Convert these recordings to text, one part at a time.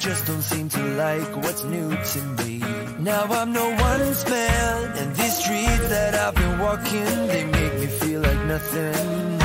just don't seem to like what's new to me. Now I'm no one's man, and these streets that I've been walking, they make me feel like nothing.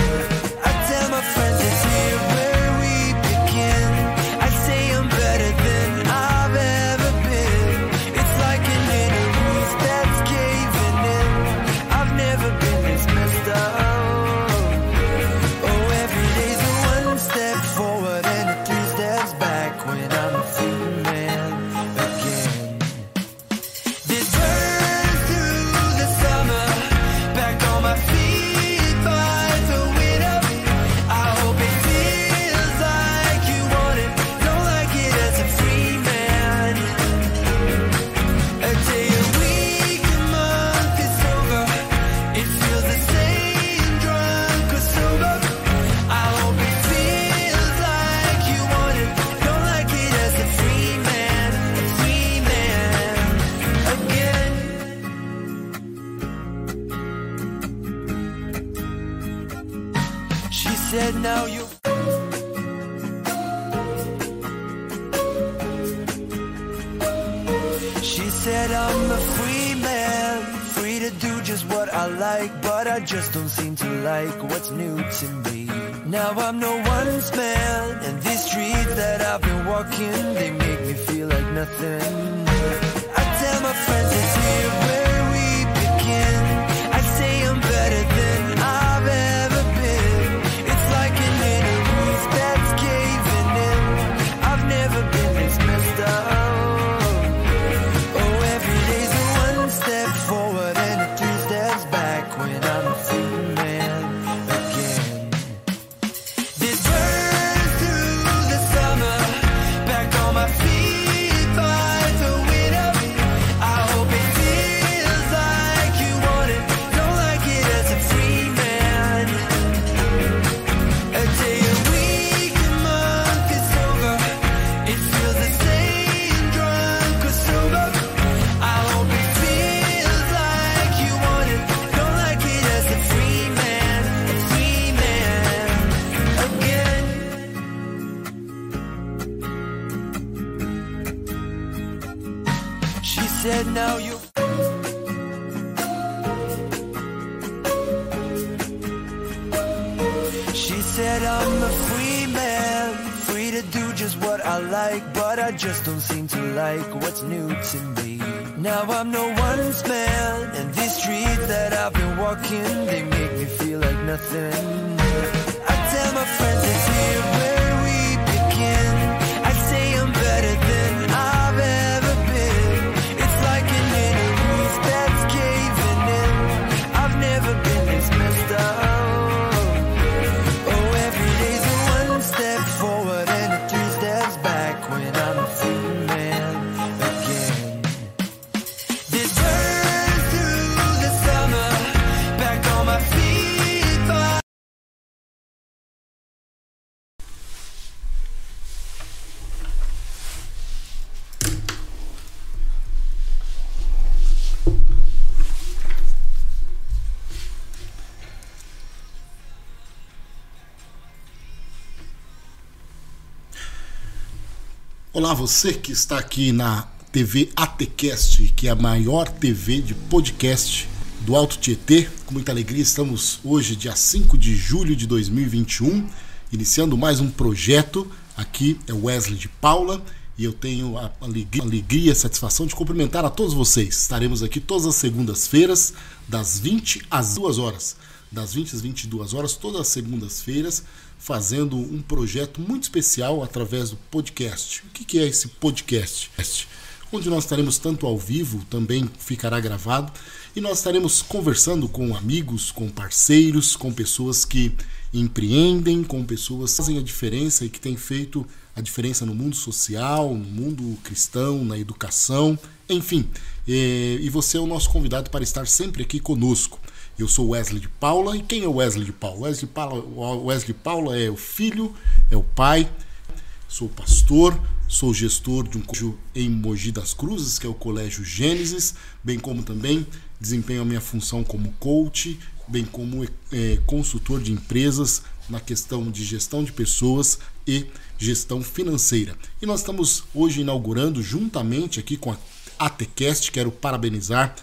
Olá, você que está aqui na TV ATCast, que é a maior TV de podcast do Alto Tietê. Com muita alegria, estamos hoje, dia 5 de julho de 2021, iniciando mais um projeto. Aqui é Wesley de Paula e eu tenho a alegria, a alegria a satisfação de cumprimentar a todos vocês. Estaremos aqui todas as segundas-feiras, das 20 às 2 horas. Das 20 às 22 horas, todas as segundas-feiras fazendo um projeto muito especial através do podcast. O que é esse podcast? Onde nós estaremos tanto ao vivo, também ficará gravado, e nós estaremos conversando com amigos, com parceiros, com pessoas que empreendem, com pessoas que fazem a diferença e que têm feito a diferença no mundo social, no mundo cristão, na educação, enfim. Eh, e você é o nosso convidado para estar sempre aqui conosco. Eu sou Wesley de Paula. E quem é Wesley de Paula? Wesley de Paula, Wesley de Paula é o filho, é o pai. Sou pastor, sou gestor de um colégio em Mogi das Cruzes, que é o Colégio Gênesis, bem como também desempenho a minha função como coach, bem como é, é consultor de empresas na questão de gestão de pessoas e gestão financeira. E nós estamos hoje inaugurando juntamente aqui com a ATCast, quero parabenizar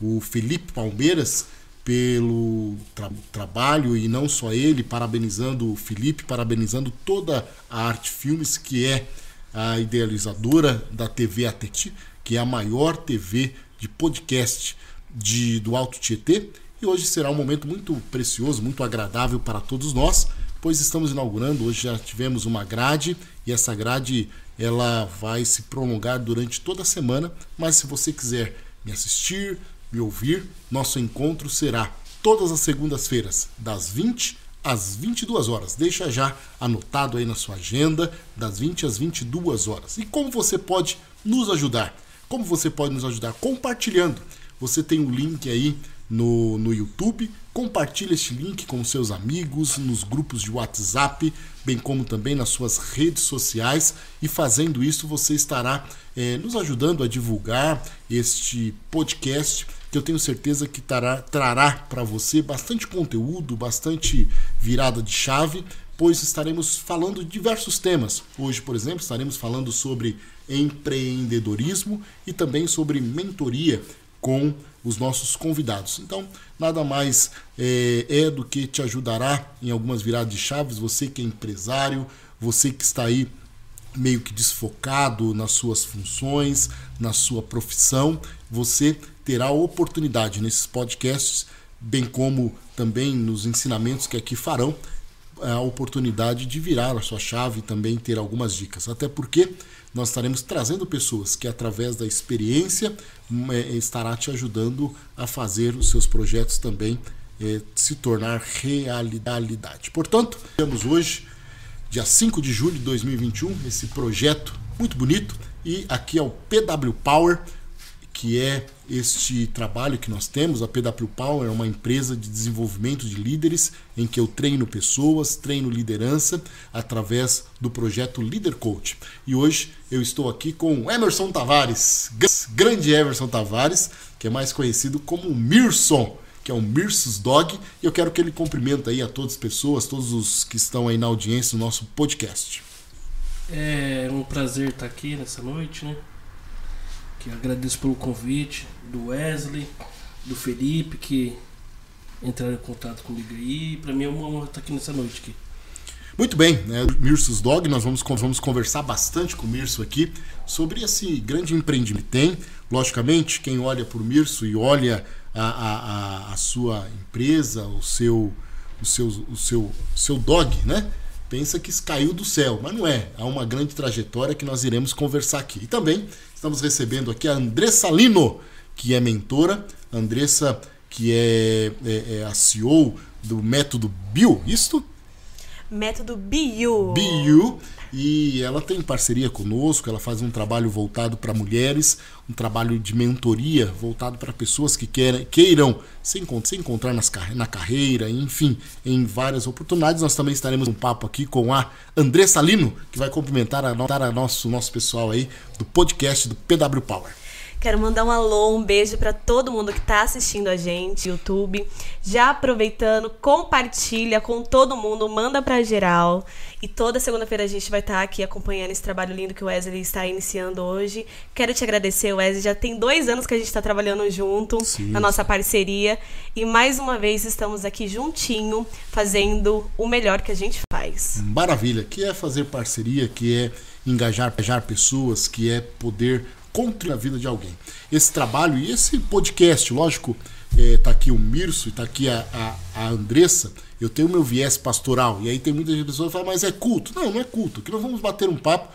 o Felipe Palmeiras, pelo tra trabalho e não só ele, parabenizando o Felipe, parabenizando toda a Arte Filmes, que é a idealizadora da TV ATT, que é a maior TV de podcast de, do Alto Tietê. E hoje será um momento muito precioso, muito agradável para todos nós, pois estamos inaugurando, hoje já tivemos uma grade e essa grade ela vai se prolongar durante toda a semana, mas se você quiser me assistir, me ouvir, nosso encontro será todas as segundas-feiras, das 20 às 22 horas. Deixa já anotado aí na sua agenda, das 20 às 22 horas. E como você pode nos ajudar? Como você pode nos ajudar? Compartilhando. Você tem um link aí no, no YouTube. Compartilhe este link com seus amigos, nos grupos de WhatsApp, bem como também nas suas redes sociais. E fazendo isso, você estará é, nos ajudando a divulgar este podcast que eu tenho certeza que tará, trará para você bastante conteúdo, bastante virada de chave, pois estaremos falando de diversos temas. Hoje, por exemplo, estaremos falando sobre empreendedorismo e também sobre mentoria com os nossos convidados. Então, nada mais é, é, do que te ajudará em algumas viradas de chaves. Você que é empresário, você que está aí meio que desfocado nas suas funções, na sua profissão, você terá a oportunidade nesses podcasts, bem como também nos ensinamentos que aqui farão, a oportunidade de virar a sua chave e também ter algumas dicas. Até porque nós estaremos trazendo pessoas que, através da experiência, é, estará te ajudando a fazer os seus projetos também é, se tornar realidade. Portanto, temos hoje, dia 5 de julho de 2021, esse projeto muito bonito e aqui é o PW Power que é este trabalho que nós temos. A PW Power é uma empresa de desenvolvimento de líderes em que eu treino pessoas, treino liderança através do projeto Leader Coach. E hoje eu estou aqui com Emerson Tavares, grande Emerson Tavares, que é mais conhecido como Mirson, que é o Mirsus Dog, e eu quero que ele cumprimenta aí a todas as pessoas, todos os que estão aí na audiência do nosso podcast. É um prazer estar aqui nessa noite, né? Que agradeço pelo convite do Wesley, do Felipe, que entraram em contato comigo aí. Para mim é uma honra estar aqui nessa noite aqui. Muito bem, né? Dog, nós vamos, vamos conversar bastante com o Mirso aqui sobre esse grande empreendimento tem. Logicamente, quem olha para o Mirso e olha a, a, a, sua empresa, o seu, o seu, o seu, seu dog, né? Pensa que caiu do céu, mas não é. Há uma grande trajetória que nós iremos conversar aqui. E também Estamos recebendo aqui a Andressa Lino, que é mentora. Andressa, que é, é, é a CEO do método Bio, isto? Método Bio. Bio. E ela tem parceria conosco, ela faz um trabalho voltado para mulheres, um trabalho de mentoria voltado para pessoas que querem, queiram se, encontrar, se encontrar nas, na carreira, enfim, em várias oportunidades. Nós também estaremos um papo aqui com a Andressa Lino, que vai cumprimentar a, a nosso, nosso pessoal aí do podcast do PW Power. Quero mandar um alô, um beijo para todo mundo que está assistindo a gente YouTube. Já aproveitando, compartilha com todo mundo, manda para geral. E toda segunda-feira a gente vai estar aqui acompanhando esse trabalho lindo que o Wesley está iniciando hoje. Quero te agradecer, Wesley. Já tem dois anos que a gente está trabalhando junto Sim. na nossa parceria. E mais uma vez estamos aqui juntinho, fazendo o melhor que a gente faz. Maravilha. Que é fazer parceria, que é engajar, engajar pessoas, que é poder contra a vida de alguém. Esse trabalho e esse podcast, lógico, é, tá aqui o Mirso e tá aqui a, a, a Andressa, eu tenho meu viés pastoral. E aí tem muitas pessoas que falam, mas é culto. Não, não é culto. Aqui nós vamos bater um papo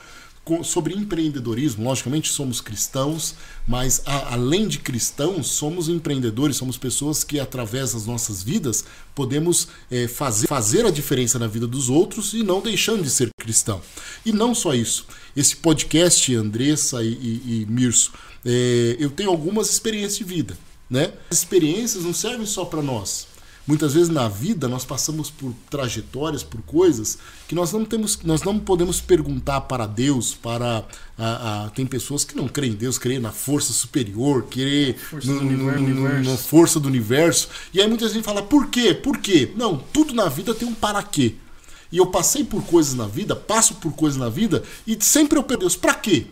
sobre empreendedorismo. Logicamente, somos cristãos, mas a, além de cristãos, somos empreendedores, somos pessoas que, através das nossas vidas, podemos é, fazer, fazer a diferença na vida dos outros e não deixando de ser cristão. E não só isso. Esse podcast, Andressa e, e, e Mirso, é, eu tenho algumas experiências de vida. Né? As experiências não servem só para nós, Muitas vezes na vida nós passamos por trajetórias, por coisas que nós não temos, nós não podemos perguntar para Deus, para a, a- tem pessoas que não creem em Deus, creem na força superior, creem Força no- no- na força do universo. E aí muita gente fala, por quê? Por quê? Não, tudo na vida tem um para quê. E eu passei por coisas na vida, passo por coisas na vida, e sempre eu pergunto, Deus, pra quê?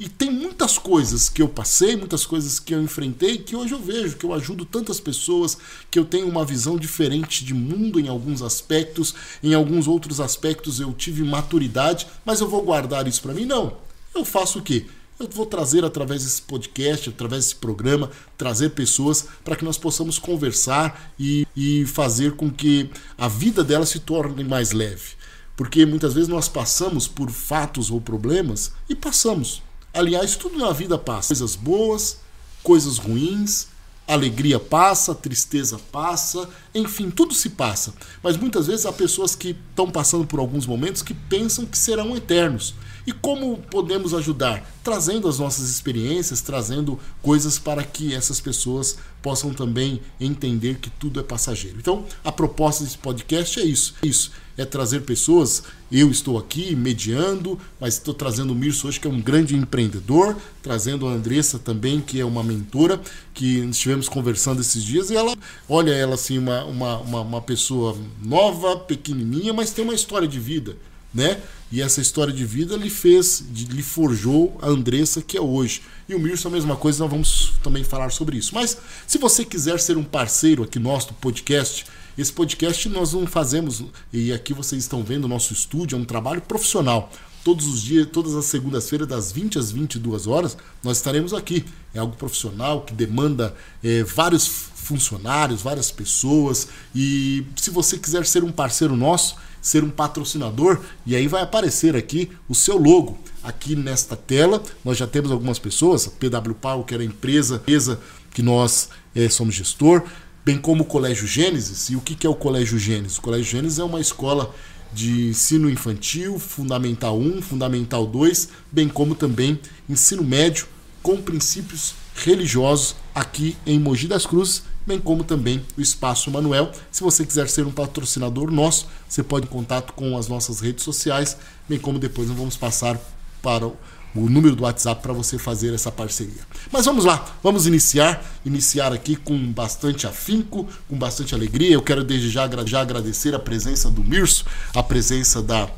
E tem muitas coisas que eu passei, muitas coisas que eu enfrentei, que hoje eu vejo, que eu ajudo tantas pessoas, que eu tenho uma visão diferente de mundo em alguns aspectos, em alguns outros aspectos eu tive maturidade, mas eu vou guardar isso pra mim? Não. Eu faço o quê? Eu vou trazer através desse podcast, através desse programa, trazer pessoas para que nós possamos conversar e, e fazer com que a vida delas se torne mais leve. Porque muitas vezes nós passamos por fatos ou problemas e passamos. Aliás, tudo na vida passa. Coisas boas, coisas ruins, alegria passa, tristeza passa, enfim, tudo se passa. Mas muitas vezes há pessoas que estão passando por alguns momentos que pensam que serão eternos. E como podemos ajudar? Trazendo as nossas experiências, trazendo coisas para que essas pessoas possam também entender que tudo é passageiro. Então, a proposta desse podcast é isso. É isso. É trazer pessoas. Eu estou aqui mediando, mas estou trazendo o Mirso hoje, que é um grande empreendedor, trazendo a Andressa também, que é uma mentora, que estivemos conversando esses dias, e ela, olha ela assim, uma, uma, uma, uma pessoa nova, pequenininha, mas tem uma história de vida né? E essa história de vida lhe fez, lhe forjou a Andressa que é hoje. E o Mirso a mesma coisa, nós vamos também falar sobre isso. Mas se você quiser ser um parceiro aqui nosso do podcast, esse podcast nós não fazemos, e aqui vocês estão vendo o nosso estúdio, é um trabalho profissional. Todos os dias, todas as segundas-feiras, das 20 às 22 horas, nós estaremos aqui. É algo profissional que demanda eh, vários funcionários, várias pessoas. E se você quiser ser um parceiro nosso, ser um patrocinador, e aí vai aparecer aqui o seu logo. Aqui nesta tela, nós já temos algumas pessoas, a PW Power, que era a empresa, empresa que nós eh, somos gestor, bem como o Colégio Gênesis. E o que que é o Colégio Gênesis? O Colégio Gênesis é uma escola de ensino infantil, Fundamental 1, Fundamental 2, bem como também ensino médio com princípios religiosos aqui em Mogi das Cruzes, bem como também o Espaço Manuel. Se você quiser ser um patrocinador nosso, você pode em contato com as nossas redes sociais, bem como depois nós vamos passar para o número do WhatsApp para você fazer essa parceria. Mas vamos lá, vamos iniciar, iniciar aqui com bastante afinco, com bastante alegria. Eu quero desde já, já agradecer a presença do Mirso, a presença da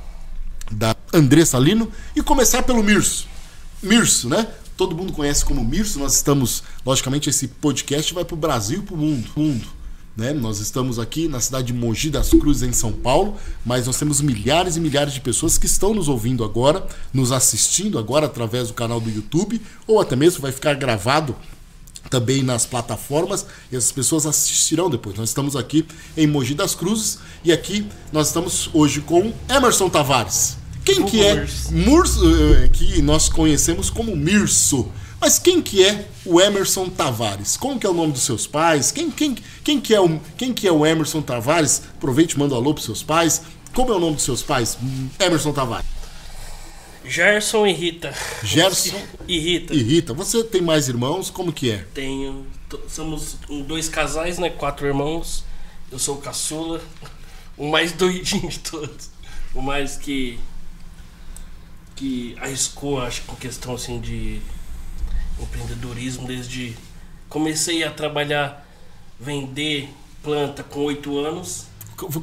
da Andressa Lino e começar pelo Mirso. Mirso, né? Todo mundo conhece como Mirso. Nós estamos, logicamente, esse podcast vai para o Brasil e para o mundo. mundo né? Nós estamos aqui na cidade de Mogi das Cruzes, em São Paulo, mas nós temos milhares e milhares de pessoas que estão nos ouvindo agora, nos assistindo agora através do canal do YouTube, ou até mesmo vai ficar gravado também nas plataformas e as pessoas assistirão depois. Nós estamos aqui em Mogi das Cruzes e aqui nós estamos hoje com Emerson Tavares. Quem que é Murso. Eh, que nós conhecemos como Mirso. Mas quem que é o Emerson Tavares? Como que é o nome dos seus pais? Quem, quem, quem, que, é o, quem que é o Emerson Tavares? Aproveite e manda um alô pros seus pais. Como é o nome dos seus pais? Emerson Tavares. Gerson e Rita. Gerson e Rita. E Rita, você tem mais irmãos? Como que é? Tenho. Somos dois casais, né? Quatro irmãos. Eu sou o caçula. O mais doidinho de todos. O mais que. Que arriscou, acho, com questão assim de empreendedorismo desde. Comecei a trabalhar, vender planta com oito anos.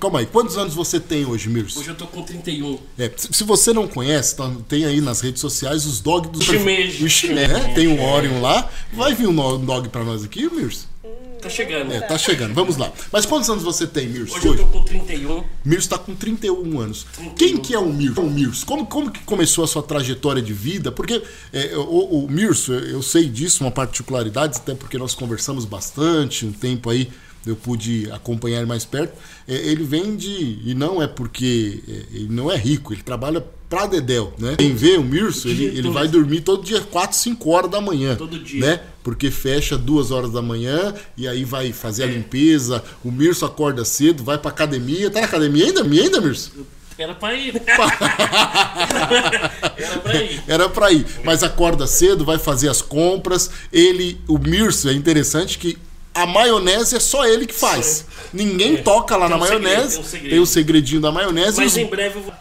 Calma aí, quantos anos você tem hoje, Mirso? Hoje eu tô com 31. É, se você não conhece, tá- tem aí nas redes sociais os dog do O shimeji. O né? Tem um é. Orion lá. Vai vir um dog pra nós aqui, Mirso? Tá chegando. É, tá chegando, vamos lá. Mas quantos anos você tem, Mirso? Hoje eu tô com 31. Mirso tá com 31 anos. 31. Quem que é o Mirso? O Mirso? Como, como que começou a sua trajetória de vida? Porque é, o, o Mirso, eu sei disso, uma particularidade, até porque nós conversamos bastante, um tempo aí eu pude acompanhar ele mais perto. É, ele vem de. E não é porque é, ele não é rico, ele trabalha pra Dedéu, né? Quem vê o Mirso, ele, ele vai dormir todo dia 4, 5 horas da manhã. Todo dia. Né? Porque fecha duas horas da manhã e aí vai fazer a limpeza. O Mirso acorda cedo, vai pra academia. Tá na academia ainda? ainda, Mirso? Era pra ir. né? Era pra ir. Era pra ir. Mas acorda cedo, vai fazer as compras. Ele, o Mirso, é interessante que a maionese é só ele que faz. Ninguém É. toca lá Tem na um segredo, maionese. tem um segredo. tem o segredinho da maionese. Mas os- em breve eu vou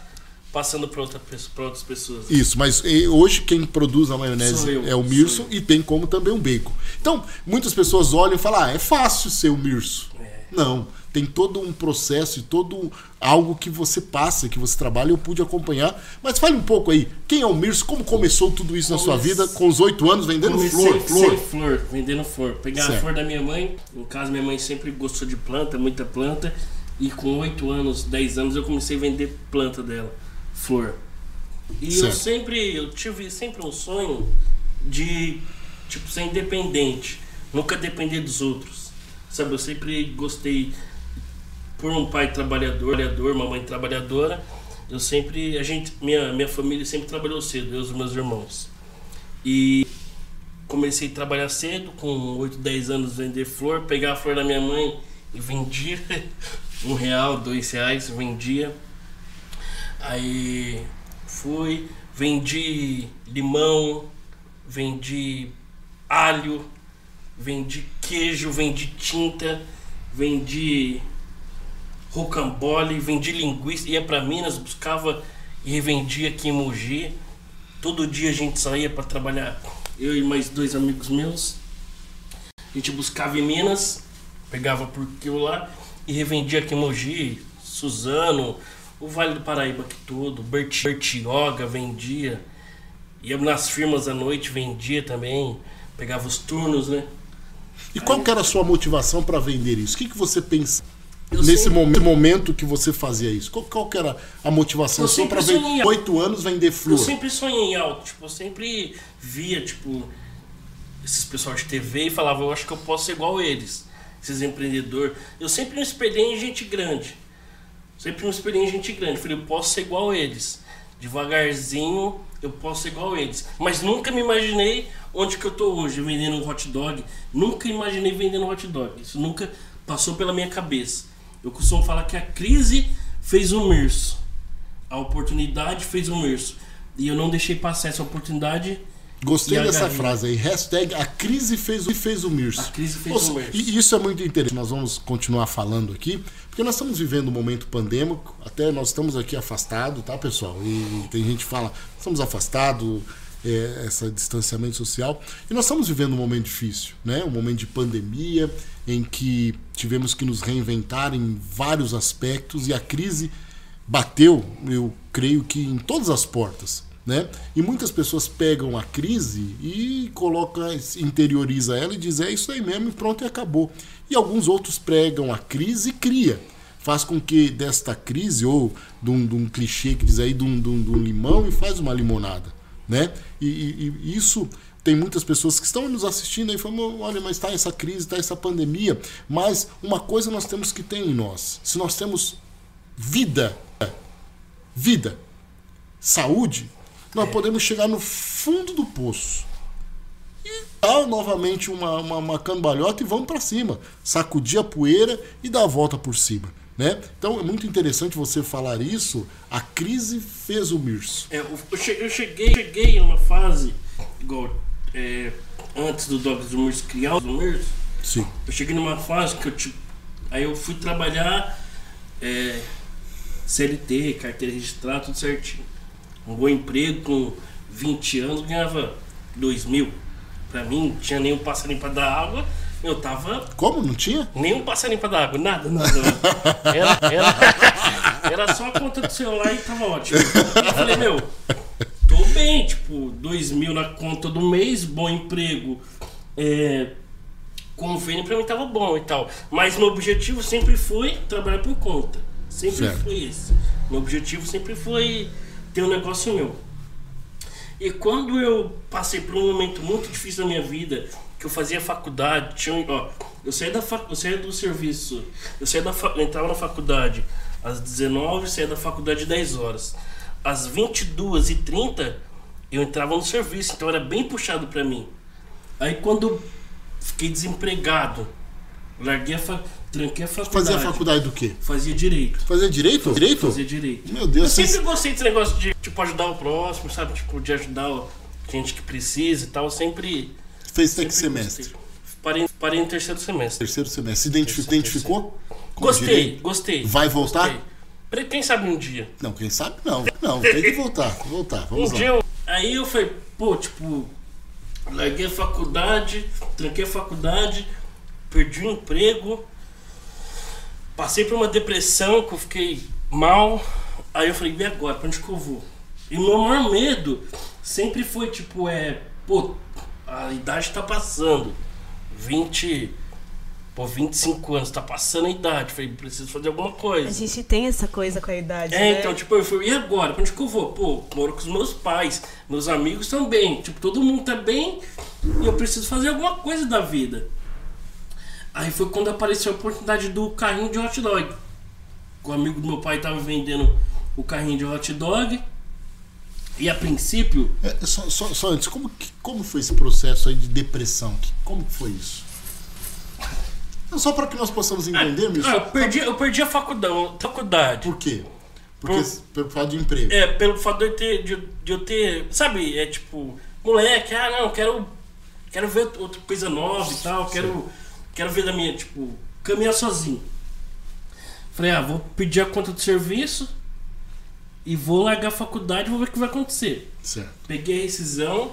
passando para outra, outras pessoas. Isso, mas hoje quem produz a maionese eu, é o Mirso e tem como também o bacon. Então, muitas pessoas olham e falam: ah, é fácil ser o Mirso. É. Não, tem todo um processo e todo algo que você passa, que você trabalha, eu pude acompanhar. Mas fale um pouco aí, quem é o Mirso? Como começou tudo isso na sua Comece- vida com os oito anos vendendo Comecei flor, flor? flor, vendendo flor. Pegar Certo. a flor da minha mãe. No caso, minha mãe sempre gostou de planta, muita planta. E com 8 anos, 10 anos, eu comecei a vender planta dela, flor. E eu Certo. sempre, eu tive sempre um sonho de, tipo, ser independente. Nunca depender dos outros. Sabe, eu sempre gostei, por um pai trabalhador, trabalhador, uma mãe trabalhadora, eu sempre, a gente, minha, minha família sempre trabalhou cedo, eu e os meus irmãos. E comecei a trabalhar cedo, com 8, 10 anos, vender flor, pegar a flor da minha mãe e vendia. Um real, dois reais, vendia. Aí fui, vendi limão, vendi alho, vendi queijo, vendi tinta, vendi rocambole, vendi linguiça, ia para Minas, buscava e revendia aqui em Mogi. Todo dia a gente saía para trabalhar, eu e mais dois amigos meus. A gente buscava em Minas, pegava por quilo lá e revendia aqui em Mogi, Suzano, o Vale do Paraíba aqui todo, Berti- Bertioga vendia. Ia nas firmas à noite, vendia também, pegava os turnos, né? E qual que era a sua motivação para vender isso? O que, que você pensa Eu nesse sempre- momento, momento que você fazia isso? Qual, qual que era a motivação Eu sua para vender sonhei- oito anos vender flor? Eu sempre sonhei alto, tipo, eu sempre via, tipo, esses pessoal de TV e falava, eu acho que eu posso ser igual eles, esses empreendedores. Eu sempre me espelhei em gente grande. Sempre me espelhei em gente grande. Falei, eu posso ser igual eles. Devagarzinho, eu posso ser igual eles. Mas nunca me imaginei onde que eu tô hoje, vendendo um hot dog. Nunca imaginei vendendo hot dog. Isso nunca passou pela minha cabeça. Eu costumo falar que a crise fez um mirso. A oportunidade fez um mirso. E eu não deixei passar essa oportunidade. Gostei dessa frase aí. Hashtag a crise fez o, fez o Mirso. A crise fez Nossa, o Mirso. E isso é muito interessante. Nós vamos continuar falando aqui, porque nós estamos vivendo um momento pandêmico. Até nós estamos aqui afastados, tá, pessoal? E tem gente que fala, estamos afastados, é, esse distanciamento social. E nós estamos vivendo um momento difícil, né? Um momento de pandemia, em que tivemos que nos reinventar em vários aspectos e a crise bateu, eu creio que em todas as portas, né? E muitas pessoas pegam a crise e colocam, interioriza ela e diz é isso aí mesmo e pronto e acabou. E alguns outros pregam a crise e cria. Faz com que desta crise, ou de um, de um clichê que diz aí, de um, de um- de um limão e faz uma limonada, né? E, e- e isso tem muitas pessoas que estão nos assistindo aí falando, olha, mas está essa crise, está essa pandemia, mas uma coisa nós temos que ter em nós. Se nós temos vida, vida, saúde, nós podemos chegar no fundo do poço. E dar novamente uma, uma, uma cambalhota e vamos para cima. Sacudir a poeira e dar a volta por cima. Né? Então é muito interessante você falar isso. A crise fez o Mirso. É, eu, eu che- eu cheguei, cheguei numa fase, igual é, antes do Dogs do Mirso criar o do Mirso, Sim. eu cheguei numa fase que eu tipo. Aí eu fui trabalhar é, CLT, carteira registrada, tudo certinho. Um bom emprego com 20 anos, ganhava 2 mil. Pra mim, não tinha nenhum passarinho pra dar água, eu tava Como? Não tinha? Nenhum passarinho pra dar água, nada, nada. Era, era, era só a conta do celular e tava ótimo. Eu falei, meu, tô bem, tipo, dois mil na conta do mês, bom emprego, é, convênio pra mim tava bom e tal. Mas meu objetivo sempre foi trabalhar por conta. Sempre Certo. foi esse. Meu objetivo sempre foi ter um negócio meu. E quando eu passei por um momento muito difícil na minha vida, que eu fazia faculdade, tinha, um- ó, eu saía da fac, eu saía do serviço, eu saía da eu entrava na faculdade às 19, saía da faculdade às 10 horas. Às 22h30 eu entrava no serviço, então era bem puxado pra mim. Aí quando eu fiquei desempregado, larguei a tranquei a faculdade. Fazia faculdade do quê? Fazia direito. Fazia direito? Direito? Fazia direito. Meu Deus, Eu sempre vocês- gostei desse negócio de, tipo, ajudar o próximo, sabe? Tipo, de ajudar gente que precisa e tal. Eu sempre. Fez até que semestre? gostei. Parei Parei no terceiro semestre. Terceiro semestre. Se identifi- Terceiro, identificou? Gostei, direito? gostei. Vai voltar? Gostei. Quem sabe um dia. Não, quem sabe não. Não, tem que voltar. Voltar. Vamos um lá. dia eu, aí eu falei, pô, tipo, larguei a faculdade, tranquei a faculdade, perdi o emprego, passei por uma depressão que eu fiquei mal. Aí eu falei, e agora? Pra onde que eu vou? E o meu maior medo sempre foi, tipo, é, pô, a idade tá passando. 20, pô, 25 anos, tá passando a idade. Falei, preciso fazer alguma coisa. A gente tem essa coisa com a idade, É, né? então, tipo, eu falei, e agora? Pra onde que eu vou? Pô, moro com os meus pais, meus amigos também. Tipo, todo mundo tá bem e eu preciso fazer alguma coisa da vida. Aí foi quando apareceu a oportunidade do carrinho de hot dog. O amigo do meu pai tava vendendo o carrinho de hot dog. E a princípio, É, só, só, só antes, como, que- como foi esse processo aí de depressão? Que- Como que foi isso? Não, só para que nós possamos entender, Milson. ah, eu, perdi, eu perdi a faculdade. faculdade. Por quê? Porque Por- pelo fato de emprego. É, pelo fato de eu ter. De, de eu ter. Sabe, é tipo, moleque, ah não, quero. Quero ver outra coisa nova e tal, quero. Quero ver da minha, tipo, caminhar sozinho. Falei, ah, vou pedir a conta do serviço e vou largar a faculdade e vou ver o que vai acontecer. Certo. Peguei a rescisão,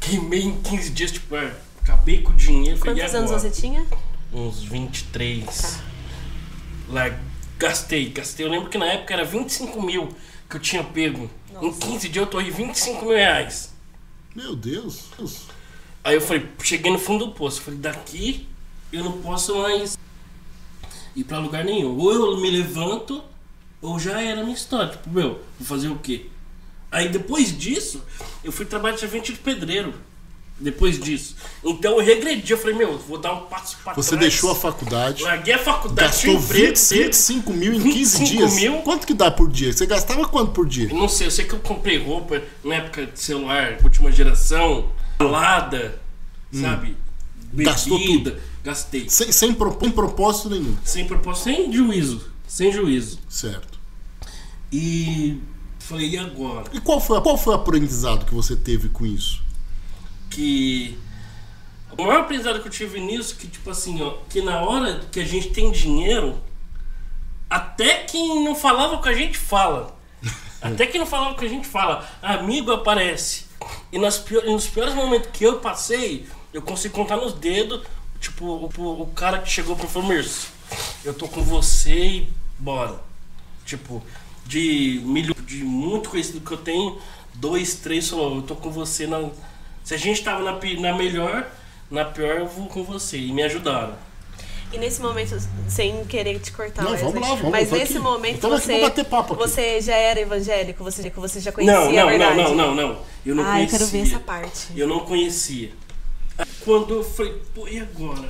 queimei em 15 dias, tipo, é, acabei com o dinheiro. Quantos "E anos agora?" você tinha? Uns 23. Lá, gastei, gastei. Eu lembro que na época era 25 mil que eu tinha pego. Em 15 dias eu torrei 25 mil reais. Meu Deus. Deus. Aí eu falei, cheguei no fundo do poço. Falei, daqui eu não posso mais ir pra lugar nenhum. Ou eu me levanto, ou já era a minha história. Tipo, meu, vou fazer o quê? Aí depois disso, eu fui trabalhar de servente de pedreiro. Depois disso. Então eu regredi. Eu falei, meu, vou dar um passo pra Você trás. deixou a faculdade, Larguei a faculdade, gastou tinha emprego, 20, teve- 25 mil em 15 25 dias. mil? Quanto que dá por dia? Você gastava quanto por dia? Eu Não sei, eu sei que eu comprei roupa na época de celular, última geração, balada, sabe? Hum. Gastou Bebida, Gastei. Sem, sem, pro- sem propósito nenhum. Sem propósito, sem juízo. Sem juízo. Certo. E falei, e agora? E qual foi, qual foi o aprendizado que você teve com isso? Que. O maior aprendizado que eu tive nisso, que tipo assim, ó, que na hora que a gente tem dinheiro, até quem não falava com a gente fala. Até quem não falava com a gente fala, amigo aparece. E nas pior- e nos piores momentos que eu passei, eu consigo contar nos dedos, tipo, o, o cara que chegou pro falou, Mirce, eu tô com você e bora. Tipo, de milho, de muito conhecido que eu tenho, dois, três falou, eu tô com você na. Se a gente tava na, na melhor, na pior eu vou com você. E me ajudaram. E nesse momento, sem querer te cortar, Não, Wesley, vamos lá, vamos, mas eu nesse aqui. momento Então você, você já era evangélico, você, você já conhecia Não, a não, verdade? não, não, não, não. Eu não Ah, eu conhecia. quero ver essa parte. Eu não conhecia. Quando eu falei, pô, e agora?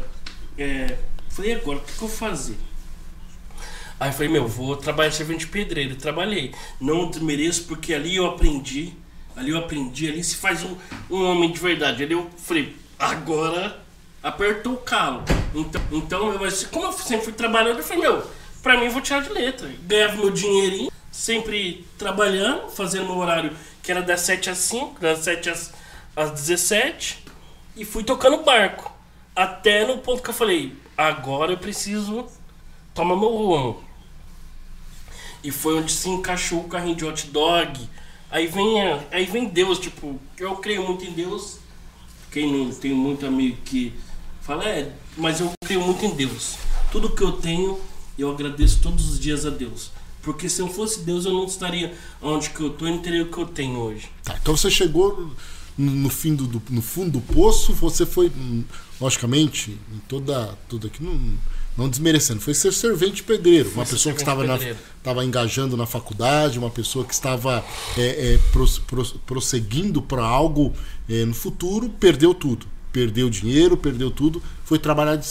É, falei, agora? O que, que eu vou fazer? Aí eu falei, meu, vou trabalhar servente de pedreiro. Trabalhei. Não desmereço, porque ali eu aprendi. Ali eu aprendi, ali se faz um, um homem de verdade. Ali eu falei, agora apertou o calo. Então, então eu, mas como eu sempre fui trabalhando, eu falei, meu, pra mim eu vou tirar de letra. Ganhava meu dinheirinho, sempre trabalhando, fazendo meu horário que era das 7 às 5, das 7 às, às 17, e fui tocando barco. Até no ponto que eu falei, agora eu preciso tomar meu rumo. E foi onde se encaixou o carrinho de hot dog. Aí vem, aí vem Deus, tipo, eu creio muito em Deus. Quem não tem muito amigo que fala, é, mas eu creio muito em Deus. Tudo que eu tenho, eu agradeço todos os dias a Deus. Porque se não fosse Deus, eu não estaria onde que eu tô e não teria o que eu tenho hoje. Tá, então você chegou no, fim do, no fundo do poço, você foi, hum, logicamente, em toda, toda aqui, não, não desmerecendo, foi ser servente pedreiro, uma ser pessoa que estava, na, estava engajando na faculdade, uma pessoa que estava é, é, pros- pros- prosseguindo para algo é, no futuro, perdeu tudo. Perdeu dinheiro, perdeu tudo, foi trabalhar de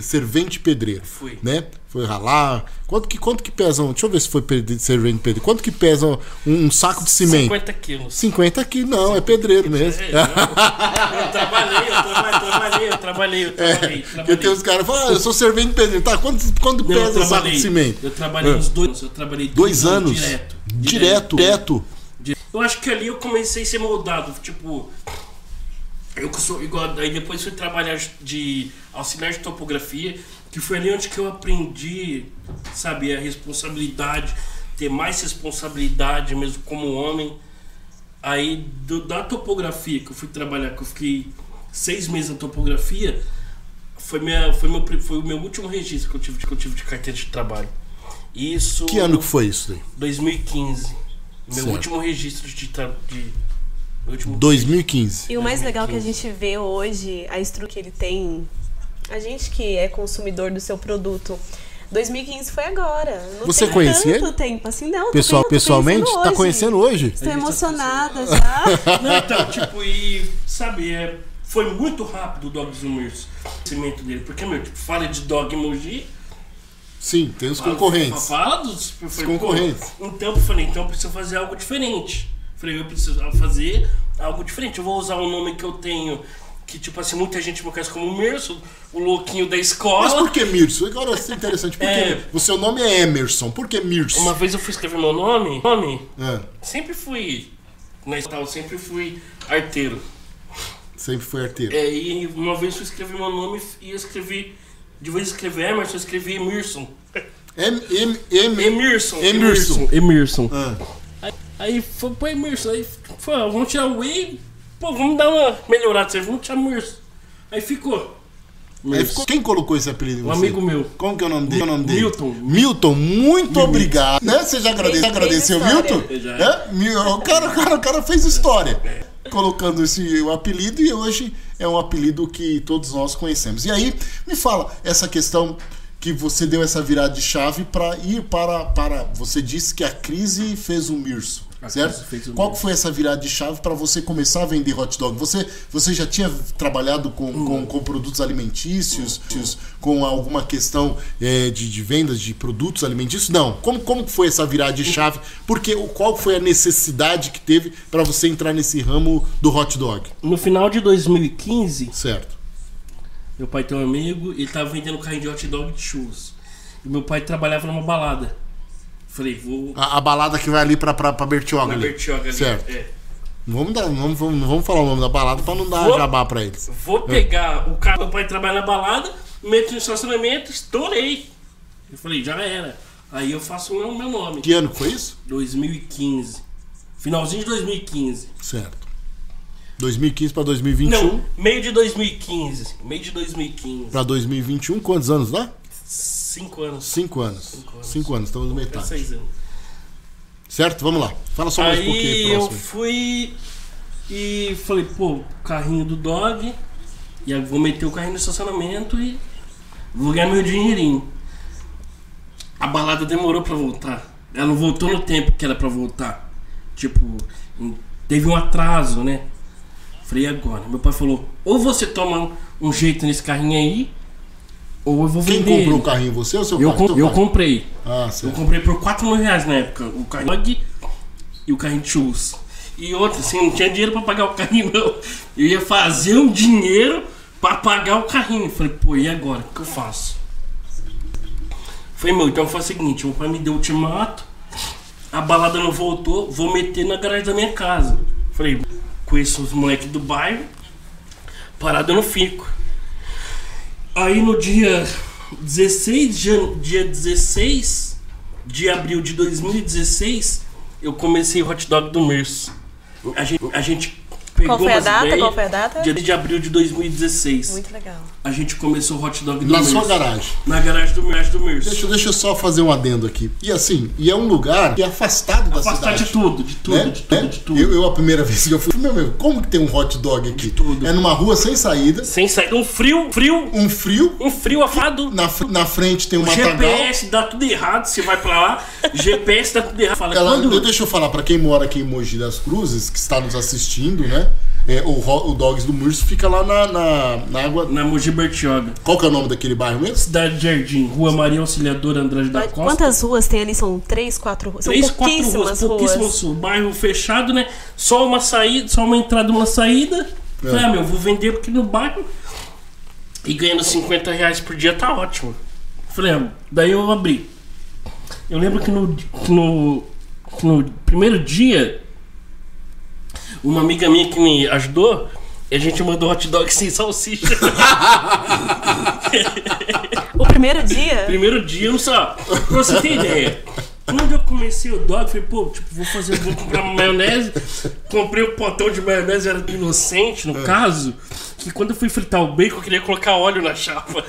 servente pedreiro. Fui. Né? Foi ralar. Quanto que, quanto que pesam? Deixa eu ver se foi servente pedreiro. Quanto que pesa um, um saco de cimento? 50 quilos. 50 quilos, não, é pedreiro mesmo. É, não. eu trabalhei, eu trabalhei, eu trabalhei, eu trabalhei, eu trabalhei. Porque uns caras falam, ah, eu sou servente pedreiro. Tá, quanto, quanto Não, eu pesa um saco de cimento? Eu trabalhei Ah. uns dois anos. Eu trabalhei Dois anos? Direto. Direto, direto. Eu acho que ali eu comecei a ser moldado. Tipo, Eu sou igual. Aí depois fui trabalhar de auxiliar de topografia, que foi ali onde que eu aprendi, sabe, a responsabilidade, ter mais responsabilidade mesmo como homem. Aí do- da topografia que eu fui trabalhar, que eu fiquei seis meses na topografia, foi, minha, foi, meu, foi o meu último registro que eu tive, que eu tive de carteira de trabalho. Isso. Que ano que foi isso daí? 2015. Meu Certo. último registro de. de último 2015. E o mais legal que a gente vê hoje, a estrutura que ele tem, a gente que é consumidor do seu produto. 2015 foi agora. Não Você tem conhecia tanto ele? tempo assim, não. Pessoal, tô pessoalmente? conhecendo Tá conhecendo hoje? Estou tá emocionada já. Não, então, tipo, e sabe, é, foi muito rápido o Dog Zoomers, o crescimento dele. Porque, meu, tipo, fala de Dog Emoji. Sim, tem os fala- concorrentes. Fala dos falei, concorrentes. pô, Então eu falei, então eu preciso fazer algo diferente. Falei, eu preciso fazer algo diferente. Eu vou usar um nome que eu tenho, que, tipo assim, muita gente me conhece como Merso, o louquinho da Mas escola. por que Mirson? Agora é interessante. Por É. que o seu nome é Emerson? Por que Mirson? Uma vez eu fui escrever meu nome, nome, É, sempre fui. Na escola, sempre fui arteiro. sempre foi arteiro. É, e uma vez eu escrevi meu nome e eu escrevi. De vez em escrever Emerson, eu escrevi Emerson. M, M, M, Emerson. Emerson. Emerson. Ah, Aí, aí foi pro Emerson. Aí foi, vamos tirar o E. Pô, vamos dar uma melhorada. Vocês vamos tirar Emerson. Aí ficou. aí ficou- quem colocou esse apelido em Um você? amigo meu. Como que é o nome dele? É o nome dele? Milton. Milton, muito obrigado. Né? Você já agradeceu o fez Milton? Já. É? Mil- O, cara, o, cara, o cara fez história. Colocando esse o apelido e hoje é um apelido que todos nós conhecemos. E aí, me fala essa questão que você deu essa virada de chave para ir para, para. Você disse que a crise fez o Mirso. A Certo? o Qual Mirso. que foi essa virada de chave para você começar a vender hot dog? Você, você já tinha trabalhado com, com, com produtos alimentícios, com alguma questão eh, de, de vendas de produtos alimentícios? Não. Como, como foi essa virada de chave? Porque qual foi a necessidade que teve para você entrar nesse ramo do hot dog? No final de 2015, Certo. Meu pai tem um amigo e ele tava vendendo carrinho de hot dog de churros. E meu pai trabalhava numa balada. Falei, vou. A, a balada que vai ali pra, pra, pra Bertioga. Na ali. Bertioga ali. Certo. É. Não vamos, dar, não, vamos, não vamos falar o nome da balada pra não dar Vou- jabá pra eles. Vou pegar o carro, meu pai trabalha na balada, meto no estacionamento, estourei. Eu falei, já era. Aí eu faço o meu nome. Que ano foi isso? 2015. Finalzinho de 2015. Certo. 2015 pra 2021. Não, meio de 2015. Meio de 2015. Pra 2021, quantos anos lá? Cinco anos. Cinco anos. Cinco anos. Cinco anos, estamos Até metade. seis anos. Certo? Vamos lá. Fala só mais um pouquinho Aí eu fui e falei, pô, carrinho do dog. E aí vou meter o carrinho no estacionamento e vou ganhar meu dinheirinho. A balada demorou pra voltar. Ela não voltou no tempo que era pra voltar. Tipo, teve um atraso, né? Falei, e agora? Meu pai falou, ou você toma um jeito nesse carrinho aí, ou eu vou Quem vender. comprou ele." o carrinho? Você ou seu Eu, pai? com- eu pai? comprei. Ah, Eu certo. comprei por 4 mil reais na época o carrinho e o carrinho de churros. E outra, assim, não tinha dinheiro pra pagar o carrinho, não. Eu ia fazer um dinheiro pra pagar o carrinho. Falei, pô, e agora? O que eu faço? Falei, meu, então foi o seguinte: meu pai me deu o ultimato, a balada não voltou, vou meter na garagem da minha casa. Falei, conheço os moleques do bairro, parado eu não fico. Aí no dia 16 de, jan- dia 16 de abril de 2016, eu comecei o hot dog do Merso. A gente, a gente pegou Qual foi a data? ideias, Qual foi a data? Dia de abril de 2016. Muito legal. A gente começou o hot dog do Na sua garagem. Na garagem do Merso. Do Merso. Deixa, deixa eu só fazer um adendo aqui. E assim, e é um lugar que é afastado da Afastar cidade. de tudo, de tudo, né? de tudo, Né? de tudo. Eu, eu, a primeira vez que eu fui, meu, meu, como que tem um hot dog aqui? tudo. É numa rua sem saída, Sem sair. Um frio, frio, um frio, um frio afado. na, na frente tem um O matagal. GPS dá tudo errado, você vai pra lá, GPS dá tudo errado. Fala, Ela, quando... Deixa eu falar pra quem mora aqui em Mogi das Cruzes, que está nos assistindo, né? É, o, o Dogs do Murso fica lá na, na, na água. Na Mogi Bertioga. Qual que é o nome daquele bairro mesmo? Cidade de Jardim, Rua Maria Auxiliadora Andrade da Costa. Quantas ruas tem ali? São três, quatro ruas? São Três, quatro pouquíssimas ruas, ruas. pouquíssimas ruas. Bairro fechado, né? Só uma saída, só uma entrada e uma saída. É. Falei, ah, meu, vou vender porque no bairro. E ganhando 50 reais por dia tá ótimo. Falei, ah, daí eu abri. Eu lembro que no, no, que no primeiro dia, uma amiga minha que me ajudou, E a gente mandou hot dog sem salsicha. O primeiro dia. Primeiro dia, não só. Pra você ter ideia. Quando eu comecei o dog, eu falei, pô, tipo, vou fazer, vou comprar maionese. Comprei um potão de maionese, era inocente, no caso. Que quando eu fui fritar o bacon, eu queria colocar óleo na chapa.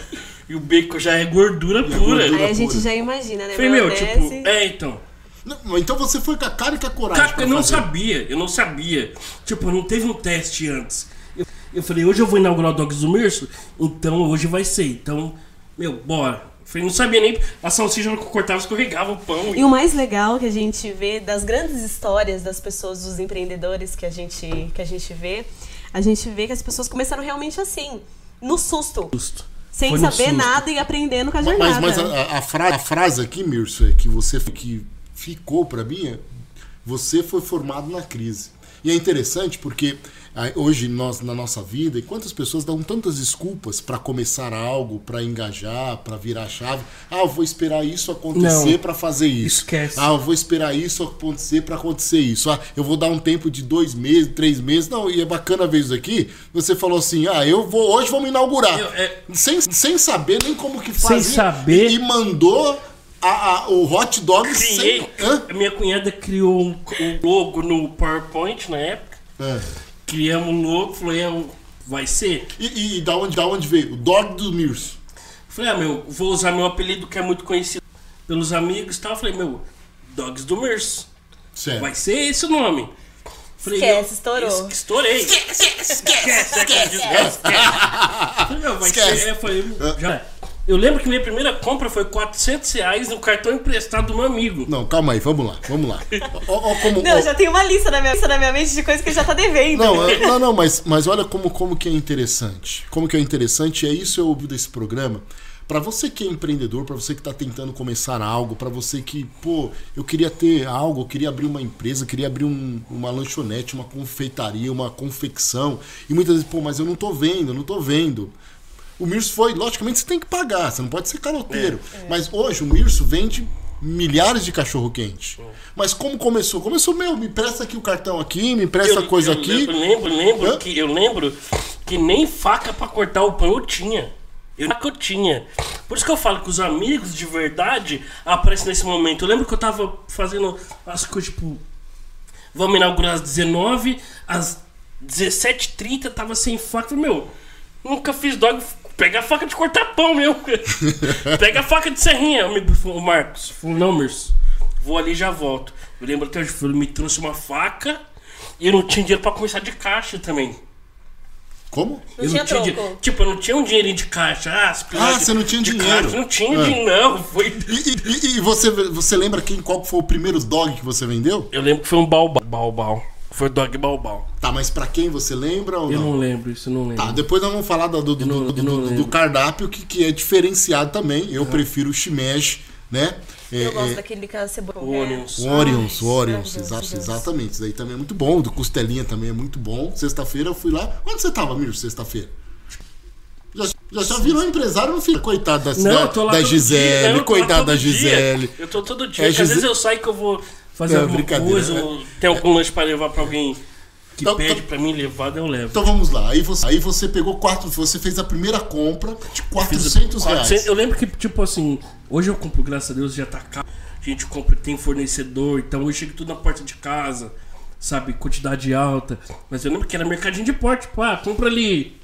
E o bacon já é gordura pura. gordura Aí a gente pura. já imagina, né? Falei, meu, tipo, é, então. Não, então você foi com a cara e com a coragem. Cara, eu não fazer. sabia, eu não sabia. Tipo, não teve um teste antes. Eu, eu falei, hoje eu vou inaugurar o Dogs do Mirso, então hoje vai ser. Então, meu, bora. Eu falei, não sabia nem. A salsicha que eu cortava, escorregava o pão. E o mais legal que a gente vê das grandes histórias das pessoas, dos empreendedores que a gente, que a gente vê, a gente vê que as pessoas começaram realmente assim, no susto. Justo. Sem Foi saber susto. nada e aprendendo com a Mas, jornada. mas a, a fra- a frase aqui, Mirso, é que você que ficou pra mim, é, você foi formado na crise. E é interessante porque hoje nós na nossa vida, e quantas pessoas dão tantas desculpas pra começar algo, pra engajar, pra virar a chave. Ah, eu vou esperar isso acontecer pra fazer isso. Esquece. Ah, eu vou esperar isso acontecer pra acontecer isso. Ah, eu vou dar um tempo de dois meses, três meses. Não, e é bacana ver isso aqui. Você falou assim: ah, eu vou hoje vamos inaugurar. Eu- é- Sem, sem saber nem como que Sem fazia. saber. E, e mandou a- a- o hot dog Criei. sem. Hã? A minha cunhada criou um, um logo no PowerPoint na época. É. Criamos um logo, falei, é, vai ser. E, e, e da, onde, da onde veio? O dog do Mirso. Falei, ah, meu, vou usar meu apelido que é muito conhecido pelos amigos e tal. Falei, meu, Dogs do Mirso. Certo. Vai ser esse o nome. Falei, Esquece, estourou. es- Estourei. Esquece, esquece, esquece. Falei, meu, vai Esquece. ser. Falei, já. Eu lembro que minha primeira compra foi 400 reais no cartão emprestado do meu amigo. Não, calma aí, vamos lá, vamos lá. Ó, ó como, Não, ó- já tem uma lista na minha, lista na minha mente de coisas que já tá devendo. Não, é- não, não, mas, mas olha como, como que é interessante. Como que é interessante, é isso eu ouvi desse programa. Pra você que é empreendedor, pra você que tá tentando começar algo, pra você que, pô, eu queria ter algo, eu queria abrir uma empresa, queria abrir um- uma lanchonete, uma confeitaria, uma confecção. E muitas vezes, pô, mas eu não tô vendo, eu não tô vendo. O Mirso foi, logicamente você tem que pagar, você não pode ser caroteiro. Mas hoje o Mirso vende milhares de cachorro quente. Mas como começou? Começou, meu, me presta aqui o cartão aqui, me presta Eu- coisa eu aqui. lembro, lembro, lembro Hã? que eu lembro que nem faca pra cortar o pão eu tinha. Eu eu tinha. Por isso que eu falo que os amigos de verdade aparecem nesse momento. Eu lembro que eu tava fazendo as coisas tipo. Vamos inaugurar às 19, às 17h30 tava sem faca. Falei, meu, nunca fiz dog. Pega a faca de cortar pão, meu. Pega a faca de serrinha, amigo, o Marcos. Falei, não, Mirso, vou ali e já volto. Eu lembro até hoje, ele me trouxe uma faca e eu não tinha dinheiro pra começar de caixa também. Como? Não eu tinha troco. dinheiro. Tipo, eu não tinha um dinheirinho de caixa. Ah, Ah, de- você não tinha dinheiro. Caixa, não tinha Ah. dinheiro, não. Foi... E, e- e- e você, você lembra quem, qual foi o primeiro dog que você vendeu? Eu lembro que foi um baobau. Baobau. Foi dog baobau. Tá, mas pra quem você lembra ou Eu não? não lembro, isso eu não lembro. Tá, depois nós vamos falar do, do, do, não- do- não do- cardápio que, que é diferenciado também. Eu prefiro o shimeji, né? É, Eu gosto é, daquele que é cebola. O Onions. o Orions, o Ai, Orions, Deus. exatamente. Isso daí também é muito bom. Do Costelinha também é muito bom. Sexta-feira eu fui lá. Onde você tava, Mir, sexta-feira? Já, já, já virou empresário, não fica? Coitado da, Não, da, da Gisele. Não, coitado da todo dia. Gisele. Eu tô todo dia. É, às vezes eu saio que eu vou fazer Não, alguma brincadeira, coisa, né? ou algum lanche pra levar pra alguém que Então, pede então- pra mim levar, eu levo. Então vamos lá. Aí você, aí você pegou quatro. Você fez a primeira compra de 400 reais. 400 Eu lembro que, tipo assim, hoje eu compro, graças a Deus, já tá caro. A gente compra, tem fornecedor, então hoje chega tudo na porta de casa, sabe? Quantidade alta. Mas eu lembro que era mercadinho de porte, tipo, ah, compra ali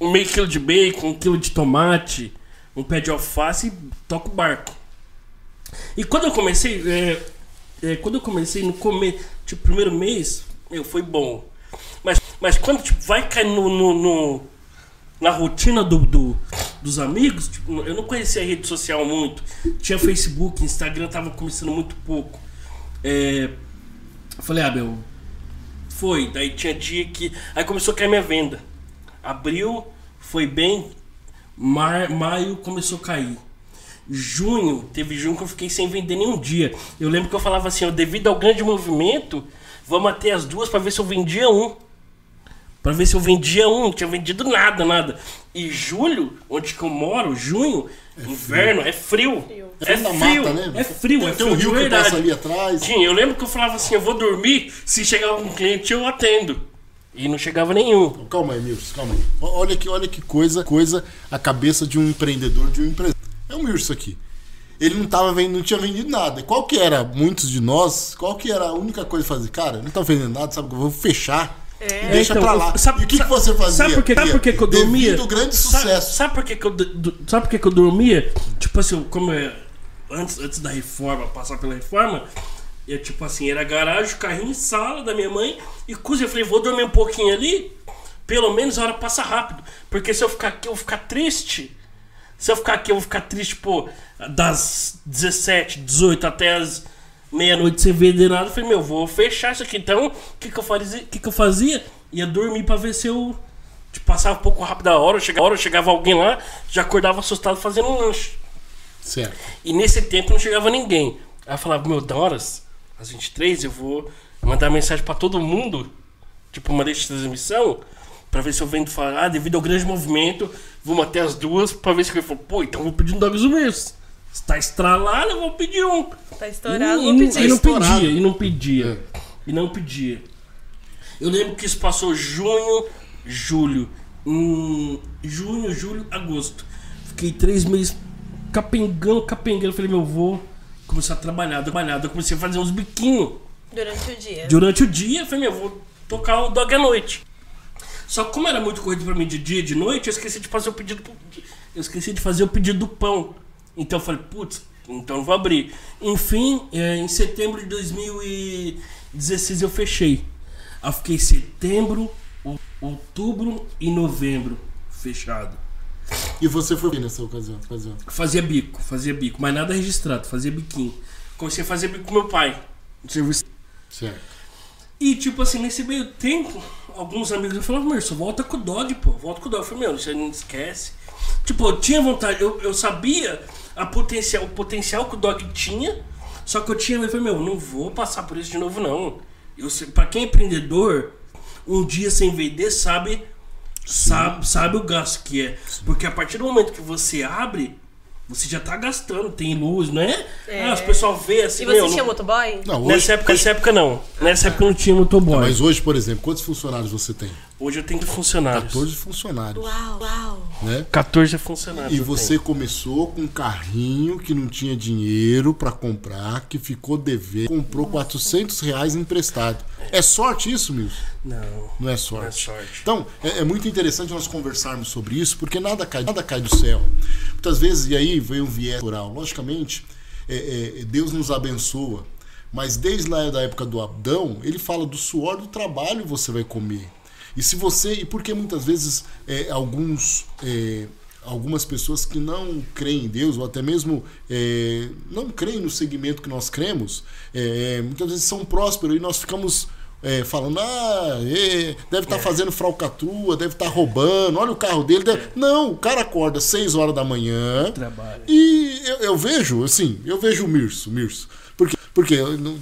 um meio quilo de bacon, um quilo de tomate, um pé de alface e toca o barco. E quando eu comecei, é, é, quando eu comecei no começo, tipo, primeiro mês, meu, foi bom. Mas, mas quando tipo, vai cair no, no- no- na rotina do, do- dos amigos, tipo, eu não conhecia a rede social muito. Tinha Facebook, Instagram tava começando muito pouco. É, eu falei, ah, meu, foi. Daí tinha dia que. Aí começou a cair minha venda. Abril foi bem. Mar, maio começou a cair. Junho, teve junho que eu fiquei sem vender nenhum dia. Eu lembro que eu falava assim, ó, devido ao grande movimento, vamos até as duas pra ver se eu vendia um. Pra ver se eu vendia um, não tinha vendido nada, nada. E julho, onde que eu moro, junho, inverno, é frio. É Frio da frio, mata, né? é frio, Tem- é tem frio um de rio que verdade. passa ali atrás. Tinha, eu lembro que eu falava assim, eu vou dormir, se chegar algum cliente eu atendo. E não chegava nenhum. Calma aí, Mirso, calma aí. Olha que, olha que coisa, coisa a cabeça de um empreendedor, de um empresário. É o Mirso aqui. Ele não tava vendo, não tinha vendido nada. Qual que era, muitos de nós, qual que era a única coisa a fazer? Cara, não tá vendendo nada, sabe? que Eu vou fechar. E deixa Então, pra lá. sabe- e o que, que sabe- você fazia? Sabe por que, sabe por que que eu dormia? Devido grande sucesso. Sabe, por que, que eu sabe por que, que eu dormia? Tipo assim, como eu, antes, antes da reforma, passar pela reforma, eu tipo assim, era garagem, carrinho, sala da minha mãe e cozinha. Eu falei, vou dormir um pouquinho ali, pelo menos a hora passa rápido. Porque se eu ficar aqui, eu vou ficar triste. Se eu ficar aqui, eu vou ficar triste, pô, das 17, 18 até as meia-noite sem vender nada. Eu falei, meu, vou fechar isso aqui. Então, o que, que, eu fazia? que, que eu fazia? Ia dormir pra ver se eu tipo, passava um pouco rápido a hora. Chegava, a hora, chegava alguém lá, já acordava assustado fazendo um lanche. Certo. E nesse tempo não chegava ninguém. Aí eu falava, meu, da horas, às 23, eu vou mandar mensagem pra todo mundo, tipo uma lista de transmissão, pra ver se eu vendo falar, ah, devido ao grande movimento, vamos até as duas, pra ver se eu falo, pô, então eu vou pedir um Dogs mês. Se tá estralado, eu vou pedir um. Tá estourado, e, vou e- pedir. e não pedia, e não pedia. E não pedia. Eu lembro que isso passou junho, julho. Em junho, julho, agosto. Fiquei três meses capengando, capengando. Falei, meu, vou começar a trabalhar, trabalhar. Eu comecei a fazer uns biquinhos. Durante o dia. Durante o dia, eu falei, meu, vou tocar o dog à noite. Só que como era muito corrido pra mim de dia e de noite, eu esqueci de fazer o pedido. Eu esqueci de fazer o pedido do pão. Então eu falei, putz, então eu vou abrir. Enfim, é, em setembro de 2016 eu fechei. Aí eu fiquei setembro, outubro e novembro fechado. E você foi bem nessa ocasião. ocasião. Fazia bico, fazia bico, mas nada registrado, fazia biquinho. Comecei a fazer bico com meu pai. no serviço Certo. E, tipo assim, nesse meio tempo, alguns amigos me falavam, Merson, volta com o dog, pô, volta com o dog. Eu falei, meu, você não esquece. Tipo, eu tinha vontade, eu, eu sabia a potencial, o potencial que o dog tinha, só que eu tinha, eu falei, meu, não vou passar por isso de novo, não. Eu, sei- pra quem é empreendedor, um dia sem vender sabe, sabe, sabe o gasto que é. Porque a partir do momento que você abre, você já tá gastando, tem luz, não é? Ah, os pessoal vê assim, E você meu, tinha não- motoboy? Não, hoje, Nessa época, nessa época não. Nessa época não tinha motoboy. mas hoje, por exemplo, quantos funcionários você tem? Hoje eu tenho funcionários. 14 funcionários. Uau, uau. Né? 14 funcionários. E você começou com um carrinho que não tinha dinheiro pra comprar, que ficou dever, comprou 400 reais emprestado. É sorte isso, Milson? tenho. Não. Não é sorte. Não é sorte. Então, é, é muito interessante nós conversarmos sobre isso, porque nada cai, nada cai do céu. Muitas vezes, e aí vem um viés rural. Logicamente, é, é, Deus nos abençoa, mas desde lá da época do Adão, ele fala do suor do trabalho você vai comer. E se você. E porque muitas vezes é, alguns. é, algumas pessoas que não creem em Deus, ou até mesmo é, não creem no segmento que nós cremos, é, muitas vezes são prósperos e nós ficamos é, falando, ah, é, deve estar fazendo fralcatrua, deve estar roubando, olha o carro dele. deve-" Não, o cara acorda 6 horas da manhã e eu, eu vejo, assim, eu vejo o Mirso, Mirso. Porque,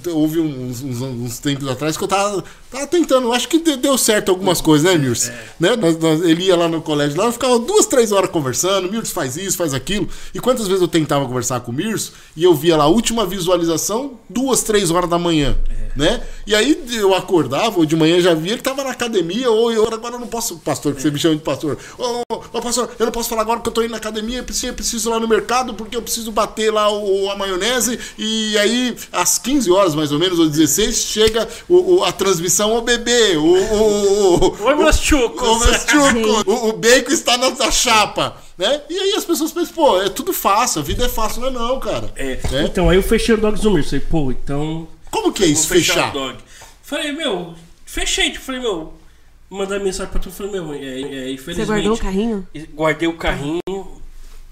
houve uns, uns, uns tempos atrás que eu tava, tava tentando, acho que de- deu certo algumas coisas, né, Mirso? Né? Nós- nós- ele ia lá no colégio, lá, eu ficava duas, três horas conversando, Mirso faz isso, faz aquilo. E quantas vezes eu tentava conversar com o Mirso e eu via lá a última visualização, duas, três horas da manhã, né? E aí eu acordava, ou de manhã já via, ele tava na academia, ou eu agora eu não posso, pastor, que você me chama de pastor. Ô, pastor, eu não posso falar agora porque eu tô indo na academia, eu preciso, eu preciso ir lá no mercado, porque eu preciso bater lá o, a maionese, e aí às 15 horas mais ou menos, ou 16, chega o, o- a transmissão, ô bebê, o. o, o Oi, meus chucos. Ô, meus chucos, o, o bacon está na, na chapa, né? E aí as pessoas pensam, pô, é tudo fácil, a vida é fácil, não é não, cara. É, Né? Então, aí eu fechei o Dog Zoomer. Falei, pô, então. Como que é isso, fechar, fechar? o dog. Falei, meu, fechei. Tipo, falei, meu, mandar mensagem pra tu. Falei, meu, é, é, infelizmente. Você guardou o carrinho? Guardei o carrinho,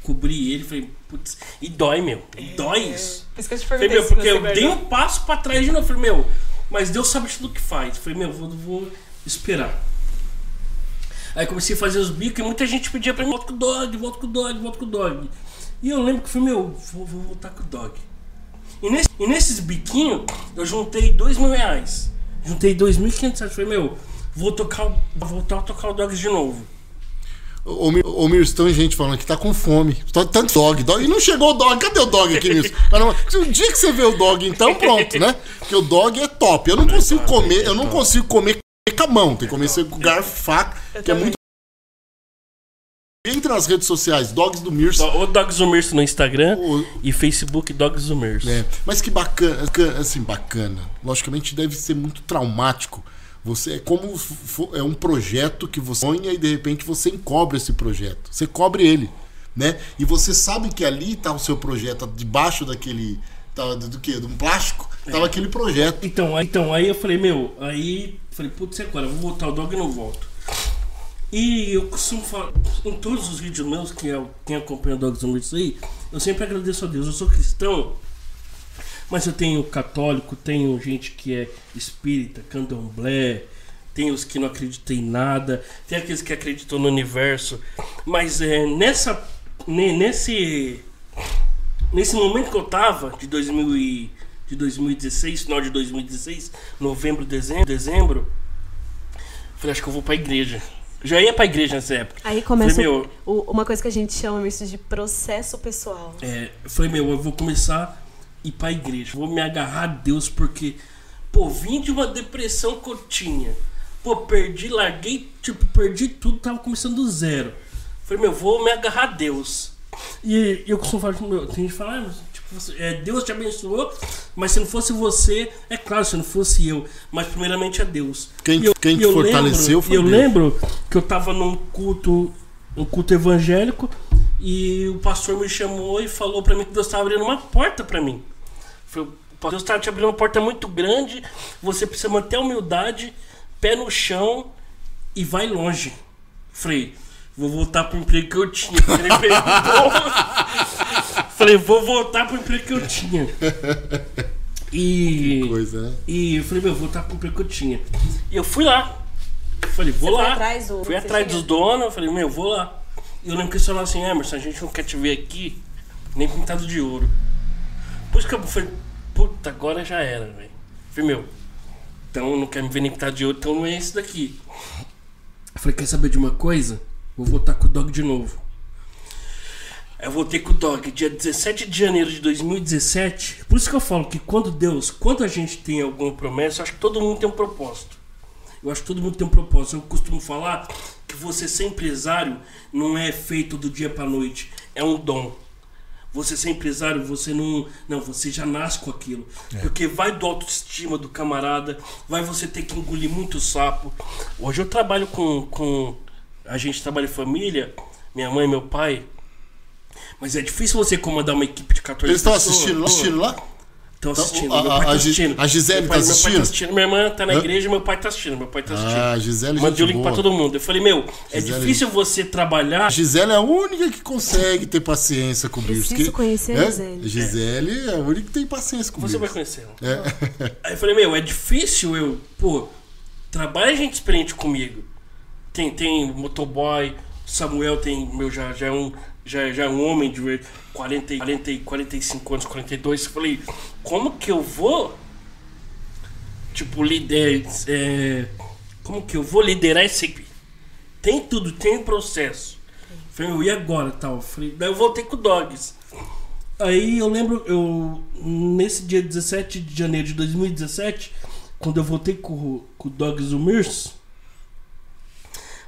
cobri ele. Falei, putz, e dói, meu. E dói isso. Por isso que eu te Falei, meu, porque eu dei um passo pra trás de novo. Falei, meu, mas Deus sabe tudo que faz. Falei, meu, vou, vou esperar. Aí comecei a fazer os bicos e muita gente pedia pra mim, volta com o dog, volta com o dog, volta com o dog. E eu lembro que falei, meu, vou, vou voltar com o dog. E, nesse- e nesses biquinhos, eu juntei dois mil reais. Juntei dois mil e quinhentos reais. Falei, meu, vou tocar, vou voltar a tocar o dogs de novo. Ô, Mir- ô Mirso, tem gente falando que tá com fome. Tá Tanto dog, dog. E não chegou o dog. Cadê o dog aqui, se um dia que você vê o dog, então pronto, né? Porque o dog é top. Eu não consigo comer, eu não consigo comer com a mão, tem que comer com garfo, faca, que é muito. Entra nas redes sociais, Dogs do Mirso. O Dogs Zumers no Instagram O- e Facebook Dogs Zumers. É, mas que bacana, ca- assim, bacana. Logicamente deve ser muito traumático. Você é como é um projeto que você sonha e de repente você encobre esse projeto. Você cobre ele, né? E você sabe que ali tá o seu projeto, debaixo daquele tá, do, do quê? De um plástico, tava aquele projeto. Então, aí- então, aí eu falei, meu, aí falei, putz, agora? Eu vou voltar o dog e não volto. E eu costumo falar, em todos os vídeos meus, que é, o- quem acompanha o Dogs Zumers aí, eu sempre agradeço a Deus. Eu sou cristão, mas eu tenho católico, tenho gente que é espírita, candomblé, tem os que não acreditam em nada, tem aqueles que acreditam no universo. Mas é, nessa, ne- nesse, nesse momento que eu tava, de, 2000 e, de 2016, final de 2016, novembro, dezembro, dezembro, falei, acho que eu vou pra igreja. Já ia pra igreja nessa época. Aí começa Falei, meu, o- uma coisa que a gente chama isso de processo pessoal. É, eu falei, meu, eu vou começar ir pra igreja. Vou me agarrar a Deus, porque, pô, vim de uma depressão que eu tinha. Pô, perdi, larguei, tipo, perdi tudo, tava começando do zero. Falei, meu, vou me agarrar a Deus. E eu costumo falar, meu, tem gente que fala, ah, tipo, você- é, Deus te abençoou, mas se não fosse você, é claro, se não fosse eu, mas primeiramente é Deus. Quem- eu- quem te eu fortaleceu lembro, foi Eu Deus. lembro que eu tava num culto, um culto evangélico, e o pastor me chamou e falou pra mim que Deus estava abrindo uma porta pra mim. Falei, Deus está te abrindo uma porta muito grande, você precisa manter a humildade, pé no chão e vai longe. Falei, vou voltar pro emprego que eu tinha. Ele perguntou. Falei, vou voltar pro emprego que eu tinha. E. Coisa, né? E eu falei, meu, vou voltar pro emprego que eu tinha. E eu fui lá. Falei, vou Você foi lá. atrás do- fui você atrás dos donos, eu falei, meu, vou lá. E eu lembro que eles falaram assim, Emerson, a gente não quer te ver aqui, nem pintado de ouro. Por isso que eu falei, puta, agora já era, velho. Falei, meu, então não quer me ver nem pintado de ouro, então não é esse daqui. Eu falei, quer saber de uma coisa? Vou voltar com o dog de novo. Eu voltei com o dog dia 17 de janeiro de 2017. Por isso que eu falo que quando Deus, quando a gente tem alguma promessa, eu acho que todo mundo tem um propósito. Eu acho que todo mundo tem um propósito. Eu costumo falar que você ser empresário não é feito do dia pra noite, é um dom. Você ser empresário, você não. Não, você já nasce com aquilo. Porque vai do autoestima do camarada, vai você ter que engolir muito sapo. Hoje eu trabalho com. com a gente trabalha em família, minha mãe e meu pai. Mas é difícil você comandar uma equipe de 14 Eles estão pessoas. assistindo, lá, assistindo lá? Estão assistindo. a- meu a- pai tá a Gi- assistindo. a Gisele Meu pai- tá Meu pai assistindo? tá assistindo. Minha irmã tá na Hã? igreja e meu pai tá assistindo. Meu pai tá assistindo. Ah, Gisele, Mandei o link pra boa. todo mundo. Eu falei, meu, é Gisele- difícil você trabalhar. A Gisele é a única que consegue ter paciência com o bicho. Preciso que- conhecer a é? Gisele. Gisele é a única que tem paciência com o Você vai conhecer ela. É. Aí eu falei, meu, é difícil eu, pô, trabalha gente experiente comigo. Tem, tem motoboy, Samuel tem, meu, já, já é um. Já, já é um homem de 40, 40, e 45 anos, 42. Eu falei, como que eu vou, tipo, liderar. É, como que eu vou liderar essa equipe? Tem tudo, tem processo. Eu falei, e agora tal? Eu falei, daí eu voltei com o Dogs. Aí eu lembro, eu nesse dia 17 de janeiro de 2017, quando eu voltei com, o- com o Dogs Umirs,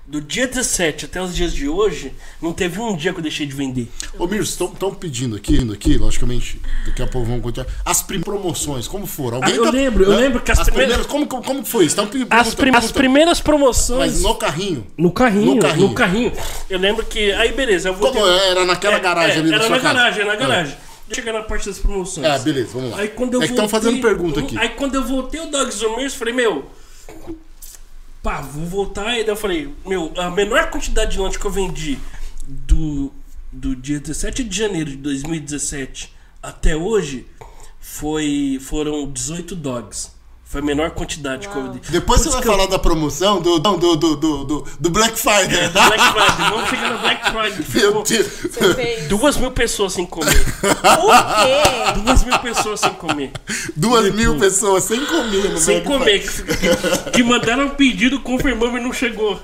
do dia 17 até os dias de hoje, não teve um dia que eu deixei de vender. Ô, Mirce, estão pedindo aqui, indo aqui, logicamente, daqui a pouco vamos continuar. As primeiras promoções, como foram? Alguém Ah, eu lembro, eu lembro que as primeiras- Como, como, como foi? Estão pedindo As, prim- as primeiras promoções. Mas no carrinho. No carrinho, No carrinho. no carrinho. Eu lembro que. Aí beleza, eu voltei. Como era naquela É, garagem é, ali Era na casa? garagem, na garagem. Deixa eu chegar na parte das promoções. Ah, beleza, vamos lá. Aí quando eu é que estão voltei- fazendo pergunta aqui. Aí quando eu voltei o Dogs Zomers, falei, meu. Pá, vou voltar. E daí eu falei, meu, a menor quantidade de lanche que eu vendi do, do dia 17 de janeiro de 2017 até hoje foi, foram 18 dogs. Foi a menor quantidade que eu vendi. Depois Por você vai eu- falar da promoção do, do, do, do, do, do Black Friday. É, do Black Friday. Vamos chegar no Black Friday. Meu Ficou Deus. Fez. Duas mil pessoas sem comer. O quê? Duas mil pessoas sem comer. Duas mil pessoas sem comer no Sem Black comer. Que, que mandaram um pedido, confirmamos e não chegou.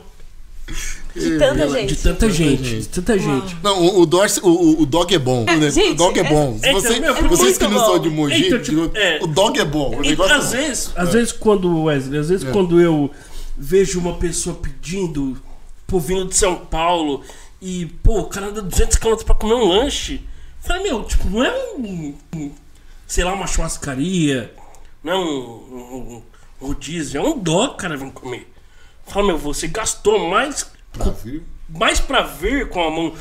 De tanta De gente. tanta gente, de tanta gente. Não, o, o, Dorce, o, o- dog é bom. né? gente, o dog é é- bom. Então, você- meu, vocês é que não são de Mogi, Então, tipo, é. o dog é bom. O E, negócio às é bom. vezes, às vezes quando Wesley, às vezes quando eu vejo uma pessoa pedindo, pô, vindo de São Paulo, e, pô, o cara anda 200 km pra comer um lanche. Eu falei, meu, tipo, não é um, um- sei lá, uma churrascaria, não é um, um, um rodízio, é um dog, cara, vem comer. Fala, meu, você gastou mais, Mais pra ver com a mão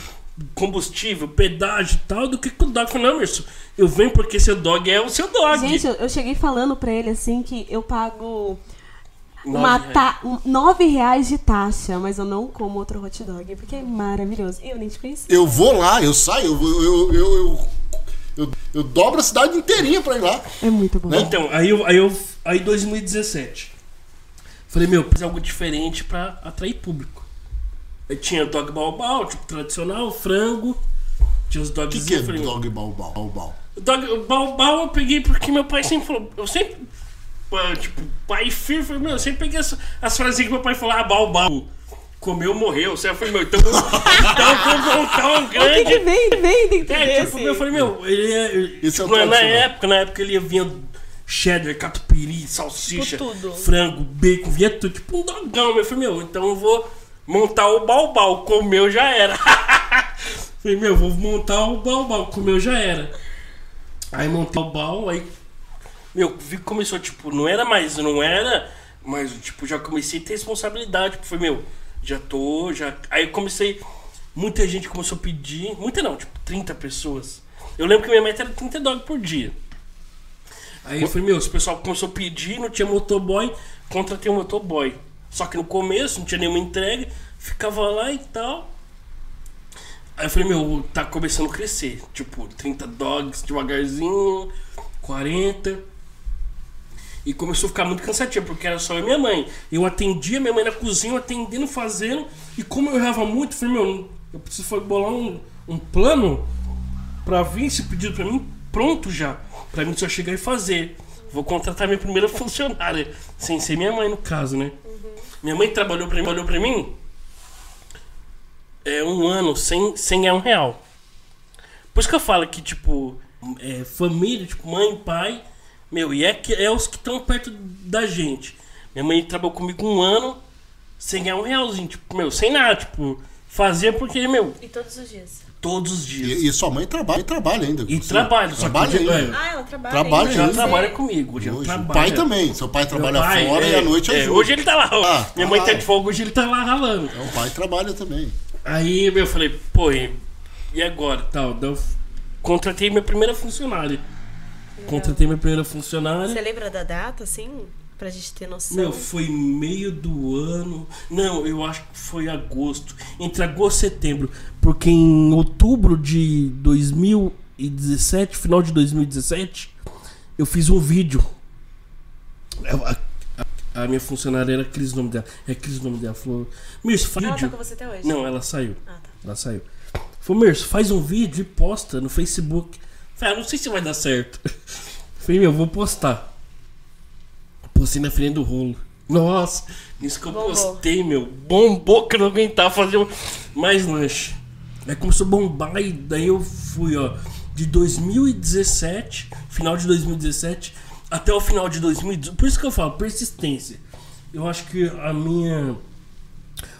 combustível, pedágio e tal, do que com o dog. Não, Emerson, eu venho porque seu dog é o seu dog. Gente, eu, eu cheguei falando pra ele assim que eu pago Nove uma reais. ta... nove reais de taxa, mas eu não como outro hot dog, porque é maravilhoso. E eu nem te conheci. Eu vou lá, eu saio, eu, eu, eu, eu, eu, eu, eu dobro a cidade inteirinha pra ir lá. É muito bom. Né? Então, aí eu, aí eu. Aí 2017. Falei, meu, preciso de algo diferente pra atrair público. Aí tinha dog balbal, tipo tradicional, frango. Tinha os O dogs. que, que é dog balbal? balbal? Dog, o balbal eu peguei porque meu pai sempre falou. Eu sempre. Tipo, pai filho, falei, meu, eu sempre peguei as, as frases que meu pai falou, ah, balbal. Comeu, morreu. Você falei, meu, então, então eu vou montar um O que, grande. que vem, vem dentro É, desse? tipo, eu falei, meu, ele é. Esse é o tipo, na, na época, na época ele vinha cheddar, catupiry, salsicha, Tipo tudo. frango, bacon, vinha tudo, tipo um dogão. Eu falei, meu, então eu vou montar o balbal, comeu já era. falei, meu, vou montar o balbal, comeu já era. Aí montei o balbal, aí. Meu, vi que começou, tipo, não era mais, não era, mas, tipo, já comecei a ter responsabilidade. Tipo, foi, meu, já tô, já. Aí comecei. Muita gente começou a pedir. Muita não, tipo, 30 pessoas. Eu lembro que minha meta era 30 dólares por dia. Aí eu falei, meu, o pessoal começou a pedir, não tinha motoboy, contratei um motoboy. Só que no começo não tinha nenhuma entrega, ficava lá e tal. Aí eu falei, meu, tá começando a crescer. Tipo, 30 dogs devagarzinho, 40. E começou a ficar muito cansativo, porque era só eu e minha mãe. Eu atendia minha mãe na cozinha, atendendo, fazendo. E como eu errava muito, eu falei, meu, eu preciso bolar um, um plano pra vir esse pedido pra mim pronto já. Pra mim só chegar e fazer. Vou contratar minha primeira funcionária. Sem ser minha mãe, no caso, né? Minha mãe trabalhou pra mim, é, um ano sem, sem ganhar um real. Por isso que eu falo que, tipo, é, família, tipo, mãe, pai, meu, e é, que, é os que estão perto da gente. Minha mãe trabalhou comigo um ano sem ganhar um realzinho, tipo, meu, sem nada, tipo, fazia porque, meu, E todos os dias. Todos os dias. E, e sua mãe trabalha, e trabalha ainda. E trabalha, trabalha hoje- ainda. é, Ah, ela trabalha. Trabalha ainda. já ainda. trabalha comigo, Hoje, o trabalha. pai também. Seu pai trabalha pai, fora é, e à noite é, ajuda. Hoje ele tá lá. Ah, Minha tá mãe lá. tá de folga, hoje ele tá lá ralando. Então, o pai trabalha também. Aí meu, eu falei, pô, e e agora? Tal, contratei minha primeira funcionária. Contratei minha primeira funcionária. Você lembra da data, assim? Pra gente ter noção. Meu, foi meio do ano. Não, eu acho que foi agosto. Entre agosto e setembro. Porque em outubro de 2017, final de 2017, eu fiz um vídeo. A, a- a minha funcionária era Cris o nome dela. É Cris o nome dela. Falou, Mirce, faz ela tá vídeo. com você até hoje? Não, ela saiu. Ah, tá. Ela saiu. Falei, Merso, faz um vídeo e posta no Facebook. Falei, ah, não sei se vai dar certo. Falei, meu, vou postar. Postei na frente do rolo. Nossa, nisso que eu Bombou. postei, meu. Bombou que eu não aguentava fazer mais lanche. Aí começou a bombar e daí eu fui, ó, de 2017, final de 2017, até o final de 2018. Por isso que eu falo, persistência. Eu acho que a minha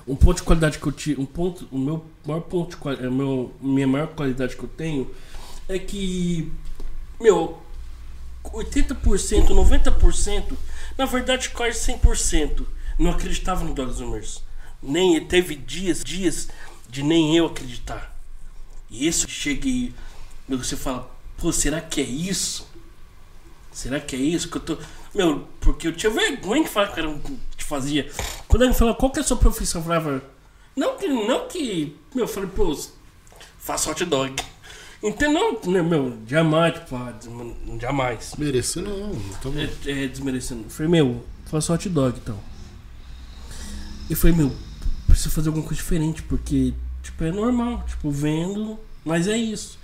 um ponto de qualidade que eu tiro, um ponto, o meu maior ponto de qualidade, meu, minha maior qualidade que eu tenho é que meu 80%, 90%, na verdade quase 100%, não acreditava no Dogs Zoomers. Nem teve dias, dias de nem eu acreditar. E isso cheguei, você fala, pô, será que é isso? Será que é isso que eu tô. Meu, porque eu tinha vergonha de falar que um que fazia. Quando ele falou, qual que é a sua profissão? Eu falava, não que. Não que. Meu, eu falei, pô, faço hot dog. Então, não, né, meu, jamais, tipo, desma- jamais. Merecer não. não É, é, desmerecendo. Falei, meu, faço hot dog então. E falei, meu, preciso fazer alguma coisa diferente, porque, tipo, é normal, tipo, vendo, mas é isso.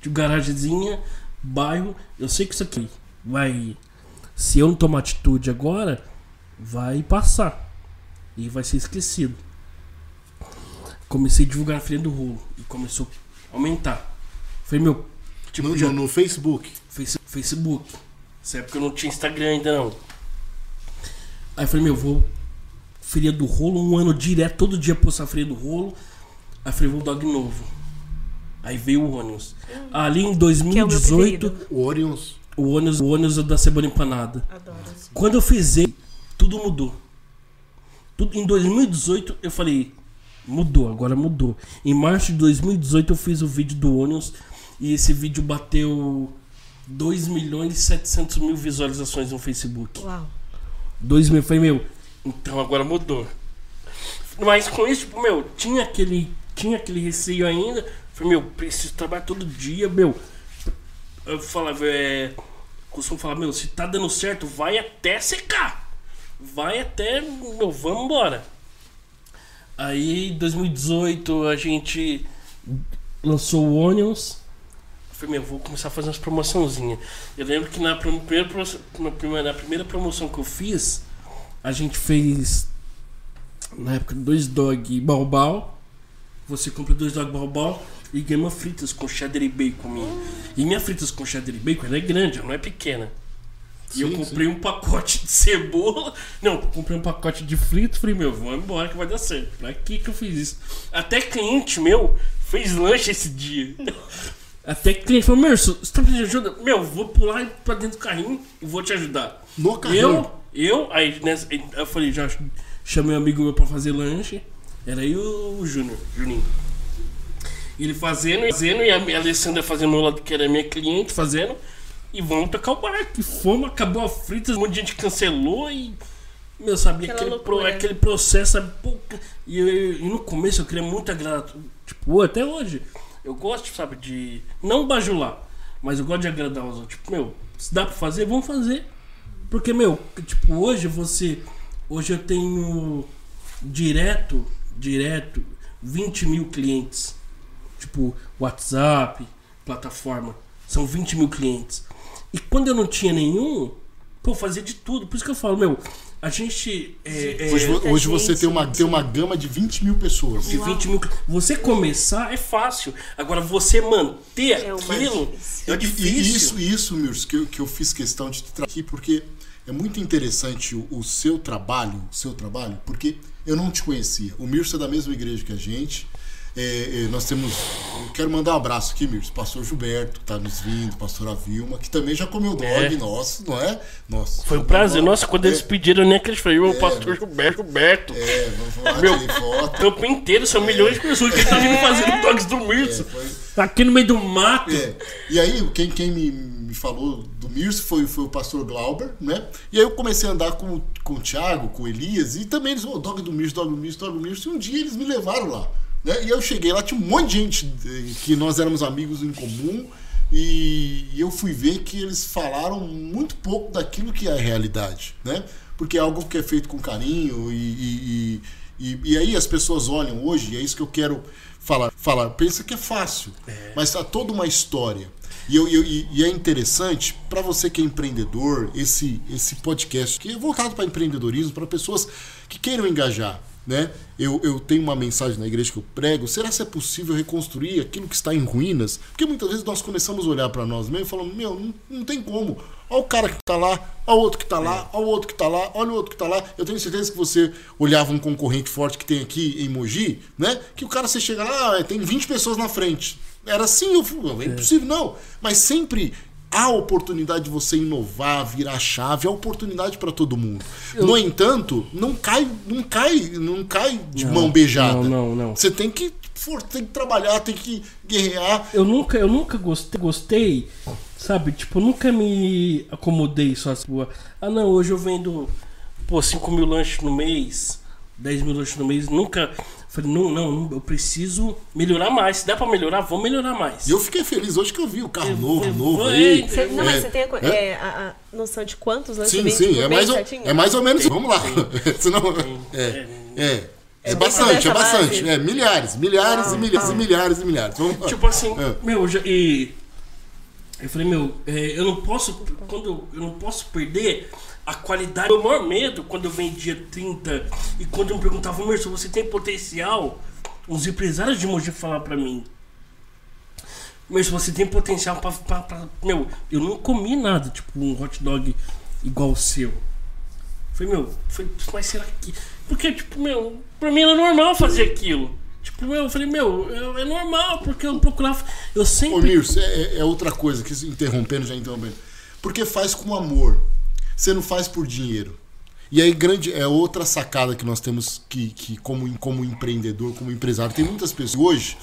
Tipo, garagemzinha, bairro, eu sei que isso aqui vai. Se eu não tomar atitude agora, vai passar. E vai ser esquecido. Comecei a divulgar na frente do rolo. E começou a aumentar. Falei, meu, tipo, no, já- no, Facebook. Face- Facebook. Nessa época eu não tinha Instagram ainda não. Aí eu falei, meu, vou Feria do Rolo, um ano direto, todo dia postar Feria do Rolo. Aí falei, vou dog novo. Aí veio o ônibus. Ali em Que é o 2018. O o ônibus, o ônibus da cebola empanada. Adoro. Quando eu fiz ele, tudo mudou. Tudo, em 2018 eu falei, mudou, agora mudou. Em março de 2018 eu fiz o vídeo do Onions e esse vídeo bateu 2 milhões e 700 mil visualizações no Facebook. Uau. 2 mil, foi meu. Então agora mudou. Mas com isso, tipo, meu, tinha aquele, tinha aquele receio ainda. Falei, meu, preciso trabalhar todo dia, meu. Eu falava, é. Costumo falar, meu, se tá dando certo, vai até secar. Vai até. Meu, vamos embora. Aí, em 2018, a gente lançou o Onions. Eu Falei, meu, vou começar a fazer umas promoçãozinhas. Eu lembro que na primeira, na primeira, na primeira promoção que eu fiz, a gente fez, na época, dois dog balbal. Você compra dois dog balbal e ganha uma fritas com cheddar e bacon minha. E minha fritas com cheddar e bacon ela é grande, ela não é pequena. E eu Sim, comprei um pacote de cebola. Não, comprei um pacote de frito. Falei, meu, vamos embora que vai dar certo. Pra que que eu fiz isso? Até cliente meu fez lanche esse dia. Até cliente falou, meu, você tá precisando de ajuda? Meu, vou pular pra dentro do carrinho e vou te ajudar. No carrinho. Eu, eu, aí nessa, eu falei, já chamei um amigo meu pra fazer lanche. Era aí o Júnior, Juninho. Ele fazendo, fazendo, e a Alessandra fazendo ao lado que era minha cliente, fazendo. E vamos tocar o barco. E fomos, acabou a frita, um monte de gente cancelou e. Meu, sabia Aquela aquele, pro- loucura. aquele processo, sabe? Pô, e, eu- e no começo eu queria muito agradar. Tipo, até hoje. Eu gosto, sabe, de. Não bajular, mas eu gosto de agradar os outros. Tipo, meu, se dá pra fazer, vamos fazer. Porque, meu, tipo, hoje você. Hoje eu tenho direto, direto, 20 mil clientes. Tipo, WhatsApp, plataforma. São 20 mil clientes. E quando eu não tinha nenhum, pô, fazia de tudo. Por isso que eu falo, meu, a gente. É, é, Hoje, muita hoje você gente. tem uma, tem uma gama de 20 mil pessoas. de 20 mil. Você começar é fácil. Agora, você manter É aquilo difícil. é E- difícil. E isso, isso Mirs, que, eu- que eu fiz questão de te trazer aqui, porque é muito interessante o, o seu trabalho, o seu trabalho, porque eu não te conhecia. O Mirce é da mesma igreja que a gente. É, é, nós temos. Eu quero mandar um abraço aqui, Mirce. Pastor Gilberto, que tá nos vindo, pastora Vilma, que também já comeu dog É. nosso, não é? Nossa. Foi um prazer. Nossa, quando É. eles pediram, nem acreditei. O pastor Gilberto, Gilberto. É, vamos lá, Meu, foto. campo inteiro, são milhões de pessoas que estão indo fazer dogs do Mirso. Aqui no meio do mato. É. E aí, quem, quem me, me falou do Mirce foi, foi o pastor Glauber, né? E aí eu comecei a andar com, com o Thiago, com o Elias, e também eles, oh, dog do Mirce, dog do Mirce, dog do Mirce. E um dia eles me levaram lá. Né? E eu cheguei lá, tinha um monte de gente eh, que nós éramos amigos em comum. E eu fui ver que eles falaram muito pouco daquilo que é a realidade, né? Porque é algo que é feito com carinho e, e, e, e- aí as pessoas olham hoje, e é isso que eu quero falar. falar pensa que é fácil, mas há toda uma história. E, eu, eu- e é interessante para você que é empreendedor, esse, esse podcast que é voltado para empreendedorismo, para pessoas que queiram engajar. Né? Eu, eu tenho uma mensagem na igreja que eu prego. Será se é possível reconstruir aquilo que está em ruínas? Porque muitas vezes nós começamos a olhar para nós mesmos e falamos: Meu, não, não tem como. Olha o cara que está lá, olha o outro que está lá, olha o outro que está lá, olha o outro que está lá. Eu tenho certeza que você olhava um concorrente forte que tem aqui em Mogi, né? Que o cara você chega lá, ah, tem 20 pessoas na frente. Era assim, eu fui, é impossível, não. Mas sempre há oportunidade de você inovar, virar a chave, há oportunidade para todo mundo. No entanto, não cai, não cai, não cai de Não, mão beijada. não, não, não. Você tem que, for, tem que trabalhar, tem que guerrear. Eu nunca, eu nunca gostei, gostei, sabe? Tipo, eu nunca me acomodei só assim. tipo, Ah, não, hoje eu vendo, pô, 5 mil lanches no mês, 10 mil lanches no mês. Nunca. Falei, não, não, eu preciso melhorar mais. Se der pra melhorar, vou melhorar mais. E eu fiquei feliz hoje que eu vi o carro Eu- novo, eu- novo eu- aí. Você- não, mas É, você tem a, é. é, a- a noção de quantos lanches Sim, sim, é mais, ou, é mais ou menos. Vamos lá. Senão, é, é, é. É bastante, é bastante. É milhares, milhares e milhares e milhares e milhares. Vamos lá. Tipo assim, É. meu, já, e eu falei, meu, é, eu não posso, quando eu, eu não posso perder a qualidade. O maior medo quando eu vendia 30 e quando eu me perguntava, Merson, você tem potencial? Uns empresários de Mogi falaram pra mim. Merson, você tem potencial pra, pra, pra- Meu, eu não comi nada, tipo um hot dog igual o seu. Falei, meu, falei, mas será que. Porque, tipo, meu, pra mim era normal fazer aquilo. Tipo, meu, eu falei, meu, é, é normal, porque eu procurava. Eu Ô, sempre. Mirce, é, é outra coisa, que interrompendo, já interrompendo. Porque faz com amor. Você não faz por dinheiro. E aí, grande é outra sacada que nós temos que, que como, como empreendedor, como empresário. Tem muitas pessoas hoje.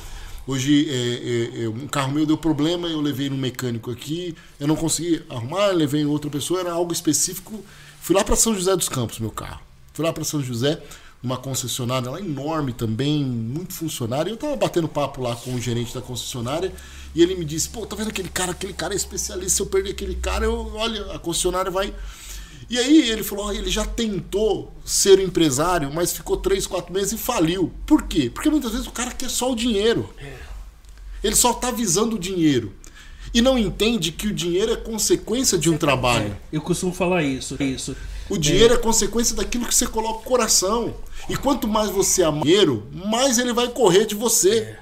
Hoje, é, é, é, um carro meu deu problema, eu levei no mecânico aqui, eu não consegui arrumar, levei em outra pessoa, era algo específico. Fui lá para São José dos Campos, meu carro. Fui lá para São José, uma concessionária lá enorme também, muito funcionário. Eu tava batendo papo lá com o gerente da concessionária e ele me disse: pô, tá vendo aquele cara? Aquele cara é especialista. Se eu perder aquele cara, eu, olha, a concessionária vai. E aí ele falou: "Ó, ele já tentou ser empresário, mas ficou três, quatro meses e faliu. Por quê? Porque muitas vezes o cara quer só o dinheiro. Ele só tá visando o dinheiro. E não entende que o dinheiro é consequência de um trabalho. Eu costumo falar isso. isso. O dinheiro é consequência daquilo que você coloca no coração. E quanto mais você ama o dinheiro, mais ele vai correr de você.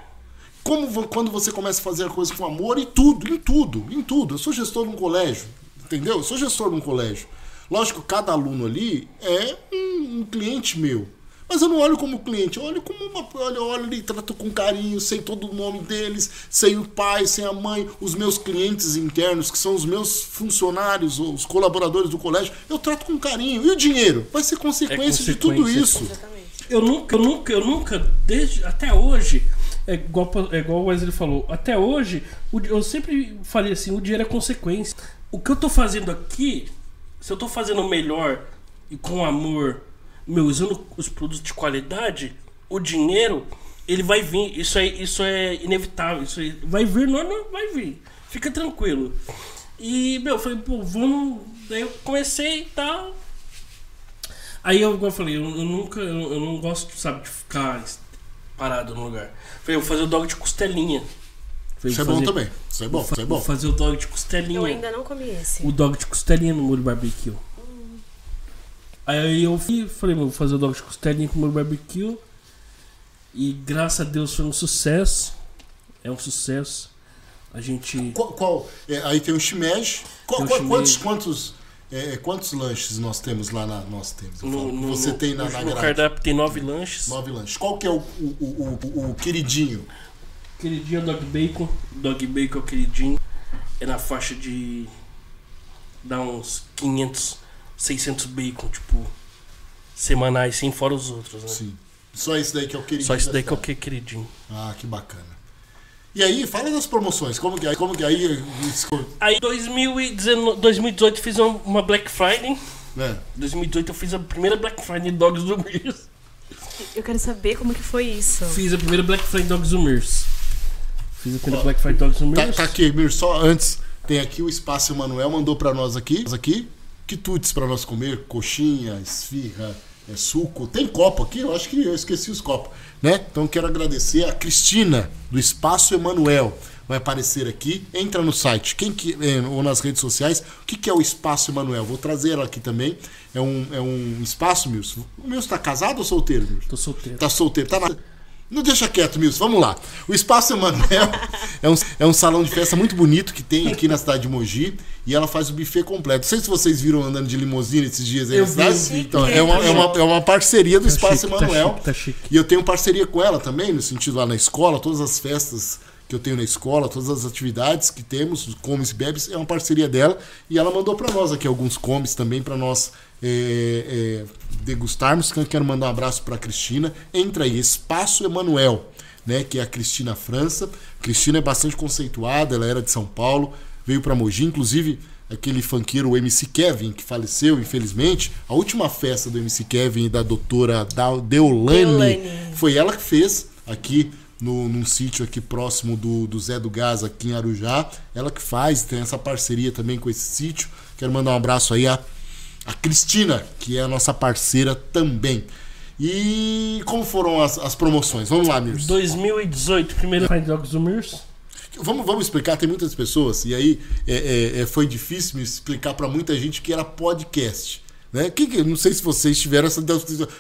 Como vo- quando você começa a fazer a coisa com amor e tudo, em tudo, em tudo. Eu sou gestor de um colégio, entendeu? Eu sou gestor de um colégio. Lógico, cada aluno ali é um, um cliente meu. Mas eu não olho como cliente, eu olho como uma. Olha, eu olho ali, trato com carinho, sei todo o nome deles, sei o pai, sei a mãe, os meus clientes internos, que são os meus funcionários, os colaboradores do colégio, eu trato com carinho. E o dinheiro? Vai ser consequência, de tudo consequência. isso. Exatamente. Eu nunca, eu nunca, eu nunca, desde até hoje, é igual, é igual o Wesley falou, até hoje, eu sempre falei assim, o dinheiro é consequência. O que eu tô fazendo aqui, se eu tô fazendo melhor e com amor, meu, usando os produtos de qualidade, o dinheiro, ele vai vir. Isso é, isso é inevitável. Isso aí vai vir, não, não, vai vir. Fica tranquilo. E, meu, eu falei, pô, vamos. Daí eu comecei e tal. Aí eu, eu falei, eu, eu nunca, eu, eu não gosto, sabe, de ficar parado no lugar. Falei, eu vou fazer o dog de costelinha. Isso é vou bom fazer- também. Isso é bom, isso é Vou bom. fazer o dog de costelinha. Eu ainda não comi esse. O dog de costelinha no molho barbecue. Aí eu fui, falei, meu, vou fazer o dog de costelinha com molho barbecue. E graças a Deus foi um sucesso. É um sucesso. A gente. Qual, qual- é, aí tem o shimeji. Qual- Tem o quantos, quantos, é, quantos lanches nós temos lá na. Nós temos. No, falo, no- você no- tem na, na no grade. cardápio tem nove lanches. Nove lanches. Qual que é o, o, o, o- o queridinho? Queridinho dog bacon. Dog bacon é o queridinho. É na faixa de. dá uns 500, 600 bacon, tipo. semanais, sem fora os outros, né? Sim. Só esse daí que é o queridinho. Só isso da daí que é o que é queridinho. Ah, que bacana. E aí, fala das promoções. Como que, como que aí. Aí, em 2019 2018, eu fiz uma- Black Friday. Né? 2018 eu fiz a primeira Black Friday Dogs do Mears. Eu quero saber como que foi isso. Fiz a primeira Black Friday Dogs do Mears. Fiz a primeira Black Friday Dogs do Tá, Mears. tá aqui, Mir, só antes. Tem aqui o Espaço Emanuel, mandou pra nós aqui. aqui quitutes pra nós comer, coxinha, esfirra, é, suco. Tem copo aqui? Eu acho que eu esqueci os copos. Né? Então quero agradecer a Cristina, do Espaço Emanuel. Vai aparecer aqui. Entra no site quem que, é, ou nas redes sociais. O que, que é o Espaço Emanuel? Vou trazer ela aqui também. É um, é um espaço, Milson. O Milson tá casado ou solteiro, Milson? Tô solteiro. Tá solteiro, tá na. Não deixa quieto, Milson. Vamos lá. O Espaço Emanuel é um, é um salão de festa muito bonito que tem aqui na cidade de Mogi. E ela faz o buffet completo. Não sei se vocês viram andando de limusine esses dias aí na cidade. Então, é, uma, é, uma, é uma parceria do Espaço chique, tá Emanuel. chique, tá chique. E eu tenho parceria com ela também, no sentido lá na escola, todas as festas que eu tenho na escola, todas as atividades que temos, os comes e bebes, é uma parceria dela. E ela mandou para nós aqui alguns comes também para nós é, é, degustarmos. Então, eu Quero mandar um abraço para Cristina. Entra aí, Espaço Emanuel, né, que é a Cristina França. Cristina é bastante conceituada, ela era de São Paulo, veio para Mogi, inclusive aquele funkeiro, o MC Kevin, que faleceu, infelizmente. A última festa do MC Kevin e da doutora Deolane, Deolane. foi ela que fez aqui no, num sítio aqui próximo do, do Zé do Gás, aqui em Arujá. Ela que faz, tem essa parceria também com esse sítio. Quero mandar um abraço aí a, a Cristina, que é a nossa parceira também. E como foram as, as promoções? Vamos lá, Mirce. 2018, primeira Friday Dogs do Mears. Vamos, vamos explicar, tem muitas pessoas, e aí é, é, é, foi difícil me explicar para muita gente que era podcast. Né? Que, que- não sei se vocês tiveram essa.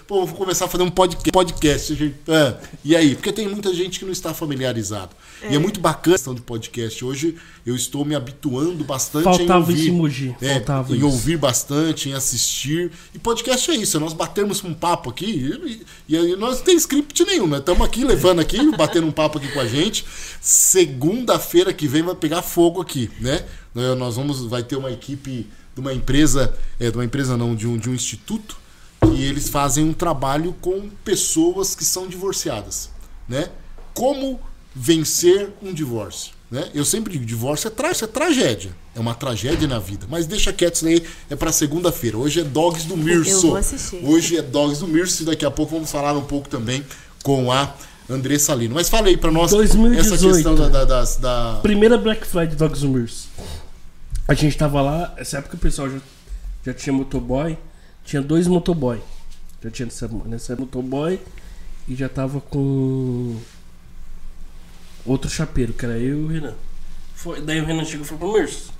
Pô, vou começar a fazer um podcast. podcast gente, ah, e aí? Porque tem muita gente que não está familiarizado. E é muito bacana a questão de podcast. Hoje eu estou me habituando bastante Faltava em ouvir. isso em Mogi, É, faltava em isso. ouvir bastante, em assistir. E podcast é isso, é nós batermos um papo aqui e, e aí nós não tem script nenhum, né? Estamos aqui levando aqui, batendo um papo aqui com a gente. Segunda-feira que vem vai pegar fogo aqui, né? Nós vamos, vai ter uma equipe uma empresa, é, de uma empresa não, de um, de um instituto, que eles fazem um trabalho com pessoas que são divorciadas, né? Como vencer um divórcio, né? Eu sempre digo, divórcio é, tra é tragédia, é uma tragédia na vida, mas deixa quieto isso aí, é para segunda-feira. Hoje é Dogs do Mirso. Eu vou assistir. Hoje é Dogs do Mirso e daqui a pouco vamos falar um pouco também com a Andressa Lino. Mas fala aí para nós 2018. essa questão da, da, das- da- Primeira Black Friday Dogs Mirrors. A gente tava lá, essa época o pessoal já, já tinha motoboy. Tinha dois motoboy. Já tinha nessa, nessa motoboy e já tava com outro chapeiro, que era eu e o Renan. Foi, daí o Renan chegou e falou pro Mirso.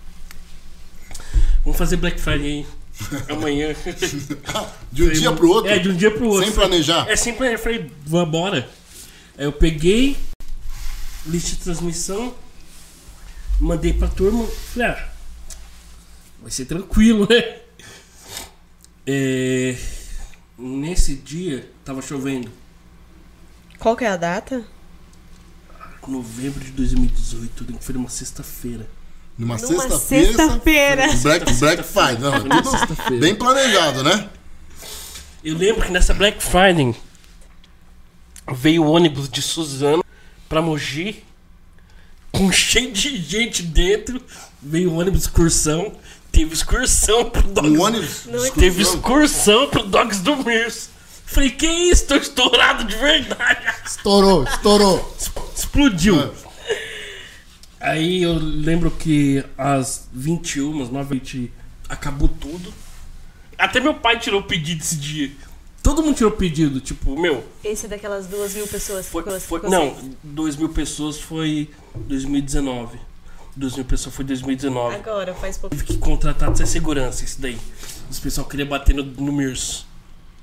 Vamos fazer Black Friday aí. Amanhã. de um dia pro outro, É, de um dia pro outro. sem planejar. É sempre eu falei, vambora. Aí eu peguei, lista de transmissão, mandei pra turma, falei, ah, vai ser tranquilo, né? É, nesse dia, tava chovendo. Qual que é a data? Novembro de 2018, que foi numa sexta-feira. Numa, Numa sexta-feira. sexta-feira. Black, Black Friday. Não, numa tudo bem planejado, né? Eu lembro que nessa Black Friday veio o ônibus de Suzano pra Mogi com cheio de gente dentro. Veio o ônibus de excursão. Teve excursão pro Dogs. Um ônibus. Não é Teve excursão. excursão pro Dogs do Mirs. Falei, que isso? Tô estourado de verdade. Estourou, estourou. Explodiu. Ah. Aí eu lembro que às 21, às 9 acabou tudo. Até meu pai tirou o pedido esse dia. Todo mundo tirou o pedido, tipo, meu, Esse é daquelas duas mil pessoas que foi, ficou- foi- ficou não, sem. 2 mil pessoas foi 2019. 2 mil pessoas foi 2019. Agora, faz pouco. Tive que contratar de segurança, isso daí. Os pessoal queria bater no, no Mirs.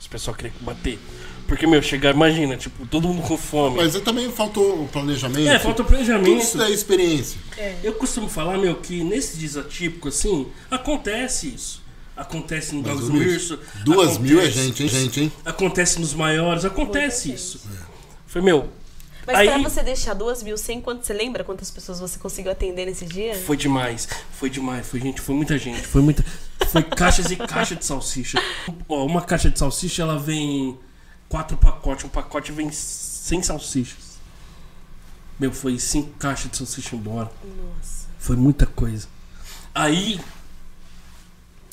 Os pessoal queria bater. Porque, meu, chegar, imagina, tipo, todo mundo com fome. Mas também faltou o planejamento. É, falta o Tudo planejamento. isso é experiência. Eu costumo falar, meu, que nesses dias atípicos, assim, acontece isso. Acontece no Mas, do Mirso, Mirso. Duas acontece- mil é gente, hein, gente, hein? Acontece nos maiores, acontece isso. Foi, meu, Mas Aí- pra você deixar duas mil sem quanto você lembra quantas pessoas você conseguiu atender nesse dia? foi demais. Foi demais, foi gente, foi muita gente. Foi muita. Foi caixas e caixas de salsicha. Ó, uma caixa de salsicha, ela vem quatro pacotes. Um pacote vem sem salsichas. Meu, foi cinco caixas de salsicha embora. Nossa. Foi muita coisa. Aí,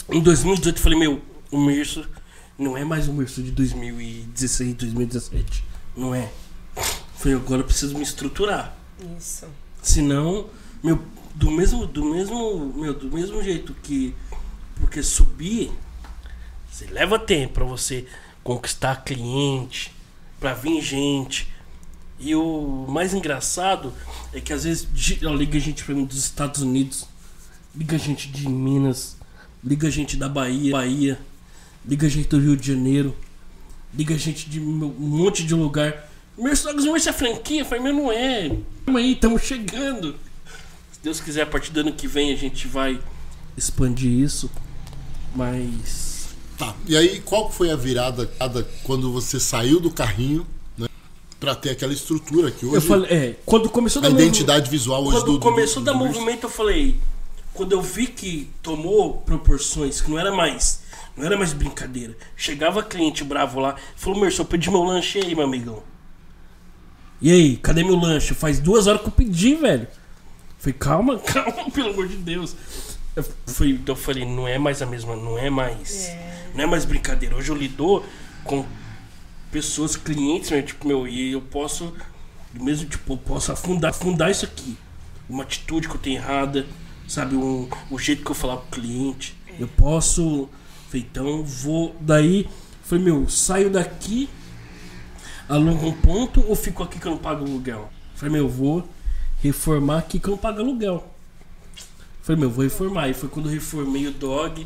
em 2018, eu falei, meu, o Mirso não é mais o Mirso de 2016, 2017. Não é. Falei, agora eu preciso me estruturar. Isso. Senão, meu, do mesmo, do mesmo, meu, do mesmo jeito que porque subir, você leva tempo pra você conquistar cliente, pra vir gente. E o mais engraçado é que às vezes liga gente pra mim dos Estados Unidos, liga gente de Minas, liga gente da Bahia, Bahia, liga gente do Rio de Janeiro, liga gente de um monte de lugar. Meus sogros não é essa franquia, eu falei, meu não é. Calma aí, estamos chegando. Se Deus quiser, a partir do ano que vem a gente vai expandir isso. Mas. Tá. E aí, qual foi a virada quando você saiu do carrinho, né? Pra ter aquela estrutura que hoje. Eu falei, é, quando começou a da identidade visual hoje Quando do. começou do- da do movimento, eu falei. Quando eu vi que tomou proporções, que não era mais. Não era mais brincadeira. Chegava cliente bravo lá, falou, Merson, eu pedi meu lanche aí, meu amigão. E aí, cadê meu lanche? Faz duas horas que eu pedi, velho. Falei, calma, calma, pelo amor de Deus. Eu, fui, então eu falei, não é mais a mesma, não é mais. Não é mais brincadeira. Hoje eu lido com pessoas, clientes, né? Tipo, meu, e eu posso. Mesmo, tipo, eu posso afundar, afundar isso aqui. Uma atitude que eu tenho errada, sabe? Um, o jeito que eu falar com o cliente. Eu posso. Falei, então vou. Daí, falei, meu, saio daqui, alugo um ponto ou fico aqui que eu não pago aluguel? Falei, meu, eu vou reformar aqui que eu não pago aluguel. Falei, meu, vou reformar. E foi quando eu reformei o dog.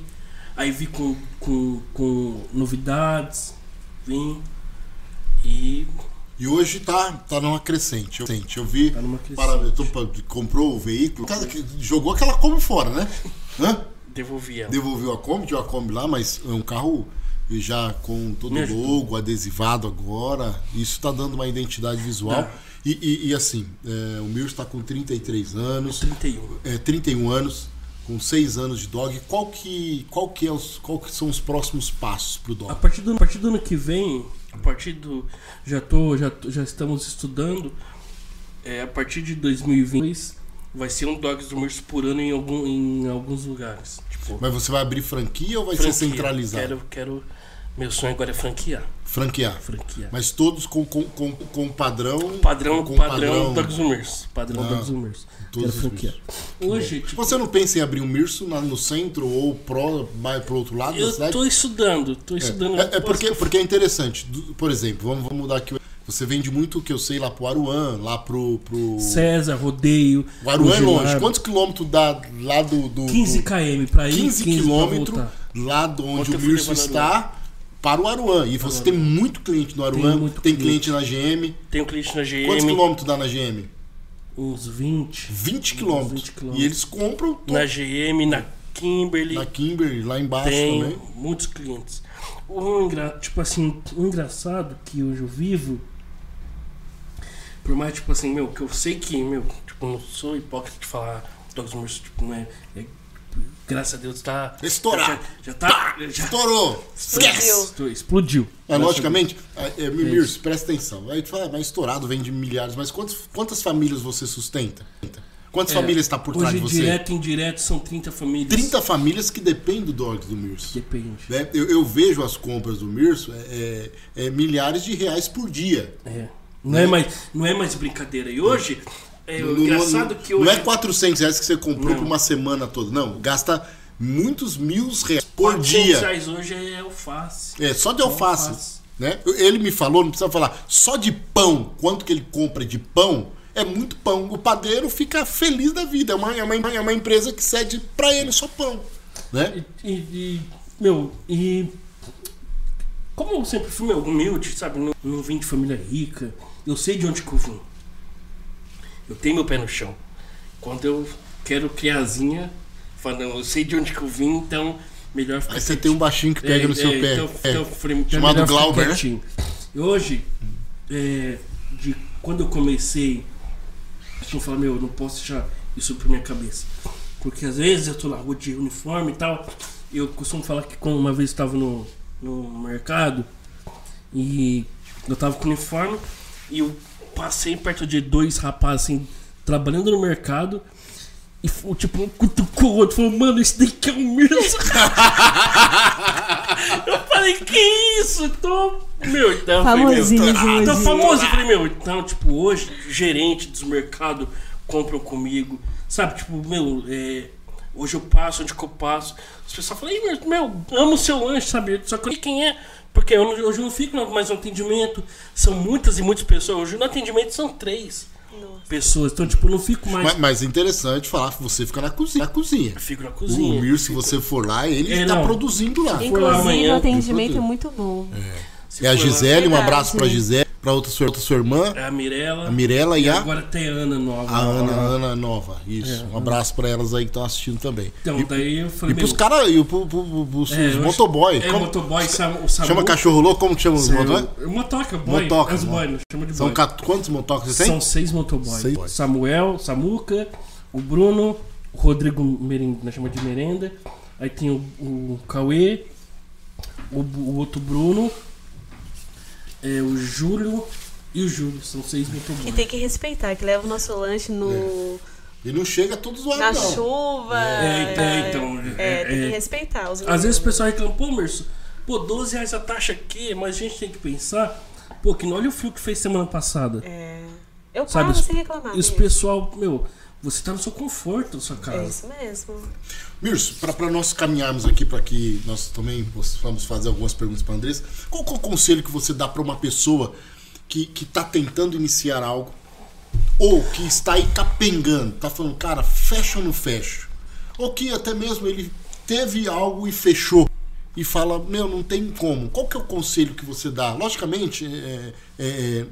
Aí vi com, com, com novidades, vim e E hoje tá, tá numa crescente. Eu, eu vi. Tá numa crescente. Para, comprou o veículo. Cara, que jogou aquela Kombi fora, né? Hã? devolvi ela. Devolveu a Kombi, tinha uma Kombi lá, mas é um carro já com todo o logo, adesivado agora. Isso tá dando uma identidade visual. E, e- e assim, é, o Mir está com 33 anos. 31. é, 31 anos, com 6 anos de dog. Qual que, qual que, é os, qual que são os próximos passos pro A dog? partir do, a partir do ano que vem, a partir do. Já tô, já, já estamos estudando. É, a partir de 2022 vai ser um Dogs do Mirso por ano em, algum, em alguns lugares. Tipo, Mas você vai abrir franquia ou vai franquia. ser centralizado? Quero, quero. Meu sonho agora é franquear. Franquear. Franquear. Mas todos com, com, com, com padrão. Padrão, com padrão, Dogs do Mirso. Padrão Ah, Dogs do Mirso. todos Quero franquear. Hoje, tipo, Você não pensa em abrir um Mirso no centro ou pro, mais pro outro lado da eu cidade? tô estudando, tô estudando. É, é porque, porque é interessante. Por exemplo, vamos, vamos mudar aqui. Você vende muito o que eu sei lá pro Aruan, lá pro. pro... César, rodeio. O Aruan é longe. Quantos quilômetros dá lá do. do 15 do- km pra ir, 15 15 quilômetros lá de onde Ontem o Mirso está para o Aruan. E você tem muito cliente no Aruan, tem, muito cliente. cliente. na GM. Tem um cliente na GM, Quantos quilômetros dá na GM? uns 20. 20 Uns quilômetros. 20 quilômetros. E eles compram tudo. Na GM, na Kimberly. na Kimberly, lá embaixo tem também. muitos clientes. O engra... Tipo assim, o engraçado que hoje eu vivo. Por mais, tipo assim, meu, que eu sei que, meu, tipo, não sou hipócrita de falar Dogs Morse, tipo, não é. É- graças a Deus tá. Estourar. Já, já tá. Já, Estourou! Esquece! Estou- explodiu. É, logicamente, é, é, Mirso, presta atenção. Aí tu fala, ah, mas estourado vende milhares, mas quantas, quantas famílias você sustenta? Quantas famílias está por trás de você? direto e indireto, são 30 famílias. 30 famílias que dependem do Dogs do Mirso. Depende. né? Eu, eu vejo as compras do Mirso é, é- é milhares de reais por dia. É. Não é mais, não é mais brincadeira. E hoje, é Não- o engraçado não, que hoje. não é 400 reais que você comprou Não. por uma semana toda, não. Gasta muitos mil reais por 400 dia. reais hoje é alface. É, só de alface. alface. Né? Ele me falou, não precisa falar, só de pão, quanto que ele compra de pão, é muito pão. O padeiro fica feliz da vida. É uma, é uma, é uma empresa que cede pra ele só pão. Né? E, e- meu, e. Como eu sempre fui meu, humilde, sabe? Não, não vim de família rica. Eu sei de onde que eu vim. Eu tenho meu pé no chão. Quando eu quero criazinha, falando, eu sei de onde que eu vim, então melhor ficar Aí você tem um baixinho que pega É, no seu é, pé. então- É. então falei, então Chamado Glauber, né? E hoje, é, de quando eu comecei, eu falei, meu, eu não posso deixar isso pra minha cabeça. Porque às vezes eu tô na rua de uniforme e tal. Eu costumo falar que quando uma vez eu estava no, no mercado e eu tava com uniforme e eu passei perto de dois rapazes assim, trabalhando no mercado. E foi, tipo, um cutucou o outro, falou, mano, esse daqui é o mesmo. eu falei, que isso? Tô. Meu, então eu falei, meu, tô, hoje. tô famoso. Eu falei, meu, então, tipo, hoje, gerente dos mercados compram comigo. Sabe, tipo, meu, é, hoje eu passo, onde que eu passo. As pessoas falam, "Ih, meu, meu, amo seu lanche, sabe? Só que quem é. Porque eu não- hoje eu não fico mais no atendimento. São muitas e muitas pessoas. Hoje no atendimento são três pessoas. Então, tipo, eu não fico mais. Mas, mas é interessante falar que você fica na cozinha. Na cozinha. Eu fico na O cozinha. Mir, se você for lá, ele É, está não. produzindo lá. for lá Inclusive, amanhã, o atendimento é muito bom. Se É a Gisele, um abraço pra Gisele, pra outra sua, outra sua irmã, É a Mirella. a Mirella e a, Agora tem a Ana nova. a Ana, a Ana Nova. Isso. Um abraço pra elas aí que estão assistindo também. Então, E, daí eu falei. e pros caras, e pro, pro, pro, pros é, motoboy. É, Como- motoboy, o Samu. chama cachorro louco? Como que chama os motoboy? É, Motoca, boy. Motoca, As mo- boy, não chama de São boy. cat- quantos motocas você tem? São seis boys. Samuel, Samuca, o Bruno, o Rodrigo Merenda, nós chamamos de Merenda. Aí tem o, o Cauê, o, o outro Bruno, é, o Júlio e o Júlio. São seis E motoboys. tem que respeitar, que leva o nosso lanche no, E não chega todos zoado, na não. chuva. É, é, então, É, é, tem que é. respeitar os Às vezes o pessoal reclama, pô, Merso, pô, 12 reais a taxa aqui, mas a gente tem que pensar, pô, que não olha o fio que fez semana passada. É. Eu Sabe, pago os- sem reclamar. E os mesmo. pessoal, meu, você tá no seu conforto na sua É casa. isso mesmo. Mirso, para nós caminharmos aqui, para que nós também possamos fazer algumas perguntas para Andressa, qual, qual o conselho que você dá para uma pessoa que está tentando iniciar algo ou que está aí capengando, tá falando, cara, fecha ou não fecha? Ou que até mesmo ele teve algo e fechou. E fala, meu, não tem como. Qual que é o conselho que você dá? Logicamente, é, é, é,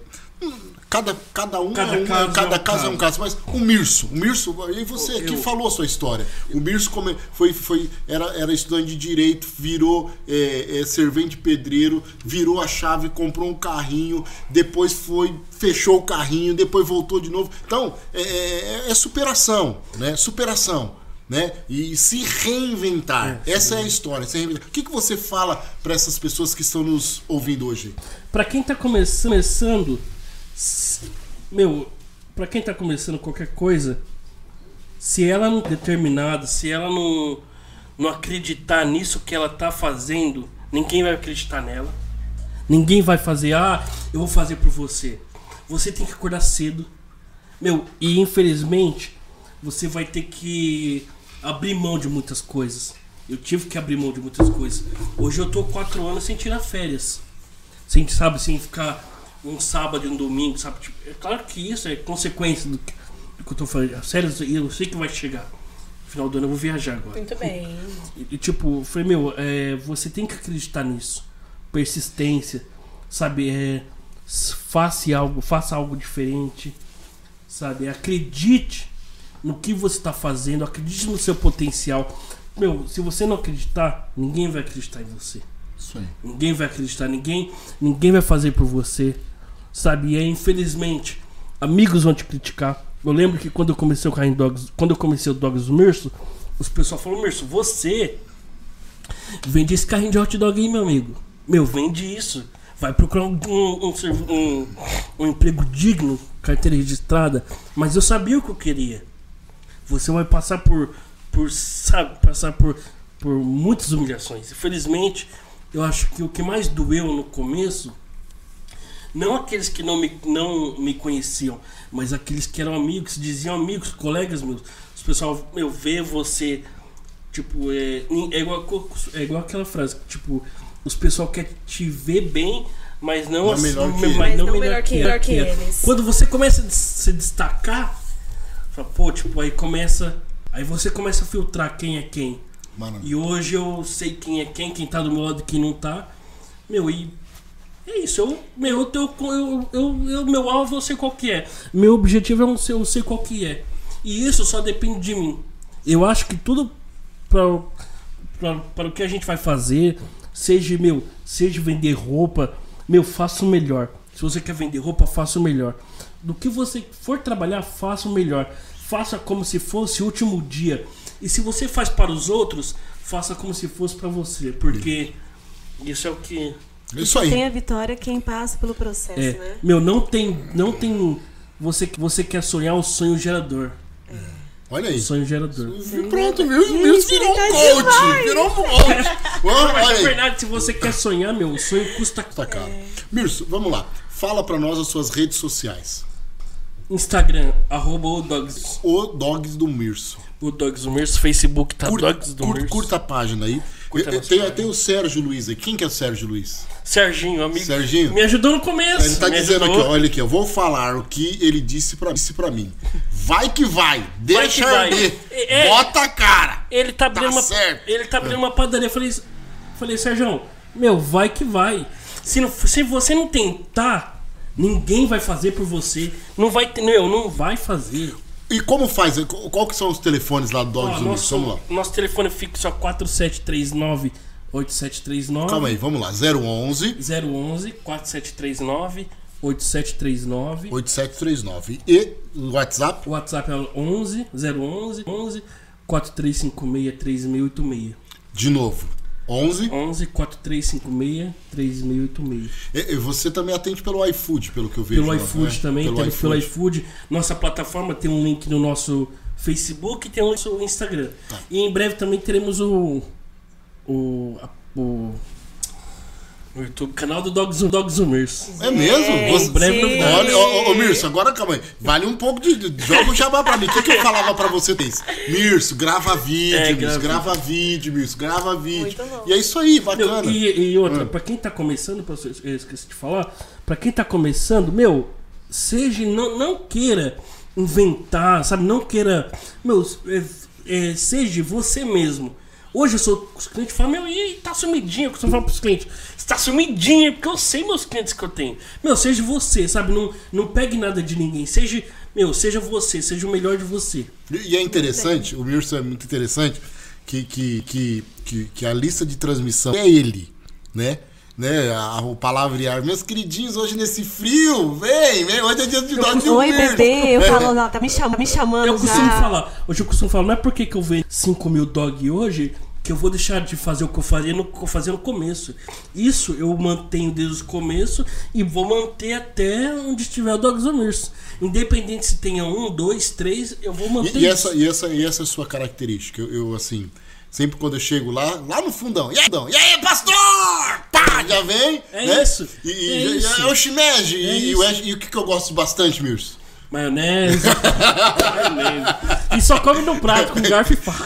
cada, cada um Cada é um, caso cada é um caso é um caso. Mas o Mirso, o Mirso, e você Eu- aqui eu- falou a sua história. O Mirso come, foi, foi, era, era estudante de direito, virou é, é, servente pedreiro, virou a chave, comprou um carrinho, depois foi, fechou o carrinho, depois voltou de novo. Então, é, é- é superação, né? Superação. Né? E se reinventar. Essa é a história. O que, que você fala para essas pessoas que estão nos ouvindo hoje? Pra quem tá come- começando, meu, pra quem tá começando qualquer coisa, se ela não determinada, se ela não não acreditar nisso que ela tá fazendo, ninguém vai acreditar nela. Ninguém vai fazer, ah, eu vou fazer por você. Você tem que acordar cedo. Meu, e infelizmente, você vai ter que abrir mão de muitas coisas. Eu tive que abrir mão de muitas coisas. Hoje eu tô quatro anos sem tirar férias. Sem, sabe, sem ficar um sábado e um domingo, sabe? Tipo, é claro que isso é consequência do que, do que eu tô falando. As Férias, eu sei que vai chegar. No final do ano eu vou viajar agora. Muito bem. E, e, tipo, eu falei, meu, é, você tem que acreditar nisso. Persistência, sabe? É, faça algo, faça algo diferente, sabe? Acredite no que você está fazendo, acredite no seu potencial. Meu, se você não acreditar, ninguém vai acreditar em você. Isso aí. Ninguém vai acreditar, ninguém, ninguém vai fazer por você. Sabe? E aí, infelizmente, amigos vão te criticar. Eu lembro que quando eu comecei o carrinho Dogs, quando eu comecei o Dogs do Mirso, os pessoal falaram, Mirso, você vende esse carrinho de hot dog aí, meu amigo. Meu, vende isso. Vai procurar um, um, um- um emprego digno, carteira registrada. Mas eu sabia o que eu queria. Você vai passar por, por sabe, passar por, por muitas humilhações. Infelizmente, eu acho que o que mais doeu no começo, não aqueles que não me, não me conheciam, mas aqueles que eram amigos, se diziam amigos, colegas meus. Os pessoal, eu ver você, tipo, é, é, igual, é igual aquela frase, tipo, os pessoal quer te ver bem, mas não, Não assim, melhor que mas não melhor que- melhor que ele. eles. Quando você começa a se destacar, fala, pô, tipo, aí começa. Aí você começa a filtrar quem é quem. Mano, E hoje eu sei quem é quem, quem tá do meu lado e quem não tá. Meu, e é isso. Eu, meu, eu, eu, eu, eu- meu alvo eu sei qual que é. Meu objetivo é um eu sei qual que é. E isso só depende de mim. Eu acho que tudo para o que a gente vai fazer, seja meu, seja vender roupa, meu, faça o melhor. Se você quer vender roupa, faça o melhor. Do que você for trabalhar, faça o melhor. Faça como se fosse o último dia. E se você faz para os outros, faça como se fosse para você, porque isso é o que isso aí. Tem a vitória quem passa pelo processo, é, né? meu, não tem, não tem você você quer sonhar o sonho gerador, Olha aí. o sonho gerador. Pronto? Viu? Gente, Virou um tá coach. demais. Virou um coach. Olha Mas é aí. verdade, se você quer sonhar, meu, o sonho custa Tá caro. Mirso, vamos lá. Fala pra nós as suas redes sociais. Instagram, arroba o Dogs, O Dogs do Mirso. o Dogs do Mirso, Facebook tá Curta, Dogs do curta, Mirso. curta a página aí. Tem, tem o Sérgio Luiz aí. Quem que é o Sérgio Luiz? Serginho, amigo. Serginho? Me ajudou no começo. Ele tá me dizendo aqui, ajudou. ó, olha aqui, eu vou falar o que ele disse pra, disse pra mim. Vai que vai, deixa que vai. arder, É- bota a cara. Ele tá abrindo Tá uma certo. ele tá abrindo uma padaria. Eu falei, falei, Sérgio, meu, vai que vai. Se, não, se você não tentar, ninguém vai fazer por você. Não vai, ter- meu, não vai fazer. E como faz? Qual que são os telefones lá do Dogs do Mirso? Vamos lá. Nosso telefone fixo é 4739 8739 Calma aí, vamos lá. 011 011 4739 8739 8739. E o WhatsApp? O WhatsApp é o 11 011 11 4356 3686. De novo. 11. 11 4356 3686. E, e você também atende pelo iFood, pelo que eu vejo. Pelo lá, iFood né? também, Pelo temos pelo iFood. iFood. Nossa plataforma tem um link no nosso Facebook e tem o nosso Instagram. Tá. E em breve também teremos o. O. o, o YouTube, canal do Dogs, Dogs Humers. É mesmo? Você- breve novidade. Olha, ô, ô, ô, Mirso, agora calma aí. Vale um pouco de. de- Joga o jabá pra mim. O que, que eu falava pra você, Tens? Mirso, grava vídeo, É, Mirso, grava. vídeo, Mirso, grava vídeo. Muito bom. E é isso aí, Meu, bacana. e, e outra, Ah. pra quem tá começando, eu esqueci de falar, pra quem tá começando, meu, seja, não, não queira inventar, sabe? Não queira. Meu, é- é, seja você mesmo. Hoje eu sou os clientes falam, meu, e tá sumidinho? Eu costumo falar pros clientes, você tá sumidinho, porque eu sei meus clientes que eu tenho. Meu, seja você, sabe? Não, não pegue nada de ninguém. Seja, meu, seja você, seja o melhor de você. E é interessante, o Mirson é muito interessante, que, que, que, que, que a lista de transmissão é ele, né? Né, a, o palavrear, meus queridinhos, hoje nesse frio, vem, vem, hoje é dia de dog de Oi, bebê. Eu falo, não, tá me chamando, me chamando Eu costumo já. falar, hoje eu costumo falar, não é porque que eu vejo 5 mil dog hoje que eu vou deixar de fazer o que eu fazia no, que eu fazia no começo. Isso eu mantenho desde o começo e vou manter até onde estiver o Dogs Mirso. Independente se tenha um, dois, três, eu vou manter E, e isso. essa, e, essa, e essa é a sua característica. Eu, eu, assim, sempre quando eu chego lá, lá no fundão, e aí? E aí pastor? Pá, já vem. É né? isso, E, é isso. é o shimeji. É e, isso. o, e o que, que eu gosto bastante, Mirson? Maionese. maionese. E só come no prato com garfo e faca.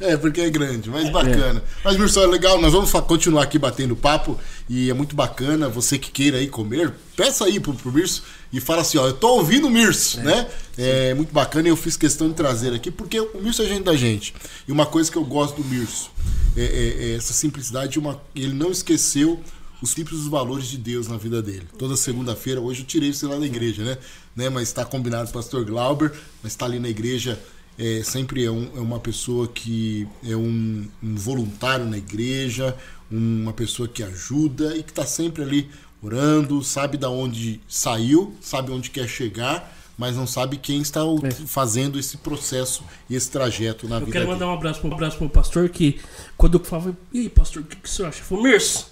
É, porque é grande, mas bacana. Mas, Mirson, é legal, nós vamos continuar aqui batendo papo e é muito bacana. Você que queira aí comer, peça aí pro, pro Mirso e fala assim: ó, eu tô ouvindo o Mirso, né? É muito bacana e eu fiz questão de trazer aqui porque o Mirso é gente da gente. E uma coisa que eu gosto do Mirso é, é- é essa simplicidade. Uma, ele não esqueceu os simples valores de Deus na vida dele. Toda segunda-feira, hoje eu tirei você lá da igreja, né? né? Mas está combinado com o pastor Glauber, mas está ali na igreja é, sempre é, um- é uma pessoa que é um, um voluntário na igreja, uma pessoa que ajuda e que está sempre ali orando, sabe da onde saiu, sabe onde quer chegar, mas não sabe quem está o- fazendo esse processo e esse trajeto na Eu vida quero dele. mandar um abraço, um abraço pro pastor que, quando eu falava, e aí, pastor, o que, que você acha? Ele falou, Mirso,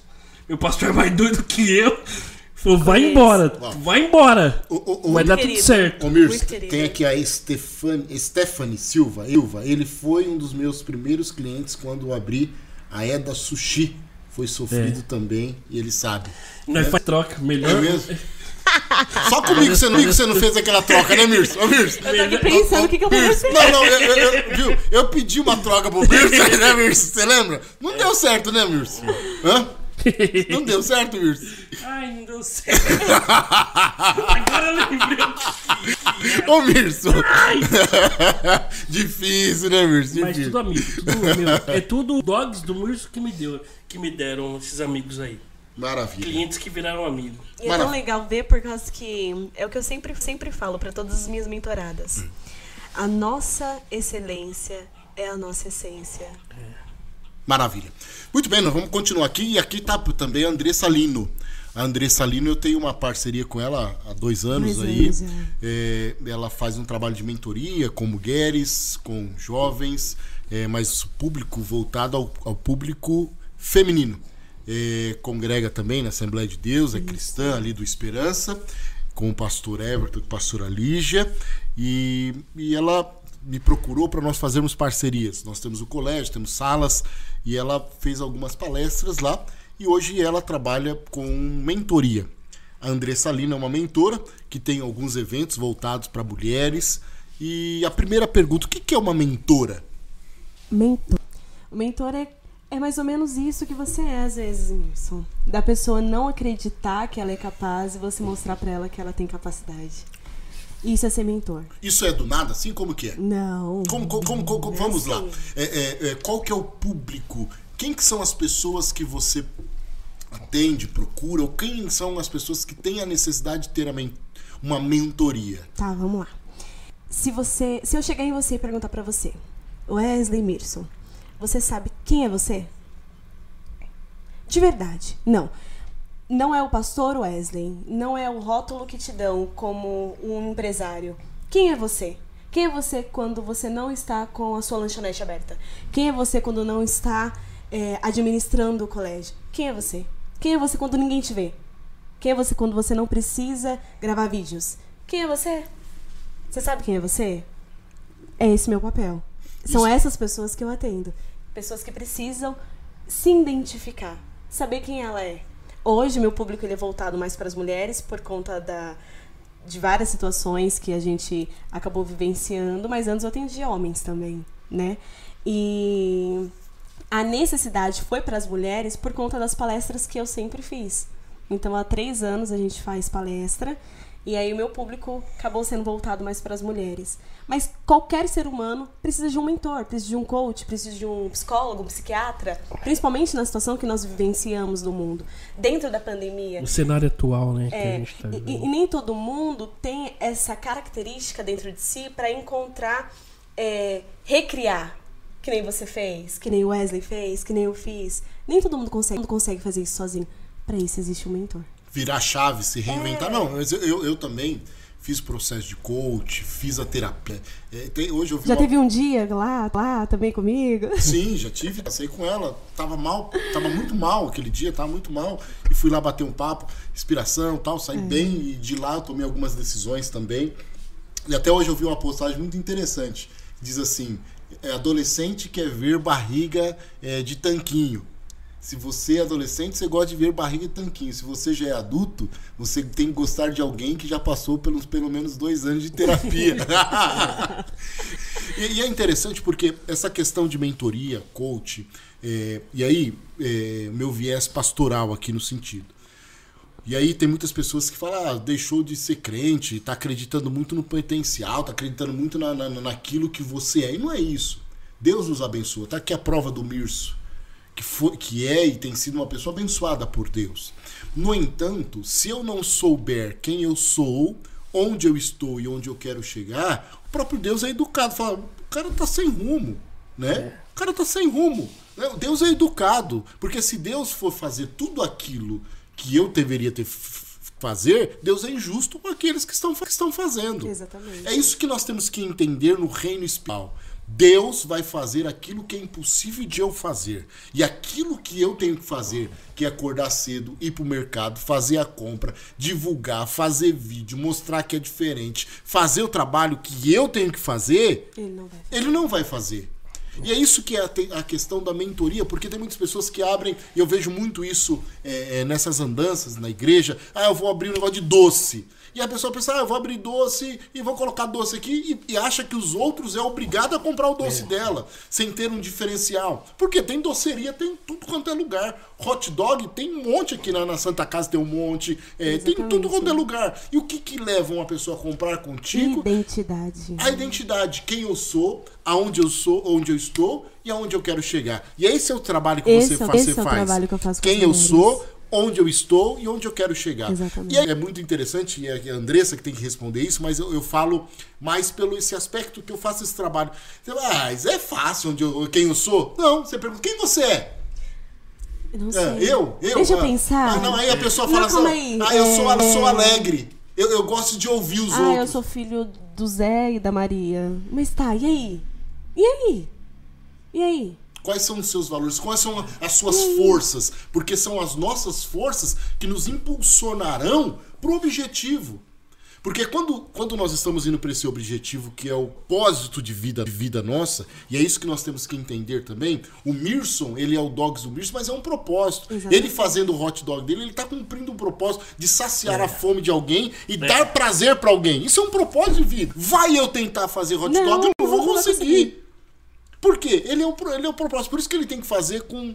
meu pastor é mais doido que eu. Falou, vai Conheço. embora, vai embora. O- o- o- vai dar Querido. tudo certo. Ô Mirce, Muito querido. tem aqui a Stefani, Stephanie Silva. Silva. Ele foi um dos meus primeiros clientes quando eu abri a Eda Sushi. Foi sofrido É. também e ele sabe. Nós faz troca, melhor. É mesmo? Só comigo você não, comigo você não fez aquela troca, né, Mirce? Ô, Mirce. Eu tô aqui pensando o que, que eu vou Mirce, fazer. Não, não, eu, eu- eu- viu? Eu pedi uma troca pro Mirce, né, Mirce? Você lembra? Não deu certo, né, Mirce? Hã? Não deu certo, Mirce? Ai, não deu certo. Agora eu lembrei. Ô, Mirce. Difícil, né, Mirce? Mas tudo amigo, tudo meu. É tudo dogs do Mirso que me deu, que me deram esses amigos aí. Maravilha. Clientes que viraram amigos. E é Mara- tão legal ver por causa que é o que eu sempre, sempre falo para todas as minhas mentoradas. A nossa excelência é a nossa essência. Maravilha. Muito bem, nós vamos continuar aqui. E aqui tá também a Andressa Lino. A Andressa Lino, eu tenho uma parceria com ela há dois anos Dois aí. anos, É, ela faz um trabalho de mentoria com mulheres, com jovens, é, mas público voltado ao, ao público feminino. É, congrega também na Assembleia de Deus, é cristã ali do Esperança, com o pastor Everton e a pastora Lígia. E, e ela me procurou para nós fazermos parcerias. Nós temos o colégio, temos salas, e ela fez algumas palestras lá. E hoje ela trabalha com mentoria. A Andressa Lina é uma mentora que tem alguns eventos voltados para mulheres. E a primeira pergunta: o que é uma mentora? Mentor. O mentor é, é mais ou menos isso que você é, às vezes, Wilson. Da pessoa não acreditar que ela é capaz e você mostrar pra ela que ela tem capacidade. Isso é ser mentor. Isso é do nada, assim como que é? Não. Como, como, como- como- vamos lá. É, é, é, qual que é o público? Quem que são as pessoas que você atende, procura? Ou quem são as pessoas que têm a necessidade de ter uma mentoria? Tá, vamos lá. Se você, se eu chegar em você e perguntar pra você, Wesley Mirson, você sabe quem é você? De verdade. Não. Não é o pastor Wesley, não é o rótulo que te dão como um empresário. Quem é você? Quem é você quando você não está com a sua lanchonete aberta? Quem é você quando não está é, administrando o colégio? Quem é você? Quem é você quando ninguém te vê? Quem é você quando você não precisa gravar vídeos? Quem é você? Você sabe quem é você? É esse meu papel. São Isso. essas pessoas que eu atendo. Pessoas que precisam se identificar, saber quem ela é. Hoje meu público ele é voltado mais para as mulheres por conta da de várias situações que a gente acabou vivenciando, mas antes eu atendia homens também, né? E a necessidade foi para as mulheres por conta das palestras que eu sempre fiz. Então, há três anos a gente faz palestra E aí o meu público acabou sendo voltado mais para as mulheres. Mas qualquer ser humano precisa de um mentor, precisa de um coach, precisa de um psicólogo, um psiquiatra, principalmente na situação que nós vivenciamos no mundo, dentro da pandemia. O cenário atual, né? que a É, gente tá e- e, nem todo mundo tem essa característica dentro de si para encontrar, é, recriar, que nem você fez, que nem o Wesley fez, que nem eu fiz. Nem todo mundo consegue, consegue fazer isso sozinho. Para isso existe um mentor. Virar chave, se reinventar. É. Não, mas eu, eu, também fiz processo de coach, fiz a terapia. É, tem- hoje eu Já uma- teve um dia lá, lá também comigo? Sim, já tive, passei com ela. Tava mal, tava muito mal aquele dia, tava muito mal. E fui lá bater um papo, inspiração tal, saí bem e de lá tomei algumas decisões também. E até hoje eu vi uma postagem muito interessante. Diz assim: é, adolescente quer ver barriga é, de tanquinho. Se você é adolescente, você gosta de ver barriga de tanquinho. Se você já é adulto, você tem que gostar de alguém que já passou pelos pelo menos dois anos de terapia. E, e é interessante porque essa questão de mentoria, coach, é, e aí, é, meu viés pastoral aqui no sentido. E aí tem muitas pessoas que falam, ah, deixou de ser crente, tá acreditando muito no potencial, tá acreditando muito na, na, naquilo que você é. E não é isso. Deus nos abençoa. Tá aqui a prova do Mirso, que, foi, que é e tem sido uma pessoa abençoada por Deus. No entanto, se eu não souber quem eu sou, onde eu estou e onde eu quero chegar, o próprio Deus é educado. Fala, o cara tá sem rumo, né? O cara tá sem rumo. né? Deus é educado, porque se Deus for fazer tudo aquilo que eu deveria ter fazer, Deus é injusto com aqueles que estão, que estão fazendo. Exatamente. É isso que nós temos que entender no reino espiritual. Deus vai fazer aquilo que é impossível de eu fazer. E aquilo que eu tenho que fazer, que é acordar cedo, ir pro mercado, fazer a compra, divulgar, fazer vídeo, mostrar que é diferente, fazer o trabalho que eu tenho que fazer, Ele não vai fazer. ele não vai fazer. E é isso que é a, questão da mentoria, porque tem muitas pessoas que abrem, e eu vejo muito isso é, é, nessas andanças na igreja. Ah, eu vou abrir um negócio de doce. E a pessoa pensa, ah, eu vou abrir doce e vou colocar doce aqui e, e acha que os outros é obrigado a comprar o doce dela, sem ter um diferencial. Porque tem doceria, tem tudo quanto é lugar. Hot dog tem um monte aqui na, na Santa Casa, tem um monte. é, tem tudo quanto é lugar. E o que, que leva uma pessoa a comprar contigo? Identidade. a identidade, quem eu sou, aonde eu sou, onde eu estou e aonde eu quero chegar. E esse é o trabalho que Esse você, é o- fa- esse você é o faz. trabalho que eu faço com quem eu mulheres. sou, onde eu estou e onde eu quero chegar. Exatamente. E é, é muito interessante, e é a Andressa que tem que responder isso, mas eu, eu falo mais pelo esse aspecto que eu faço esse trabalho. Você fala, ah, mas é fácil onde eu, quem eu sou? Não, você pergunta, quem você é? Eu não É, sei. eu? Eu? Deixa eu Ah, pensar. Ah, não, aí a pessoa Não, fala calma assim, ah, eu sou, eu É. sou alegre. Eu, eu gosto de ouvir os Ah, outros. eu sou filho do Zé e da Maria. Mas tá, e aí? E aí? E aí? Quais são os seus valores? Quais são as suas forças? Porque são as nossas forças que nos impulsionarão para o objetivo. Porque quando, quando nós estamos indo para esse objetivo que é o propósito de vida, de vida nossa, e é isso que nós temos que entender também, o Mirson, ele é o dogs do Mirson, mas é um propósito. Exatamente. Ele fazendo o hot dog dele, ele está cumprindo um propósito de saciar a fome de alguém e dar prazer para alguém. Isso é um propósito de vida. Vai eu tentar fazer hot Não, dog, eu não vou conseguir. Por quê? Ele é o, ele é o propósito. Por isso que ele tem que fazer com,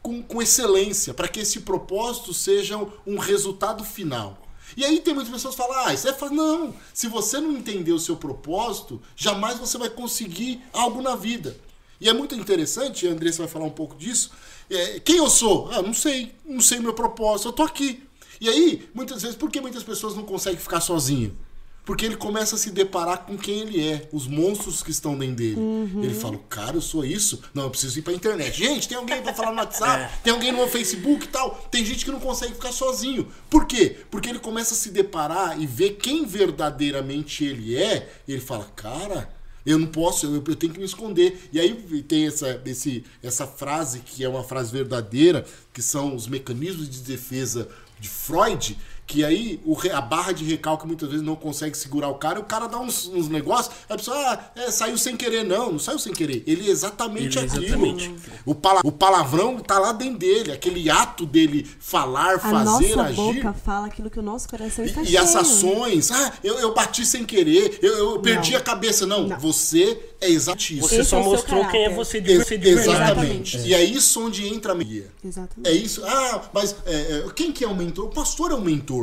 com, com excelência, para que esse propósito seja um resultado final. E aí tem muitas pessoas que falam, ah, isso é fácil. Não, se você não entender o seu propósito, jamais você vai conseguir algo na vida. E é muito interessante, a Andressa vai falar um pouco disso. é, quem eu sou? Ah, não sei, não sei meu propósito, eu tô aqui. E aí, muitas vezes, por que muitas pessoas não conseguem ficar sozinho? Porque ele começa a se deparar com quem ele é, os monstros que estão dentro dele. Ele fala, cara, eu sou isso? Não, eu preciso ir pra internet. Gente, tem alguém pra falar no WhatsApp? Tem alguém no meu Facebook e tal? Tem gente que não consegue ficar sozinho. Por quê? Porque ele começa a se deparar e ver quem verdadeiramente ele é. E ele fala, cara, eu não posso, eu, eu tenho que me esconder. E aí tem essa, esse, essa frase que é uma frase verdadeira, que são os mecanismos de defesa de Freud, que aí o a barra de recalque muitas vezes não consegue segurar o cara, e o cara dá uns, uns negócios, aí a pessoa, ah, é, saiu sem querer. Não, não saiu sem querer. Ele é exatamente Ele é aquilo. exatamente. O, pala- o palavrão tá lá dentro dele, aquele ato dele falar, A fazer, nossa agir. boca fala aquilo que o nosso coração está E, e as ações, ah, eu, eu bati sem querer, eu, eu perdi Não. a cabeça. Não, Não. você é exatamente isso. Você Esse só é mostrou quem é você de, você de exatamente. Exatamente. E é isso onde entra a mentoria. Exatamente. É isso. Ah, mas é, é, quem que é o mentor? O pastor é o mentor.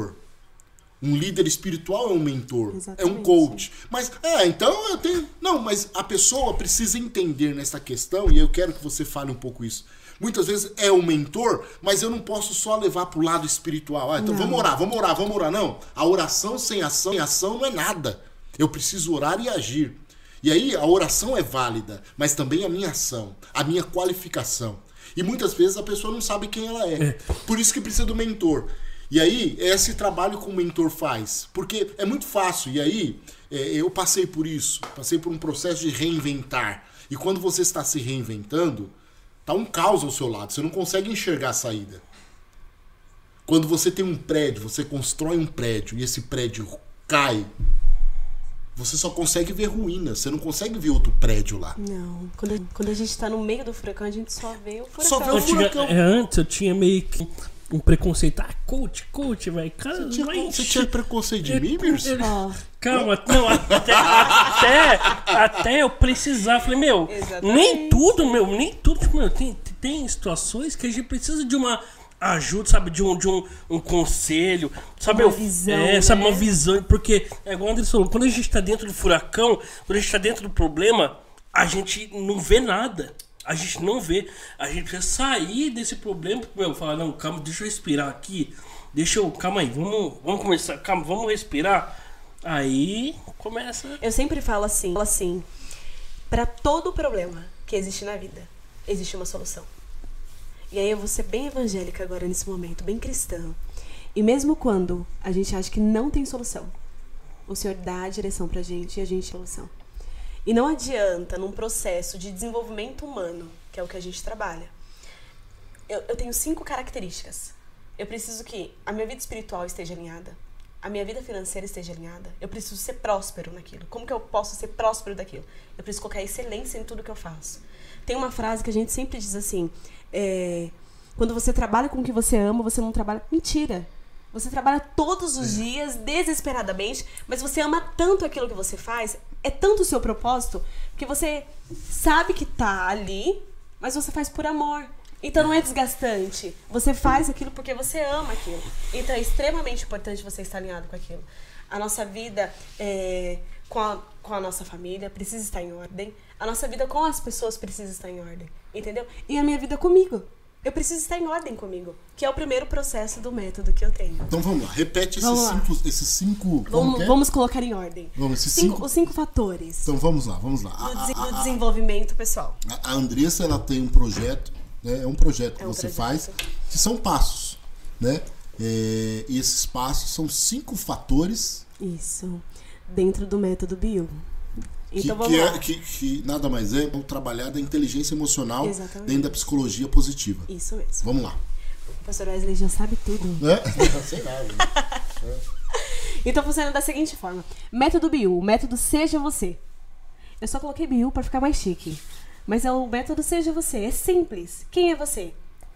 Um líder espiritual é um mentor, é um Exatamente. coach. Mas, é, então eu tenho. Não, mas a pessoa precisa entender nessa questão, e eu quero que você fale um pouco isso. Muitas vezes é um mentor, mas eu não posso só levar pro lado espiritual. Ah, então Não. vamos orar, vamos orar, vamos orar. Não. A oração sem ação, sem ação não é nada. Eu preciso orar e agir. E aí a oração é válida, mas também a minha ação, a minha qualificação. E muitas vezes a pessoa não sabe quem ela é. Por isso que precisa do mentor. E aí, é esse trabalho que o mentor faz. Porque é muito fácil. E aí, é, eu passei por isso. Passei por um processo de reinventar. E quando você está se reinventando, tá um caos ao seu lado. Você não consegue enxergar a saída. Quando você tem um prédio, você constrói um prédio e esse prédio cai, você só consegue ver ruínas. Você não consegue ver outro prédio lá. Não. Quando a, quando a gente tá no meio do furacão, a gente só vê o furacão. Só vê o furacão. é, antes eu tinha meio que um preconceito. Ah, coach, coach, velho. Cara, Você tinha, vai você tinha preconceito de É, mim, Mirce? Ó, Calma, não, até, até, até eu precisar. Falei, meu, Exatamente. nem tudo, meu, nem tudo. Tipo, meu, tem, tem situações que a gente precisa de uma ajuda, sabe? De um, de um, um conselho, sabe? Uma Eu- visão, É, sabe, né? uma visão. Porque, é igual o André falou, quando a gente tá dentro do furacão, quando a gente tá dentro do problema, a gente não vê nada. A gente não vê. A gente precisa sair desse problema. Meu, falar, não, calma, deixa eu respirar aqui. Deixa eu. Calma aí, vamos, vamos começar. Calma, vamos respirar. Aí começa. Eu sempre falo assim, falo assim, para todo problema que existe na vida, existe uma solução. E aí eu vou ser bem evangélica agora nesse momento, bem cristã. E mesmo quando a gente acha que não tem solução, o Senhor dá a direção pra gente e a gente tem solução. E não adianta num processo de desenvolvimento humano, que é o que a gente trabalha. Eu, eu tenho cinco características. Eu preciso que a minha vida espiritual esteja alinhada, a minha vida financeira esteja alinhada. Eu preciso ser próspero naquilo. Como que eu posso ser próspero daquilo? Eu preciso colocar excelência em tudo que eu faço. Tem uma frase que a gente sempre diz assim: é, quando você trabalha com o que você ama, você não trabalha. Mentira! Você trabalha todos os dias, desesperadamente, mas você ama tanto aquilo que você faz, é tanto o seu propósito, que você sabe que tá ali, mas você faz por amor. Então não é desgastante. Você faz aquilo porque você ama aquilo. Então é extremamente importante você estar alinhado com aquilo. A nossa vida é, com, a, com a nossa família precisa estar em ordem. A nossa vida com as pessoas precisa estar em ordem. Entendeu? E a minha vida comigo. Eu preciso estar em ordem comigo. Que é o primeiro processo do método que eu tenho. Então vamos lá, repete esses Vamos lá. cinco. Esses cinco Vamos, que é? vamos colocar em ordem. Vamos, esses Cinco- cinco- Os cinco fatores. Então vamos lá, vamos lá. No, a- a- desenvolvimento pessoal. a- a Andressa ela tem um projeto, né? É um projeto que É um você projeto. faz, que são passos, né? É, e esses passos são cinco fatores Isso. Dentro do método Bio. Que, Então vamos que, lá. é, que, que nada mais é o trabalhar da inteligência emocional Exatamente. dentro da psicologia positiva. Isso mesmo. Vamos lá. O pastor Wesley já sabe tudo. Né? Sei lá. né? Então funciona da seguinte forma: método Bio, o método Seja Você. Eu só coloquei Bio para ficar mais chique. Mas é o método Seja Você. É simples. Quem é você?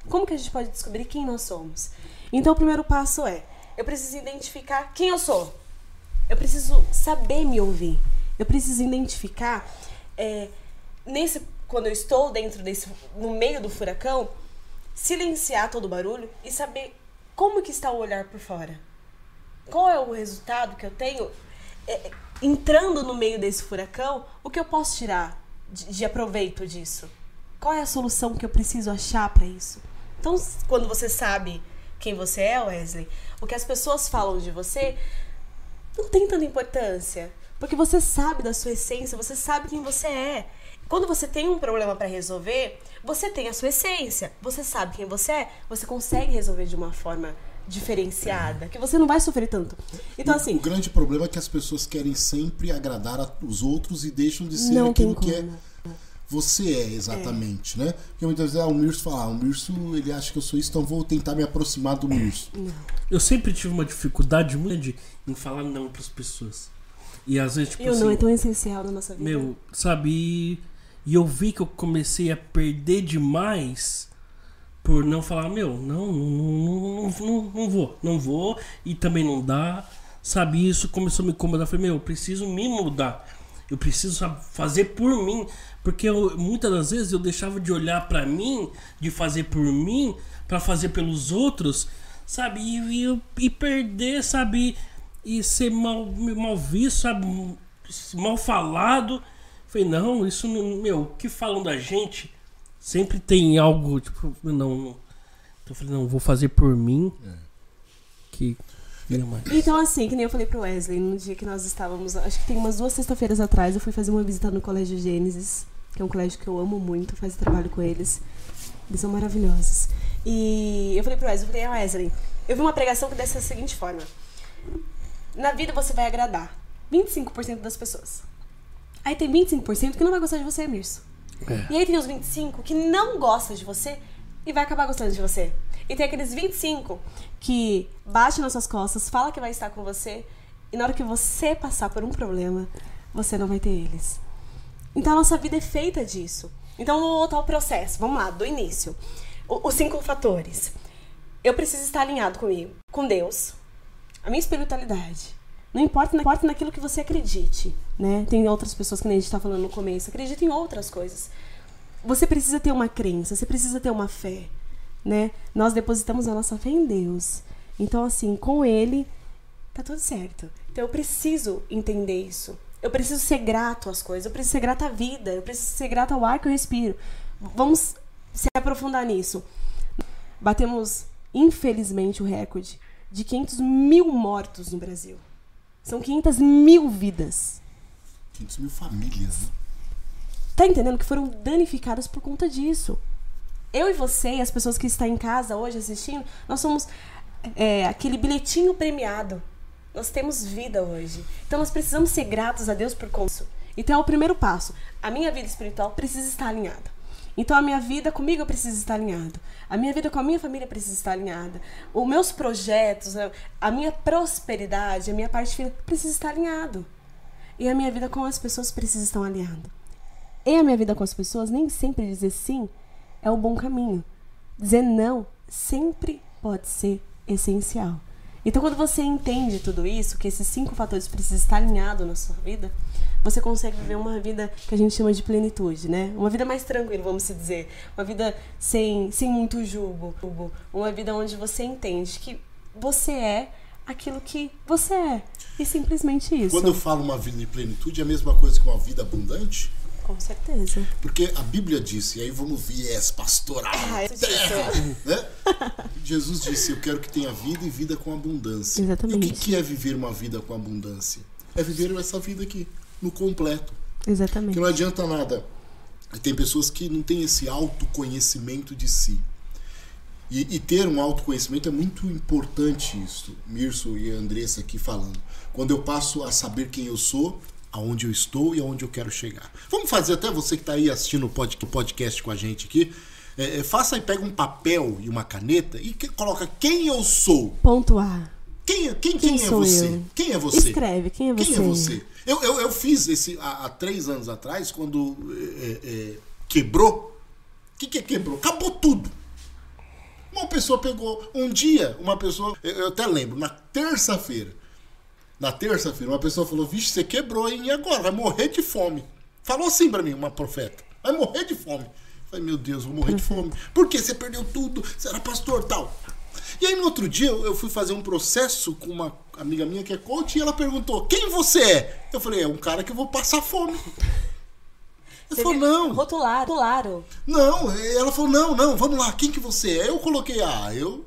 Como que a gente pode descobrir quem nós somos? Então o primeiro passo é: Eu preciso identificar quem eu sou. Eu preciso saber me ouvir. Eu preciso identificar. É, nesse, quando eu estou dentro desse, no meio do furacão, silenciar todo o barulho e saber como que está o olhar por fora. Qual é o resultado que eu tenho é, entrando no meio desse furacão? O que eu posso tirar de, de aproveito disso? Qual é a solução que eu preciso achar para isso? Então, quando você sabe quem você é, Wesley, o que as pessoas falam de você não tem tanta importância. Porque você sabe da sua essência, Você sabe quem você é. Quando você tem um problema para resolver, você tem a sua essência. Você sabe quem você é. Você consegue resolver de uma forma diferenciada. que você não vai sofrer tanto. Então, o, assim, o grande problema é que as pessoas querem sempre agradar a- os outros e deixam de ser aquilo que é você é exatamente, né? Porque muitas vezes ah, o Mirso fala, ah, o Mirso ele acha que eu sou isso, então vou tentar me aproximar do Mirso. Eu sempre tive uma dificuldade muito grande em falar não pras pessoas. E às vezes, tipo eu assim, não é tão essencial na nossa vida. meu, sabe? E, eu vi que eu comecei a perder demais por não falar, meu, não, não, não, não, não vou, não vou, e também não dá, sabe? Isso começou a me incomodar. Falei, meu, eu preciso me mudar, eu preciso sabe, fazer por mim, porque eu, muitas das vezes eu deixava de olhar pra mim, de fazer por mim, pra fazer pelos outros, sabe? E, e, e perder, sabe? E ser mal, mal visto, sabe? Mal falado. Falei, não, isso não. Meu, o que falam da gente sempre tem algo, tipo, não. não. Então eu falei, não, vou fazer por mim. Que. vira mais. Então, assim, que nem eu falei pro Wesley, no dia que nós estávamos, acho que tem umas duas sexta-feiras atrás, eu fui fazer uma visita no Colégio Gênesis, que é um colégio que eu amo muito, faço trabalho com eles. Eles são maravilhosos. E eu falei pro Wesley, eu falei, ah, Wesley, eu vi uma pregação que dessa seguinte forma. Na vida você vai agradar 25% das pessoas. Aí tem 25% que não vai gostar de você, Mirso. É. E aí tem os 25 que não gostam de você e vai acabar gostando de você. E tem aqueles 25 que bate nas suas costas, fala que vai estar com você, e na hora que você passar por um problema, você não vai ter eles. Então a nossa vida é feita disso. Então vamos voltar ao processo. Vamos lá, do início. O- os cinco fatores. Eu preciso estar alinhado comigo, com Deus, a minha espiritualidade. Não importa, não importa naquilo que você acredite, né? Tem outras pessoas que nem a gente tá falando no começo, acreditam em outras coisas. Você precisa ter uma crença, você precisa ter uma fé, né? Nós depositamos a nossa fé em Deus. Então, assim, com Ele, tá tudo certo. Então, eu preciso entender isso. Eu preciso ser grato às coisas, eu preciso ser grato à vida, eu preciso ser grato ao ar que eu respiro. Vamos se aprofundar nisso. Batemos, infelizmente, o recorde de 500 mil mortos no Brasil. São 500 mil vidas. 500 mil famílias, né? Tá entendendo que foram danificadas por conta disso? Eu e você, e as pessoas que estão em casa hoje assistindo, nós somos é, aquele bilhetinho premiado. Nós temos vida hoje. Então nós precisamos ser gratos a Deus por conta disso. Então é o primeiro passo. A minha vida espiritual precisa estar alinhada. Então a minha vida comigo precisa estar alinhada. A minha vida com a minha família precisa estar alinhada. Os meus projetos, a- a minha prosperidade, a minha parte financeira precisa estar alinhado. E a minha vida com as pessoas precisa estar alinhada. E a minha vida com as pessoas, nem sempre dizer sim é o bom caminho. Dizer não sempre pode ser essencial. Então, quando você entende tudo isso, que esses cinco fatores precisam estar alinhados na sua vida, você consegue viver uma vida que a gente chama de plenitude, né? Uma vida mais tranquila, vamos se dizer. Uma vida sem, sem muito julgo. Uma vida onde você entende que você é aquilo que você é. E simplesmente isso. Quando eu falo uma vida de plenitude, é a mesma coisa que uma vida abundante? Com certeza. Porque a Bíblia disse, e aí vamos viés pastoral, Ah, terra, né? Jesus disse, eu quero que tenha vida e vida com abundância. Exatamente. E o que, que é viver uma vida com abundância? É viver essa vida aqui, no completo. Exatamente. Porque não adianta nada. Tem pessoas que não têm esse autoconhecimento de si. E, e ter um autoconhecimento é muito importante isso. Mirso e Andressa aqui falando. Quando eu passo a saber quem eu sou, aonde eu estou e aonde eu quero chegar. Vamos fazer até você que está aí assistindo o pod- o podcast com a gente aqui. é, é, faça aí, pega um papel e uma caneta e que- coloca quem eu sou. Ponto A. Quem, quem, quem, Quem é você? eu? Quem é você? Escreve, quem é Quem é você? você? Eu, eu, eu fiz esse há, há três anos atrás, quando é, é, quebrou. O que, que é quebrou? Acabou tudo. Uma pessoa pegou. Um dia, uma pessoa. Eu, eu até lembro, na terça-feira. Na terça-feira, uma pessoa falou: Vixe, você quebrou, hein? E agora? Vai morrer de fome. Falou assim pra mim, uma profeta: Vai morrer de fome. Eu Falei, meu Deus, vou morrer de fome. Por quê? Você perdeu tudo, você era pastor tal. E aí no outro dia eu fui fazer um processo com uma amiga minha que é coach e ela perguntou: Quem você é? Eu falei: É um cara que eu vou passar fome. Ela falou: Não, Rotular, rotularam. não. Ela falou: Não, não, vamos lá, quem que você é? Eu coloquei: Ah, eu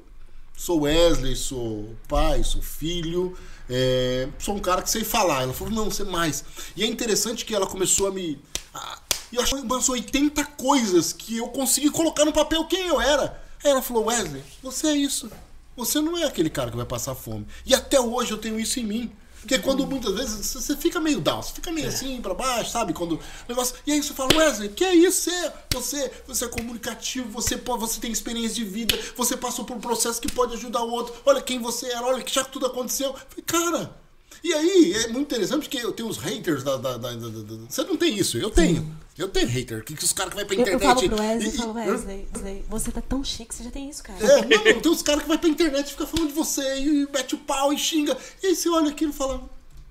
sou Wesley, sou pai, sou filho, é, sou um cara que sei falar. Ela falou: Não, você mais. E é interessante que ela começou a me. a- eu achei umas 80 coisas que eu consegui colocar no papel quem eu era. Aí ela falou: Wesley, você é isso. Você não é aquele cara que vai passar fome. E até hoje eu tenho isso em mim. Porque quando muitas vezes você- fica meio down, você fica meio assim pra baixo, sabe? Quando negócio. E aí você fala, Wesley, que é isso? Você, você, você é comunicativo, você, pode, você tem experiência de vida, você passou por um processo que pode ajudar o outro. Olha quem você era, olha que já que tudo aconteceu. Eu falei, cara. E aí, é muito interessante porque eu tenho os haters da- da- da- da- da- Você não tem isso, eu tenho. Eu tenho hater. Que, que os caras que vai pra Eu, eu internet. falo pro Wesley, e- eu falo, e- Wesley, Wesley, você tá tão chique, você já tem isso, cara. é, não, tem uns caras que vai pra internet e fica falando de você e mete o pau e xinga. E aí você olha aquilo e fala,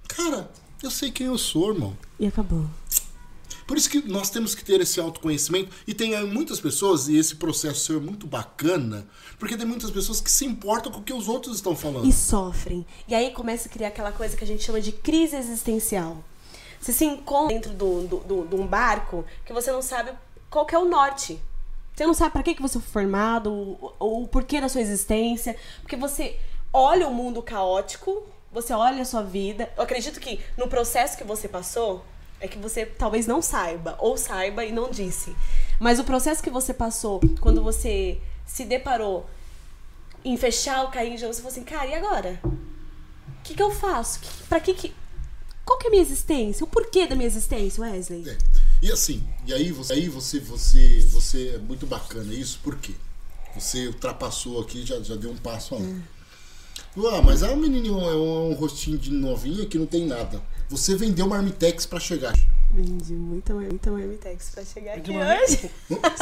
cara, eu sei quem eu sou, irmão. E acabou. Por isso que nós temos que ter esse autoconhecimento. E tem eh, muitas pessoas, e esse processo seu é muito bacana, porque tem muitas pessoas que se importam com o que os outros estão falando. E sofrem. E aí começa a criar aquela coisa que a gente chama de crise existencial. Você se encontra dentro de um barco que você não sabe qual que é o norte. Você não sabe para que, que você foi formado, ou, ou o porquê da sua existência. Porque você olha o mundo caótico, você olha a sua vida. Eu acredito que no processo que você passou, é que você talvez não saiba, ou saiba e não disse. Mas o processo que você passou, quando você se deparou em fechar o carrinho de ônibus, você falou assim, cara, e agora? O que, que eu faço? Que, pra que que... Qual que é a minha existência? O porquê da minha existência, Wesley? É. E assim, e aí você, aí você, você, você é muito bacana isso, por quê? Você ultrapassou aqui, já, já deu um passo além. Ah, mas é um menininho, é um, um rostinho de novinha que não tem nada. Você vendeu marmitex pra chegar. Vendi muita, muita marmitex pra chegar aqui Demais. hoje.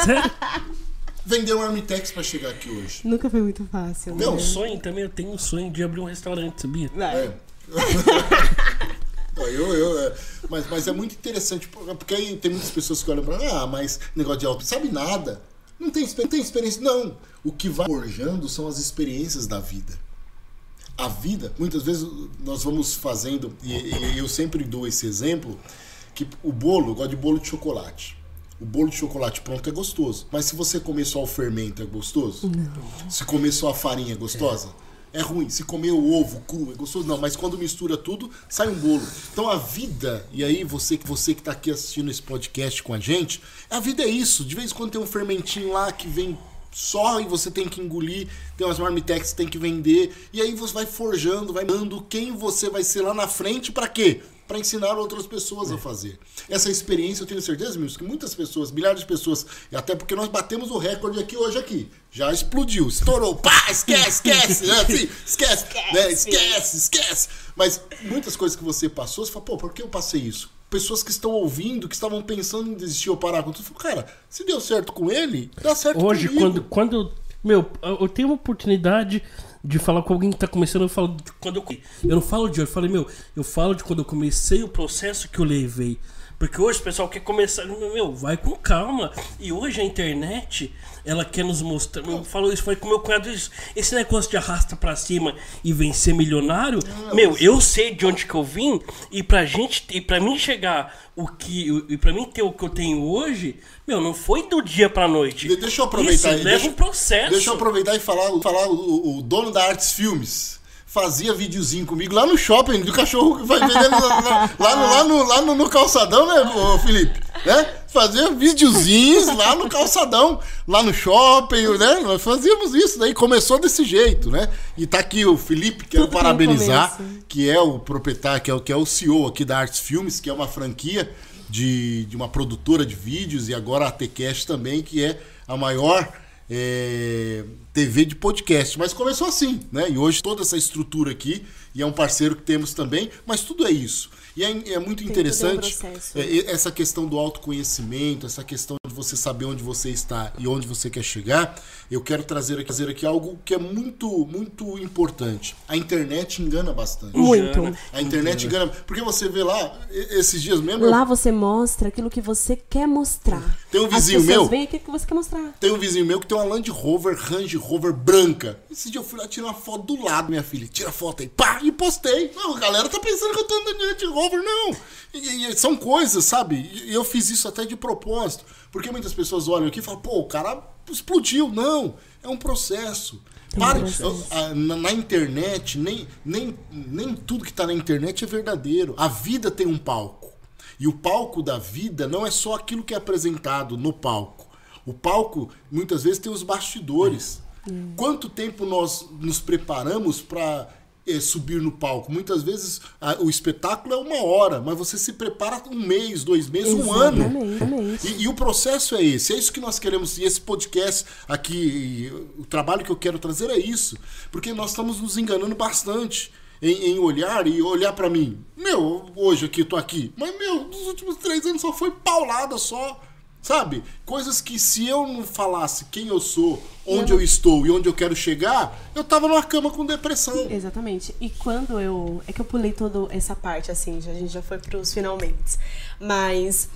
Sério? Vendeu marmitex pra chegar aqui hoje. Nunca foi muito fácil. Não, né? Um sonho também, eu tenho um sonho de abrir um restaurante, sabia? É. Eu, eu, é, mas, mas é muito interessante, porque aí tem muitas pessoas que olham mim, ah, mas negócio de auto, sabe nada. Não tem, não tem experiência. Não. O que vai forjando são as experiências da vida. A vida, muitas vezes nós vamos fazendo, e, e eu sempre dou esse exemplo, que o bolo, eu gosto de bolo de chocolate. O bolo de chocolate pronto é gostoso. Mas se você comer só o fermento, é gostoso? Não. Se comer só a farinha, é gostosa? É. ruim. Se comer o ovo cru, é gostoso? Não. Mas quando mistura tudo, sai um bolo. Então a vida, e aí você, que você que tá aqui assistindo esse podcast com a gente, a vida é isso. De vez em quando tem um fermentinho lá que vem só e você tem que engolir, tem umas marmitex que tem que vender, e aí você vai forjando, vai dando quem você vai ser lá na frente pra quê? Pra ensinar outras pessoas a fazer. Essa experiência eu tenho certeza, Milson, que muitas pessoas, milhares de pessoas, e até porque nós batemos o recorde aqui hoje aqui. Já explodiu, estourou, pá, esquece, esquece, né? Assim, esquece, né? esquece, esquece. Mas muitas coisas que você passou, você fala, pô, por que eu passei isso? Pessoas que estão ouvindo, que estavam pensando em desistir ou parar com tudo, você fala, cara, se deu certo com ele, dá certo Hoje, comigo. quando, quando. Meu, eu tenho uma oportunidade de falar com alguém que tá começando, eu falo de quando eu. Eu não falo de hoje, eu falei, meu, eu falo de quando eu comecei o processo que eu levei. Porque hoje o pessoal quer começar. Meu, vai com calma. E hoje a internet, ela quer nos mostrar. Eu falo isso, foi com meu cunhado isso. Esse negócio de arrasta pra cima e vencer milionário. meu, eu sei de onde que eu vim. E pra gente. E pra mim chegar o que. E pra mim ter o que eu tenho hoje, meu, não foi do dia pra noite. De- Deixa eu aproveitar Isso, leva deixa- um processo. Deixa eu aproveitar e falar, falar o, o dono da Artes Filmes. Fazia videozinho comigo lá no shopping do cachorro que vai vendendo lá, lá- lá no, lá, no, lá no, no calçadão, né, Felipe? Né? Fazia videozinhos lá no calçadão, lá no shopping, né? Nós fazíamos isso, daí começou desse jeito, né? E tá aqui o Felipe, quero Tudo parabenizar, que é o proprietário, que é o, que é o CEO aqui da Artes Filmes, que é uma franquia de, de uma produtora de vídeos, e agora a TCast também, que é a maior é, TV de podcast. Mas começou assim, né? E hoje toda essa estrutura aqui, e é um parceiro que temos também, mas tudo é isso. E é, é muito tudo um interessante é, essa questão do autoconhecimento, essa questão de você saber onde você está e onde você quer chegar. Eu quero trazer aqui, trazer aqui algo que é muito, muito importante. A internet engana bastante. Muito. A internet engana. Porque você vê lá, esses dias mesmo. eu- Lá você mostra aquilo que você quer mostrar. Tem um vizinho As pessoas meu- veem aquilo que você quer mostrar. Tem um vizinho meu que tem uma Land Rover, Range Rover branca. Esse dia eu fui lá tirar uma foto do lado, minha filha. Tira a foto aí, pá, e postei. Não, a galera tá pensando que eu tô andando de Land Rover, não. E, e são coisas, sabe? E eu fiz isso até de propósito. Porque muitas pessoas olham aqui e falam, pô, o cara explodiu. Não, é um processo. Pare, processo. a- na, na internet, nem, nem, nem tudo que tá na internet é verdadeiro. A vida tem um palco. E o palco da vida não é só aquilo que é apresentado no palco. O palco, muitas vezes, tem os bastidores. Quanto tempo nós nos preparamos para subir no palco? Muitas vezes a- o espetáculo é uma hora, mas você se prepara um mês, dois meses, um ano. Exatamente. E, e o processo é esse, é isso que nós queremos. E esse podcast aqui, o trabalho que eu quero trazer é isso. Porque nós estamos nos enganando bastante em, em olhar e olhar pra mim. Meu, hoje aqui, tô aqui. Mas, meu, nos últimos três anos só foi paulada só. Sabe? Coisas que se eu não falasse quem eu sou, onde eu estou e onde eu quero chegar, eu tava numa cama com depressão. Exatamente. E quando eu. É que eu pulei toda essa parte, assim, já, a gente já foi pros finalmente. Mas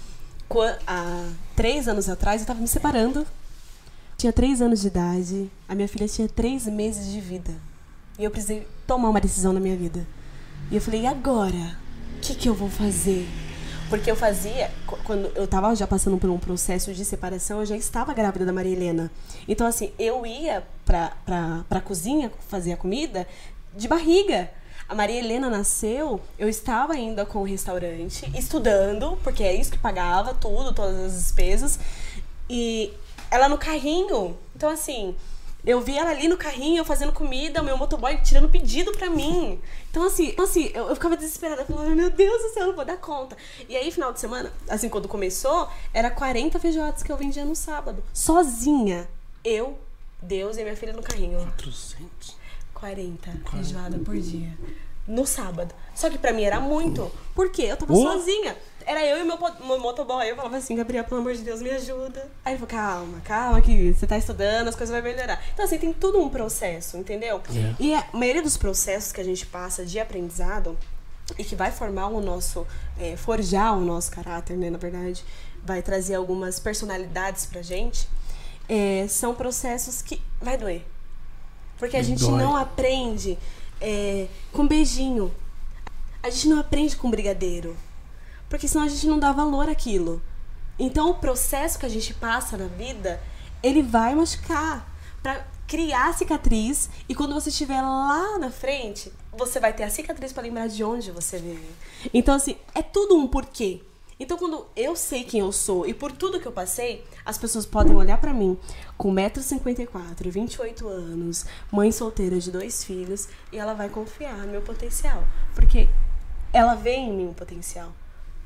há três anos atrás eu tava me separando. Tinha três anos de idade. A minha filha tinha três meses de vida. E eu precisei tomar uma decisão na minha vida. E eu falei, e agora? O que, que eu vou fazer? Porque eu fazia, qu- quando eu tava já passando por um processo de separação, eu já estava grávida da Maria Helena. Então, assim, eu ia pra, pra, pra cozinha fazer a comida de barriga. A Maria Helena nasceu, eu estava ainda com o restaurante, estudando, porque é isso que pagava tudo, todas as despesas. E ela no carrinho. Então, assim, eu vi ela ali no carrinho, eu fazendo comida, o meu motoboy tirando pedido pra mim. Então, assim, então, assim eu, eu ficava desesperada. Falava, meu Deus do céu, eu não vou dar conta. E aí, final de semana, assim, quando começou, era 40 feijoadas que eu vendia no sábado. Sozinha. Eu, Deus e minha filha no carrinho. 400. 40 feijoada por dia. No sábado. Só que pra mim era muito. Por quê? Eu tava Oh. sozinha. Era eu e meu, meu motoboy. Eu falava assim, Gabriel, pelo amor de Deus, me ajuda. Aí ele falou, calma, calma, que você tá estudando, as coisas vão melhorar. Então, assim, tem tudo um processo, entendeu? É. E a maioria dos processos que a gente passa de aprendizado e que vai formar o nosso, é, forjar o nosso caráter, né, na verdade, vai trazer algumas personalidades pra gente, é, são processos que vai doer. Porque a E gente dói. não aprende é, com beijinho. A gente não aprende com brigadeiro. Porque senão a gente não dá valor àquilo. Então o processo que a gente passa na vida, ele vai machucar. Pra criar cicatriz. E quando você estiver lá na frente, você vai ter a cicatriz pra lembrar de onde você veio. Então, assim, é tudo um porquê. Então, quando eu sei quem eu sou e por tudo que eu passei, as pessoas podem olhar pra mim com 1,54m, 28 anos, mãe solteira de dois filhos, e ela vai confiar no meu potencial. Porque ela vê em mim um potencial.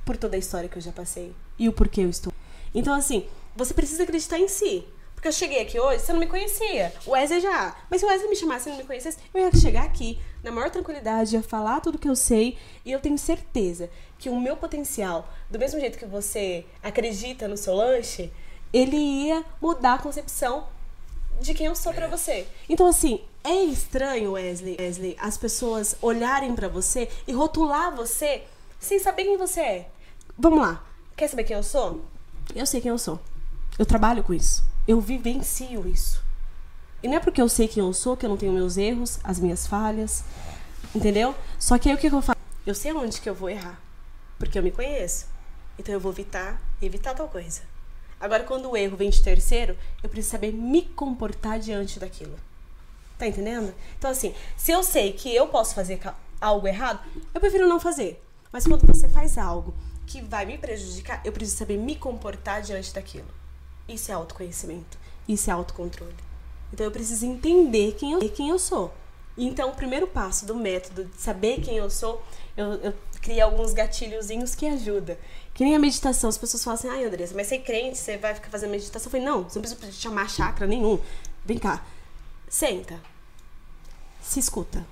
Por toda a história que eu já passei. E o porquê eu estou. Então, assim, você precisa acreditar em si. Porque eu cheguei aqui hoje, você não me conhecia. O Wesley já. Mas se o Wesley me chamasse e não me conhecesse, eu ia chegar aqui, na maior tranquilidade, ia falar tudo que eu sei. E eu tenho certeza que o meu potencial, do mesmo jeito que você acredita no seu lanche, ele ia mudar a concepção de quem eu sou pra você. Então, assim, é estranho, Wesley, Wesley, as pessoas olharem pra você e rotular você sem saber quem você é. Vamos lá. Quer saber quem eu sou? Eu sei quem eu sou. Eu trabalho com isso. Eu vivencio isso. E não é porque eu sei quem eu sou que eu não tenho meus erros, as minhas falhas. Entendeu? Só que aí o que, que eu faço? Eu sei onde que eu vou errar. Porque eu me conheço. Então eu vou evitar, evitar tal coisa. Agora, quando o erro vem de terceiro, eu preciso saber me comportar diante daquilo. Tá entendendo? Então, assim, se eu sei que eu posso fazer algo errado, eu prefiro não fazer. Mas quando você faz algo que vai me prejudicar, eu preciso saber me comportar diante daquilo. Isso é autoconhecimento. Isso é autocontrole. Então eu preciso entender quem eu, quem eu sou. Então, o primeiro passo do método de saber quem eu sou, eu, eu criei alguns gatilhozinhos que ajudam. Que nem a meditação. As pessoas falam assim, ai, Andressa, mas você é crente, você vai ficar fazendo meditação? Eu falei, não, você não precisa chamar chakra nenhum. Vem cá. Senta. Se escuta.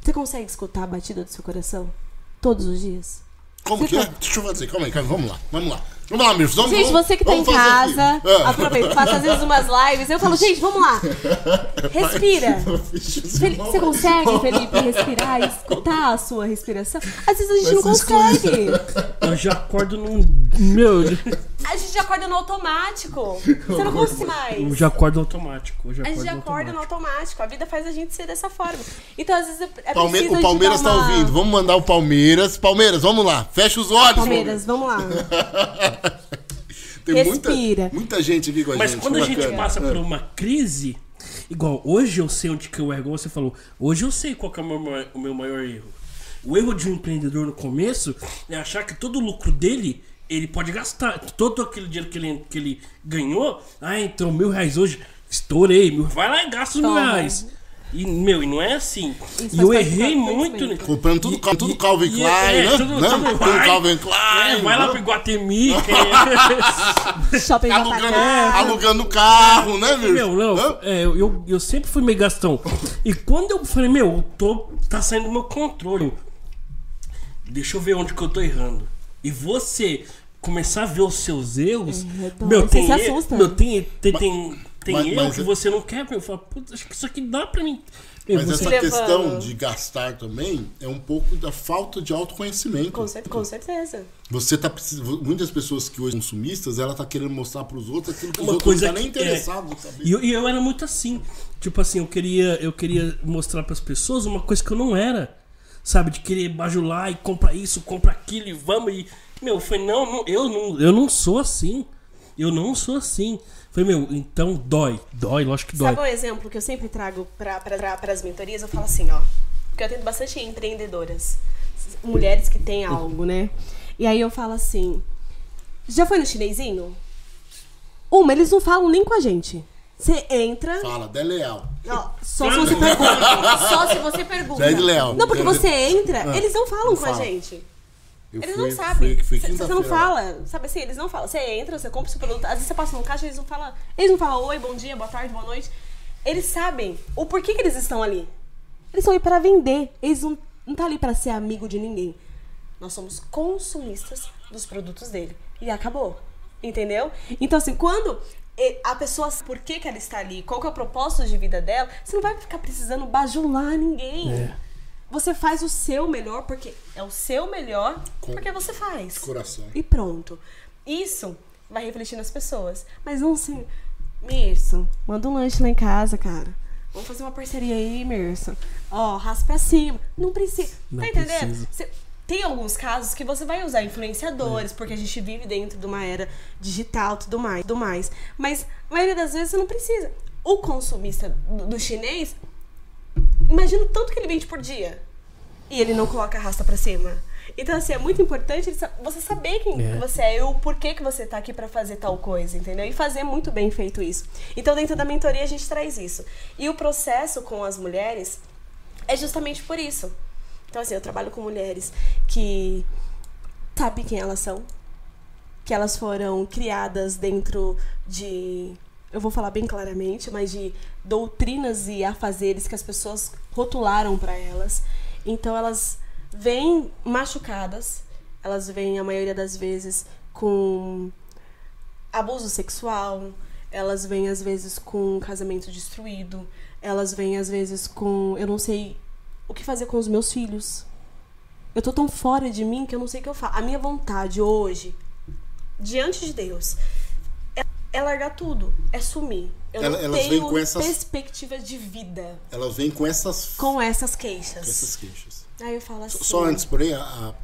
Você consegue escutar a batida do seu coração? Todos os dias? Como que é? Deixa eu fazer, calma aí, calma, vamos lá, vamos lá. Vamos lá, Mirce, vamos Gente, você que tá em casa. Ah. aproveita, faça às vezes umas lives. Eu falo, gente, vamos lá. Respira. Fel- Você consegue, Felipe, respirar e escutar a sua respiração? Às vezes a gente não consegue. Eu já acordo num. Meu, A gente já acorda no automático. Você não consegue eu mais. já acordo automático. Eu já A gente já acorda no automático. automático. A vida faz a gente ser dessa forma. Então, às vezes, é é Palme- preciso o Palmeiras tá uma... ouvindo. Vamos mandar o Palmeiras. Palmeiras, vamos lá. Fecha os olhos. Palmeiras, vamos lá. Tem Respira. Muita, muita gente aqui com a Mas gente. quando a gente passa É. por uma crise, igual hoje eu sei onde que eu erro, igual você falou, hoje eu sei qual que é o meu, maior- o meu maior erro. O erro de um empreendedor no começo é achar que todo o lucro dele ele pode gastar. Todo aquele dinheiro que ele, que ele ganhou, ah, então mil reais hoje, estourei. Mil, vai lá e gasta os mil reais. E, meu, e não é assim. Isso e eu errei muito. né? Comprando tudo, E- tudo e- Calvin e- Klein, é, né? tudo- né? tudo Tudo vai. Calvin Klein. É, vai lá pro Iguatemi. que- Shopping Alugando, alugando carro, né, Mirce? Meu, não, é, eu, eu, sempre fui meio gastão. E quando eu falei, meu, eu tô, tá saindo do meu controle. Deixa eu ver onde que eu tô errando. E você começar a ver os seus erros. É, meu, Você tem, se assusta. meu, tem, tem, tem, tem Mas- erro mas que é- você não quer, eu falo, putz, acho que isso aqui dá pra mim. Meu, Mas essa levando. questão de gastar também é um pouco da falta de autoconhecimento. Com, cer- com certeza. Você tá precisando. Muitas pessoas que hoje são consumistas, ela tá querendo mostrar pros outros aquilo que os Uma outros coisa não tá nem é. interessados saber. E eu, e eu era muito assim. Tipo assim, eu queria, eu queria mostrar pras pessoas uma coisa que eu não era. Sabe? De querer bajular e comprar isso, comprar aquilo e vamos. E, meu, foi não, não, eu não, eu não sou assim. Eu não sou assim. Foi, meu, então dói. Dói, lógico que dói. Sabe um exemplo que eu sempre trago para as mentorias? Eu falo assim, ó. Porque eu tenho bastante empreendedoras. Mulheres que têm algo, né? E aí eu falo assim. Já foi no chinesinho? Uma, eles não falam nem com a gente. Você entra. Fala, Deleal. Ó, só se você pergunta. Só se você pergunta. Já é de leal. Não, porque você entra, Ah, eles não falam não com a fala. gente. Eu Eles fui- não sabem. Fui, fui Você não fala. Sabe assim, eles não falam. Você entra, você compra o seu produto. Às vezes você passa no caixa, eles não falam. Eles não falam oi, bom dia, boa tarde, boa noite. Eles sabem o porquê que eles estão ali. Eles estão ali para vender. Eles não, não tá ali para ser amigo de ninguém. Nós somos consumistas dos produtos dele. E acabou. Entendeu? Então, assim, quando e- a pessoa sabe por que, que ela está ali, qual que é o propósito de vida dela, você não vai ficar precisando bajular ninguém. É. Você faz o seu melhor porque é o seu melhor Com- porque você faz. Coração. E pronto. Isso vai refletir nas pessoas. Mas não assim, Mirson, manda um lanche lá em casa, cara. Vamos fazer uma parceria aí, Mirson. Ó, raspa pra cima. Não precisa. Não tá entendendo? precisa. Cê- tem alguns casos que você vai usar influenciadores, porque a gente vive dentro de uma era digital tudo mais, tudo mais. Mas a maioria das vezes você não precisa. O consumista do, do chinês, imagina o tanto que ele vende por dia. E ele não coloca a rasta pra cima. Então, assim, é muito importante você saber quem É. você é e o porquê que você tá aqui pra fazer tal coisa, entendeu? E fazer muito bem feito isso. Então, dentro da mentoria, a gente traz isso. E o processo com as mulheres é justamente por isso. Então, assim, eu trabalho com mulheres que sabem quem elas são, que elas foram criadas dentro de. Eu vou falar bem claramente, mas de doutrinas e afazeres que as pessoas rotularam para elas. Então elas vêm machucadas, elas vêm a maioria das vezes com abuso sexual, elas vêm às vezes com casamento destruído, elas vêm às vezes com eu não sei o que fazer com os meus filhos. Eu tô tão fora de mim que eu não sei o que eu faço. A minha vontade hoje, diante de Deus, é, largar tudo, é sumir. Eu Ela- não elas vêm tenho com essas- perspectiva de vida Ela vem com essas, com essas queixas. essas queixas. Aí eu falo assim. Só antes, porém, a, a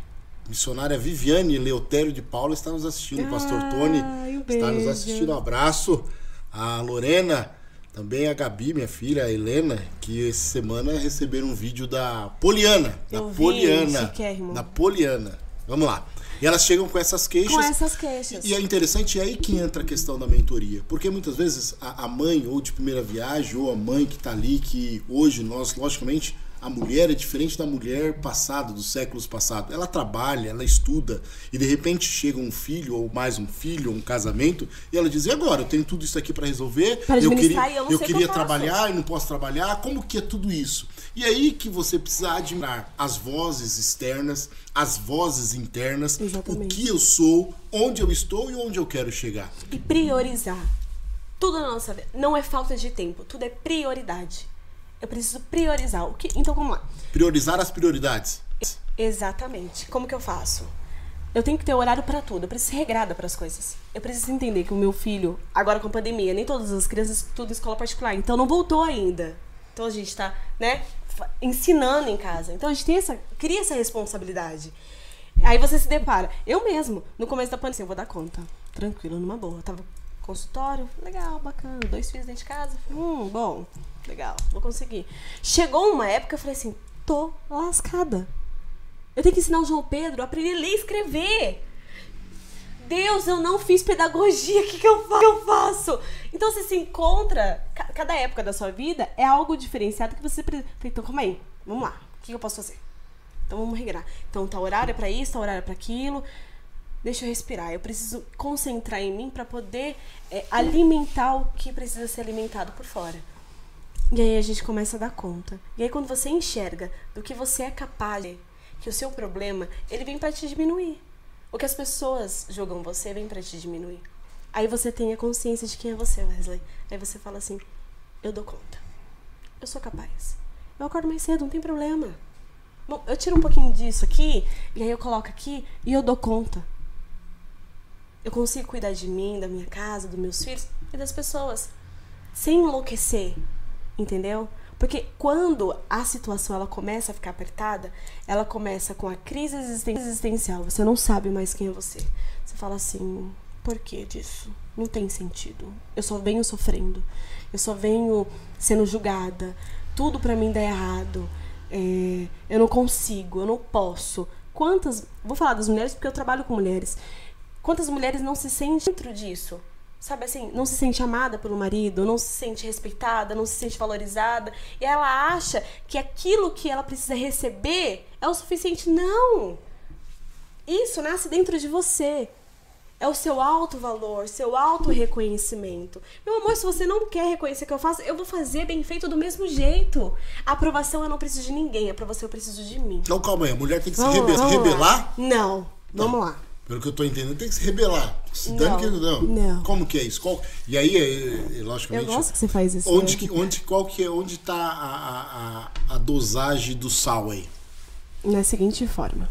missionária Viviane Leotério de Paula está nos assistindo. O pastor Ai, Tony um está nos assistindo. Um abraço. A Lorena, também a Gabi, minha filha, a Helena, que essa semana receberam um vídeo da Poliana. Da Eu vi, Poliana. chiquérrimo. Da Poliana. Vamos lá. E elas chegam com essas queixas. Com essas queixas. E é interessante, é aí que entra a questão da mentoria. Porque muitas vezes a, a mãe, ou de primeira viagem, ou a mãe que está ali, que hoje nós, logicamente, a mulher é diferente da mulher passada, dos séculos passados. Ela trabalha, ela estuda, e de repente chega um filho, ou mais um filho, ou um casamento, e ela diz: e agora? Eu tenho tudo isso aqui para resolver, Pra eu queria, eu que queria eu faço." trabalhar e não posso trabalhar, como que é tudo isso? E aí que você precisa admirar as vozes externas, as vozes internas, Exatamente. o que eu sou, onde eu estou e onde eu quero chegar. E priorizar. Tudo na nossa vida. Não é falta de tempo, tudo é prioridade. Eu preciso priorizar. O que... Então vamos lá. Priorizar as prioridades. Exatamente. Como que eu faço? Eu tenho que ter horário pra tudo. Eu preciso ser regrada pras coisas. Eu preciso entender que o meu filho, agora com a pandemia, nem todas as crianças estudam em escola particular, então não voltou ainda. Então a gente tá, né, ensinando em casa. Então a gente tem essa, cria essa responsabilidade. Aí você se depara. Eu mesmo, no começo da pandemia, eu vou dar conta. Tranquilo, numa boa. Eu tava consultório, legal, bacana. Dois filhos dentro de casa. Hum, bom, legal, vou conseguir. Chegou uma época, eu falei assim, tô lascada. Eu tenho que ensinar o João Pedro a aprender a ler e escrever. Deus, eu não fiz pedagogia, o que, que, eu eu faço? Então você se encontra, ca- cada época da sua vida é algo diferenciado que você. Então, calma aí, vamos lá, o que, eu posso fazer? Então vamos regrar. Então tá horário pra isso, tá horário pra aquilo. Deixa eu respirar. Eu preciso concentrar em mim pra poder é, alimentar o que precisa ser alimentado por fora. E aí a gente começa a dar conta. E aí quando você enxerga do que você é capaz, que o seu problema, ele vem pra te diminuir. O que as pessoas jogam você vem pra te diminuir. Aí você tem a consciência de quem é você, Wesley. Aí você fala assim: eu dou conta. Eu sou capaz. Eu acordo mais cedo, não tem problema. Bom, eu tiro um pouquinho disso aqui, e aí eu coloco aqui e eu dou conta. Eu consigo cuidar de mim, da minha casa, dos meus filhos e das pessoas. Sem enlouquecer, entendeu? Porque quando a situação ela começa a ficar apertada, ela começa com a crise existen- existencial. Você não sabe mais quem é você. Você fala assim: por que disso? Não tem sentido. Eu só venho sofrendo. Eu só venho sendo julgada. Tudo pra mim dá errado. É, eu não consigo, eu não posso. Quantas. Vou falar das mulheres porque eu trabalho com mulheres. Quantas mulheres não se sentem dentro disso? Sabe assim, não se sente amada pelo marido, não se sente respeitada, não se sente valorizada. E ela acha que aquilo que ela precisa receber é o suficiente. Não! Isso nasce dentro de você. É o seu alto valor, seu alto reconhecimento. Meu amor, se você não quer reconhecer o que eu faço, eu vou fazer bem feito do mesmo jeito. A aprovação eu não preciso de ninguém, a aprovação eu preciso de mim. Então calma aí, a mulher tem que se Vamos lá, rebe- lá. rebelar? Não, vamos lá. Pelo que eu tô entendendo, tem que se rebelar. Se dane Não, que não. não. Como que é isso? Qual- E aí, é, é, Eu logicamente. gosto que você faz isso. Onde, né? que, onde, qual que é, onde tá a, a, a, dosagem do sal aí? Na seguinte forma.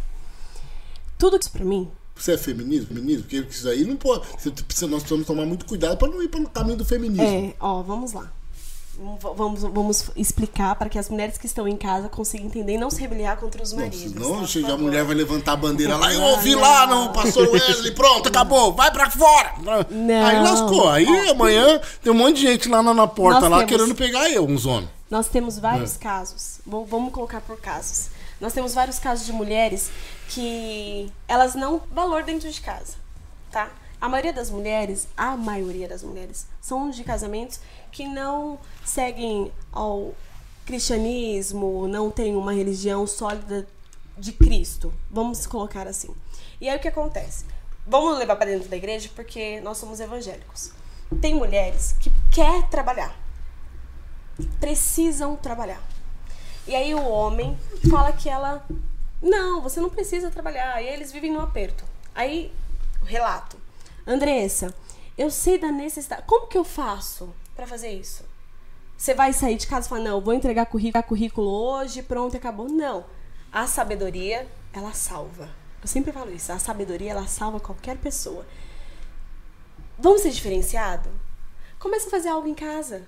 Tudo isso pra mim, Você é feminismo? Feminismo? Porque isso aí não pode. Você precisa, nós precisamos tomar muito cuidado para não ir pelo caminho do feminismo. é, ó, vamos lá. Vamos- Vamos, explicar para que as mulheres que estão em casa consigam entender e não se rebeliar contra os Não, maridos. senão tá? Chega a mulher vai levantar a bandeira lá. Eu Não, ouvi não. lá, não, pastor Wesley, pronto, acabou, vai pra fora. Não. Aí lascou. Aí amanhã tem um monte de gente lá na, na porta Nós lá temos- querendo pegar eu, uns homens. Nós temos vários É. casos. Vamos colocar por casos. Nós temos vários casos de mulheres que elas não valor dentro de casa, tá? A maioria das mulheres, a maioria das mulheres, são de casamentos que não seguem ao cristianismo, não tem uma religião sólida de Cristo. Vamos colocar assim. E aí o que acontece? Vamos levar para dentro da igreja porque nós somos evangélicos. Tem mulheres que quer trabalhar, precisam trabalhar. E aí o homem fala que ela não, você não precisa trabalhar. E eles vivem no aperto. Aí relato. Andressa, eu sei da necessidade. Como que eu faço para fazer isso? Você vai sair de casa e falar, não, vou entregar currículo, currículo hoje, pronto, acabou. Não. A sabedoria, ela salva. Eu sempre falo isso. A sabedoria, ela salva qualquer pessoa. Vamos ser diferenciado? Começa a fazer algo em casa.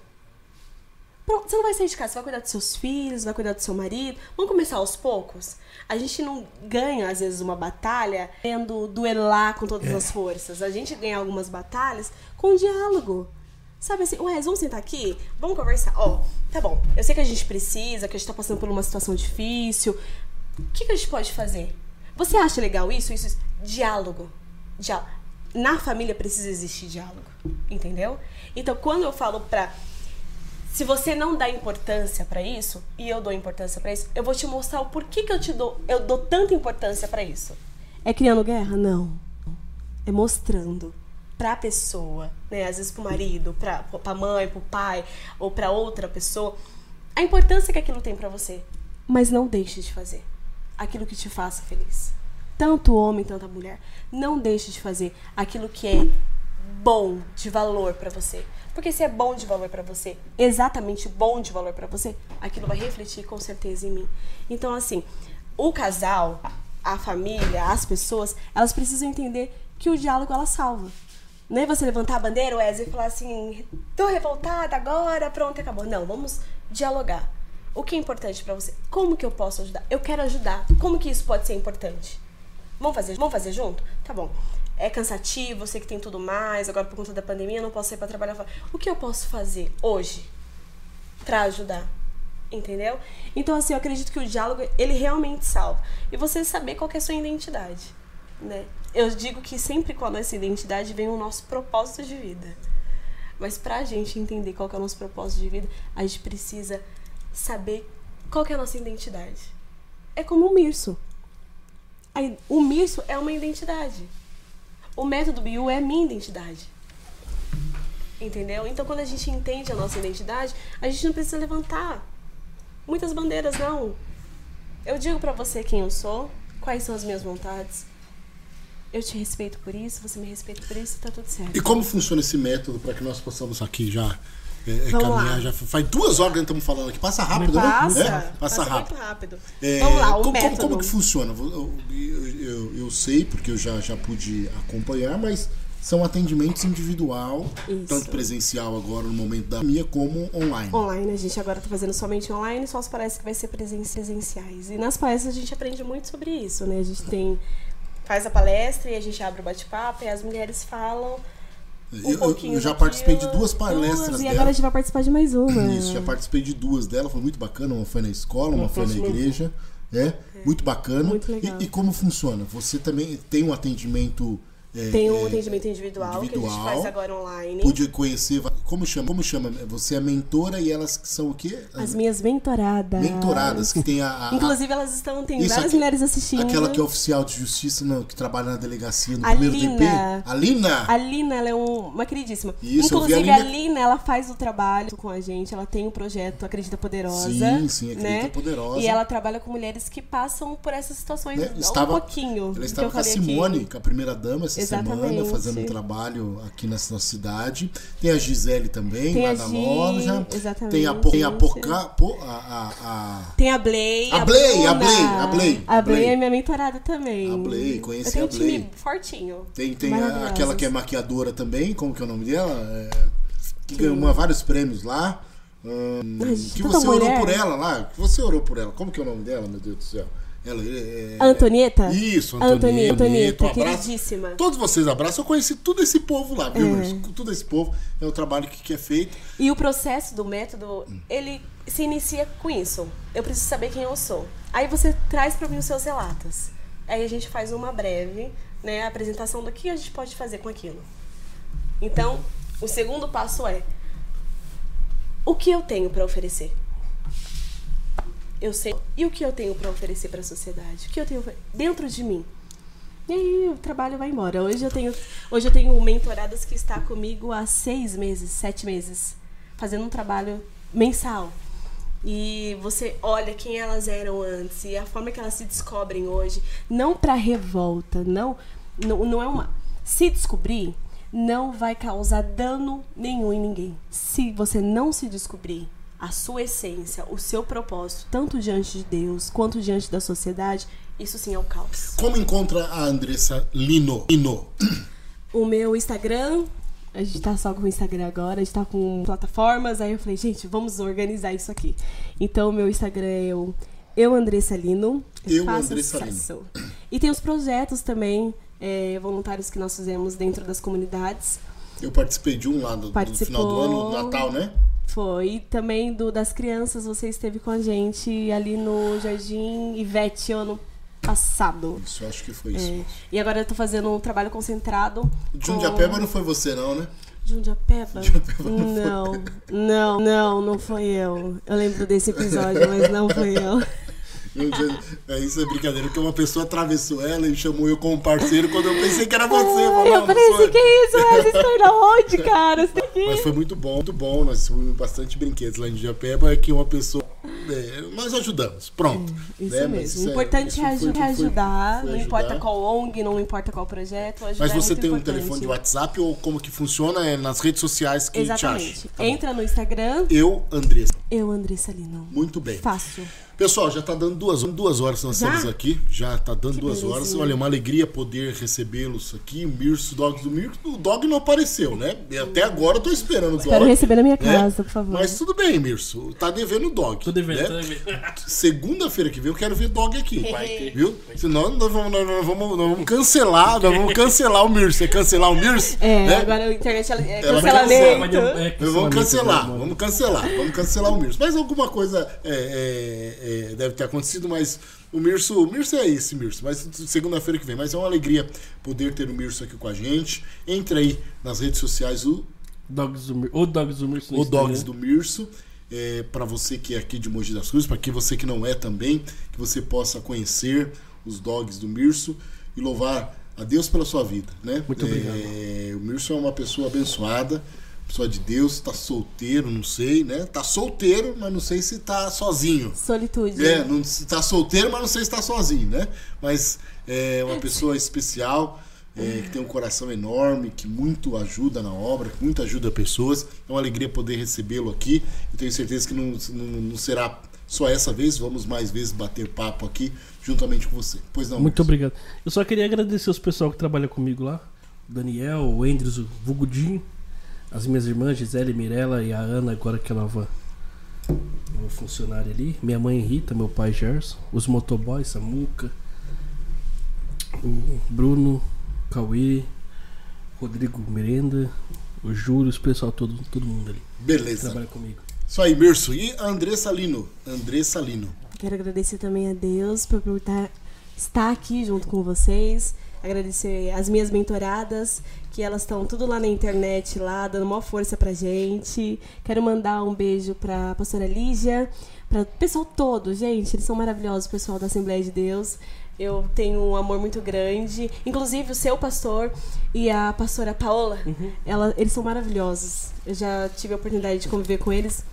Pronto, você não vai sair de casa, você vai cuidar dos seus filhos, vai cuidar do seu marido. Vamos começar aos poucos? A gente não ganha, às vezes, uma batalha tendo duelar com todas as forças. A gente ganha algumas batalhas com diálogo. Sabe assim, ué, vamos sentar aqui? Vamos conversar? Ó, tá bom, eu sei que a gente precisa, que a gente tá passando por uma situação difícil. O que, que a gente pode fazer? Você acha legal isso? Isso, isso? Diálogo. Diálogo. Na família precisa existir diálogo, entendeu? Então, quando eu falo pra se você não dá importância pra isso e eu dou importância pra isso, eu vou te mostrar o porquê que eu te dou, eu dou tanta importância pra isso. É criando guerra? Não. É mostrando pra pessoa, né, às vezes pro marido, pra, pra mãe, pro pai ou pra outra pessoa, a importância que aquilo tem pra você. Mas não deixe de fazer aquilo que te faça feliz. Tanto o homem, tanto a mulher. Não deixe de fazer aquilo que é bom, de valor pra você. Porque se é bom de valor pra você, exatamente bom de valor pra você, aquilo vai refletir com certeza em mim. Então, assim, o casal, a família, as pessoas, elas precisam entender que o diálogo ela salva. Não é você levantar a bandeira, Wesley, e falar assim, tô revoltada agora, pronto, acabou. Não, vamos dialogar. O que é importante pra você? Como que eu posso ajudar? Eu quero ajudar. Como que isso pode ser importante? Vamos fazer, vamos fazer junto? Tá bom. É cansativo, sei que tem tudo mais, agora por conta da pandemia eu não posso sair pra trabalhar. O que eu posso fazer hoje pra ajudar? Entendeu? Então, assim, eu acredito que o diálogo, ele realmente salva. E você saber qual é a sua identidade, né? Eu digo que sempre com a nossa identidade vem o nosso propósito de vida. Mas pra gente entender qual é o nosso propósito de vida, a gente precisa saber qual é a nossa identidade. É como o Mirso. Aí, O Mirso é uma identidade. O método Biu é a minha identidade. Entendeu? Então, quando a gente entende a nossa identidade, a gente não precisa levantar muitas bandeiras, não. Eu digo pra você quem eu sou, quais são as minhas vontades. Eu te respeito por isso, você me respeita por isso, tá tudo certo. E como funciona esse método para que nós possamos aqui já é, é, caminhar? lá. Já faz duas horas que estamos falando aqui. Passa rápido, Passa, né? É, Passa, rápido. muito rápido. É, Vamos lá, o como, como- método. como que funciona? Eu, eu- eu- eu sei, porque eu já, já pude acompanhar, mas são atendimentos individual, Isso. tanto presencial agora no momento da minha, como online. Online, a gente agora tá fazendo somente online, só as palestras que vai ser presen- presenciais. E nas palestras a gente aprende muito sobre isso, né? A gente tem faz a palestra e a gente abre o bate-papo e as mulheres falam um eu, eu- pouquinho eu já daquilo, participei de duas palestras duas, E dela. agora a gente vai participar de mais uma. Isso, já participei de duas dela, foi muito bacana. Uma foi na escola, uma Na foi na igreja. É, muito bacana. Muito legal. E, e como funciona? Você também tem um atendimento. É, Tem um é, atendimento individual, que a individual. gente faz agora online. Pude conhecer. Como chama? Como chama? Você é mentora e elas que são o quê? As minhas mentoradas. mentoradas, que tem a. a- Inclusive, elas estão, tem várias aqui- mulheres assistindo. Aquela que é oficial de justiça, não, que trabalha na delegacia no A primeiro Lina. DP. A Lina! A Lina, ela é um- uma queridíssima. Isso, Inclusive, a a Lina- Lina... ela faz o trabalho com a gente. Ela tem o projeto Acredita Poderosa. Sim, sim, Acredita né? Poderosa. E ela trabalha com mulheres que passam por essas situações né? um Estava, pouquinho. Ela estava com a falei aqui. Simone, com a primeira dama, essa Exatamente. semana, fazendo um trabalho aqui na nossa cidade. Tem a Gisele também, Tem lá na Gi, loja. exatamente. Tem a, tem a Poca. Po- a, a, a- Tem a Blay. A Blay, a Blay, a Blay, A Blay é minha mentorada também. A Blay, conheci a um time Blay. fortinho. Tem, tem a- aquela que é maquiadora também, como que é o nome dela? É, que ganhou uma- vários prêmios lá. Hum, que você orou mulher. por ela lá. Que você orou por ela. Como que é o nome dela, meu Deus do céu? Ela é, A Antonieta? Isso, Antonieta. Antonieta, Um queridíssima. Todos vocês abraçam. Eu conheci todo esse povo lá, viu, É. Todo esse povo. É o trabalho que, que é feito. E o processo do método, ele se inicia com isso. Eu preciso saber quem eu sou. Aí você traz para mim os seus relatos. Aí a gente faz uma breve né, apresentação do que a gente pode fazer com aquilo. Então, o segundo passo é: o que eu tenho para oferecer? Eu sei. E o que eu tenho para oferecer para a sociedade? O que eu tenho dentro de mim? E aí o trabalho vai embora. Hoje eu tenho, hoje eu tenho mentoradas que está comigo há seis meses, sete meses, fazendo um trabalho mensal. E você olha quem elas eram antes e a forma que elas se descobrem hoje, não para revolta, não, não, não é uma. Se descobrir, não vai causar dano nenhum em ninguém. Se você não se descobrir a sua essência, o seu propósito, tanto diante de Deus quanto diante da sociedade, isso sim é o caos. Como encontra a Andressa Lino? Lino. O meu Instagram, a gente tá só com o Instagram agora, a gente tá com plataformas, aí eu falei, gente, vamos organizar isso aqui. Então, o meu Instagram é eu, eu Andressa Lino. Eu, Andressa sucesso. E tem os projetos também, é, voluntários que nós fizemos dentro das comunidades. Eu participei de um lá do, do final do ano, Participou. Natal, né? Foi E também do das crianças, você esteve com a gente ali no Jardim Ivete ano passado. Isso, acho que foi isso. É, e agora eu tô fazendo um trabalho concentrado. De com- Jundiapeba não foi você, não, né? Jundiapeba? Jundiapeba não Não, não, não, não foi eu. Eu lembro desse episódio, mas não foi eu. Eu é, isso é brincadeira, porque uma pessoa atravessou ela e chamou eu como parceiro quando eu pensei que era você. "Não, eu não falei sou assim, eu." que isso? Mas você está indo aonde, cara? Mas foi muito bom, muito bom. Nós fomos bastante brinquedos lá em Japeba, é que uma pessoa. é, nós ajudamos, pronto. Isso né? Mesmo. O é- importante é, foi- é foi- ajudar, foi não importa qual ONG, não importa qual projeto. Mas é você tem um importante. telefone de WhatsApp ou como que funciona? É nas redes sociais que te Exatamente. acha. Tá bom. Entra no Instagram, Eu, Andressa. eu, Andressa Lino. Muito bem. Fácil. Pessoal, já tá dando duas, duas horas que nós Já? estamos aqui. Já tá dando Que duas horas. belezinha. Olha, uma alegria poder recebê-los aqui. O Mirso, Dogs do Mirso. O Dog não apareceu, né? Até agora eu tô esperando o Dog. Quero receber na minha né? casa, por favor. Mas tudo bem, Mirso. Tá devendo o Dog. Tô devendo, né? tô devendo. Segunda-feira que vem eu quero ver Dog aqui. Vai ter. Viu? Senão nós vamos, nós vamos, nós vamos cancelar. Nós vamos cancelar o Mirso. Você cancelar o Mirso? É, né? agora a internet ela- é Ela vai cancelamento. Mas eu- é, Nós vamos cancelamento, cancelar, né, vamos cancelar, vamos cancelar o Mirso. Mas alguma coisa é, é, é, deve ter acontecido, mas o Mirso, o Mirso é esse, Mirso. Mas segunda-feira que vem. Mas é uma alegria poder ter o Mirso aqui com a gente. Entre aí nas redes sociais, o, Dogs do Mir- O Dogs do Mirso o Dogs do Mirso. É, para você que é aqui de Mogi das Cruzes, para que você que não é também, que você possa conhecer os Dogs do Mirso e louvar a Deus pela sua vida, né? Muito obrigado. É, o Mirso é uma pessoa abençoada, pessoa de Deus, está solteiro, não sei, né? Tá solteiro, mas não sei se tá sozinho. Solitude. É, não, tá solteiro, mas não sei se tá sozinho, né? Mas é uma pessoa especial, é, que tem um coração enorme, que muito ajuda na obra, que muito ajuda pessoas. É uma alegria poder recebê-lo aqui. Eu tenho certeza que não, não, não será só essa vez, vamos mais vezes bater papo aqui juntamente com você. Pois não. Muito Marcos? obrigado. Eu só queria agradecer os pessoal que trabalha comigo lá. O Daniel, o Andrews, o Vugudinho, as minhas irmãs, Gisele, Mirella e a Ana, agora que é a nova, nova funcionária ali. Minha mãe Rita, meu pai Gerson, os motoboys, Samuca, o Bruno, Cauê, Rodrigo Mirenda, o Júlio, o pessoal todo, todo mundo ali que Beleza. trabalha comigo. Isso aí, Mirso. E a Andressa Lino. Andressa Lino. Quero agradecer também a Deus por por estar, estar aqui junto com vocês. Agradecer as minhas mentoradas, que elas estão tudo lá na internet, lá, dando uma força pra gente. Quero mandar um beijo pra pastora Lígia, para o pessoal todo, gente. Eles são maravilhosos, o pessoal da Assembleia de Deus. Eu tenho um amor muito grande. Inclusive, o seu pastor e a pastora Paola, ela, eles são maravilhosos. Eu já tive a oportunidade de conviver com eles.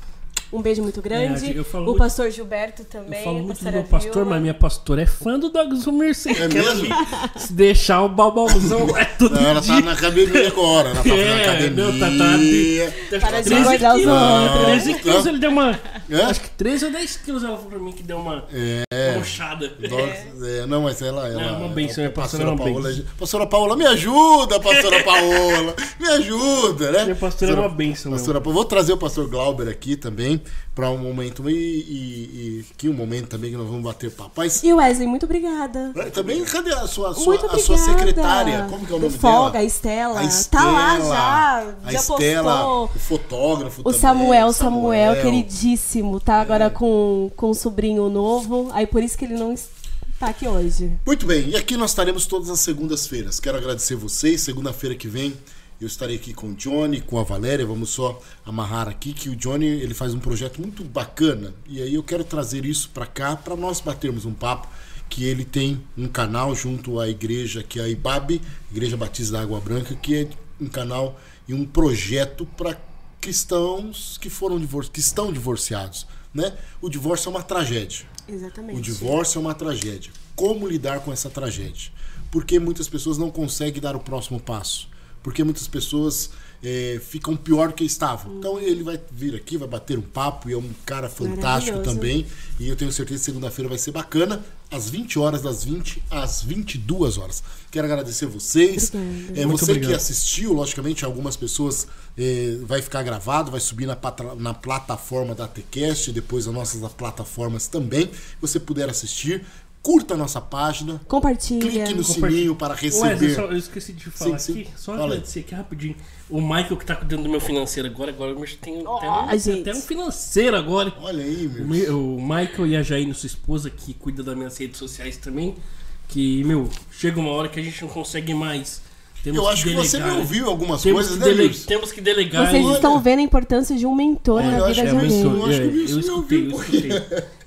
Um beijo muito grande. É, eu falo o muito- pastor Gilberto também. Eu falo muito do pastora meu pastor, Vilma. mas minha pastora é fã do Zumir. Sem É mesmo? Se deixar o balbalzão é tudo Não, ela tá dia. na academia agora. Ela tá É, academia. não, tá- tá- Para de 13 engordar os quilos. outros. 13 quilos ele deu uma. É? Acho que 13 ou 10 quilos ela falou pra mim que deu uma. É. Mochada. Nossa, é, não, mas ela. ela É uma benção, a é pastora, é uma Paola. benção. Pastora Paola, me ajuda, pastora Paola. Me ajuda, né? Minha pastora é uma benção, meu. Pastora, Paola. Vou trazer o pastor Glauber aqui também para um momento. E, e, e que um momento também que nós vamos bater papo. Mas E Wesley, muito obrigada. é, também, cadê a sua, a sua, a sua secretária? Como que é o Do nome Folga, dela? a Estela. A Tá Estela, lá já. A já Estela, postou. o fotógrafo O também, Samuel, Samuel, queridíssimo, tá agora com, com um sobrinho novo. Aí por isso que ele não está aqui hoje. Muito bem, e aqui nós estaremos todas as segundas-feiras. Quero agradecer vocês. Segunda-feira que vem eu estarei aqui com o Johnny, com a Valéria. Vamos só amarrar aqui que o Johnny ele faz um projeto muito bacana. E aí eu quero trazer isso para cá para nós batermos um papo. Que ele tem um canal junto à igreja, que é a IBAB, Igreja Batista da Água Branca, que é um canal e um projeto para cristãos que foram divor que estão divorciados, né? O divórcio é uma tragédia. Exatamente. O divórcio é uma tragédia. Como lidar com essa tragédia? Porque muitas pessoas não conseguem dar o próximo passo. Porque muitas pessoas eh, ficam pior do que estavam. Então ele vai vir aqui, vai bater um papo e é um cara fantástico também. E eu tenho certeza que segunda-feira vai ser bacana, às 20 horas, das 20 às 22 horas. Quero agradecer vocês. Obrigada. É, Muito você que obrigado. assistiu, logicamente, algumas pessoas eh, vai ficar gravado, vai subir na, na plataforma da TCast, depois as nossas plataformas também. Se você puder assistir, curta a nossa página, Compartilha. clique no Compartilha. sininho para receber. só, eu esqueci de falar Sim, sim. aqui. Só Fala agradecer aqui rapidinho. O Michael que tá cuidando do meu financeiro agora, agora eu tenho até, Ó, um, gente. até um financeiro agora. Olha aí, O, meu. Mi- o Michael e a Jaine, sua esposa, que cuida das minhas redes sociais também. Que, meu, chega uma hora que a gente não consegue mais. Temos Eu acho que você me ouviu algumas Temos, coisas, né, dele- temos que delegar. Vocês estão vendo a importância de um mentor eu na vida de é alguém. mentor. Eu acho que É, eu me escutei, eu ouviu, escutei.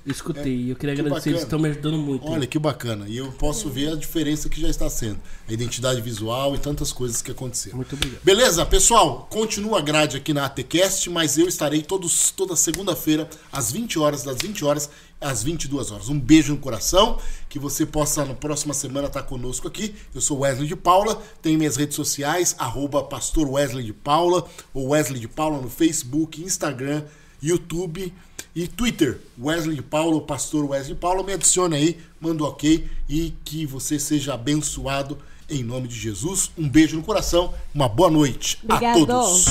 Eu escutei. Eu queria Que agradecer, eles bacana. estão me ajudando muito. Olha que bacana. E eu posso ver a diferença que já está sendo. A identidade visual e tantas coisas que aconteceram. Muito obrigado. Beleza, pessoal? Continua a grade aqui na ATCast, mas eu estarei todos, toda segunda-feira, às 20 horas, das 20 horas às 22 horas. Um beijo no coração, que você possa na próxima semana estar conosco aqui. Eu sou Wesley de Paula, tenho minhas redes sociais, arroba pastor Wesley de Paula, ou Wesley de Paula no Facebook, Instagram, YouTube e Twitter. Wesley de Paula, ou pastor Wesley de Paula, me adicione aí, manda um ok e que você seja abençoado em nome de Jesus. Um beijo no coração, uma boa noite a Obrigado. todos.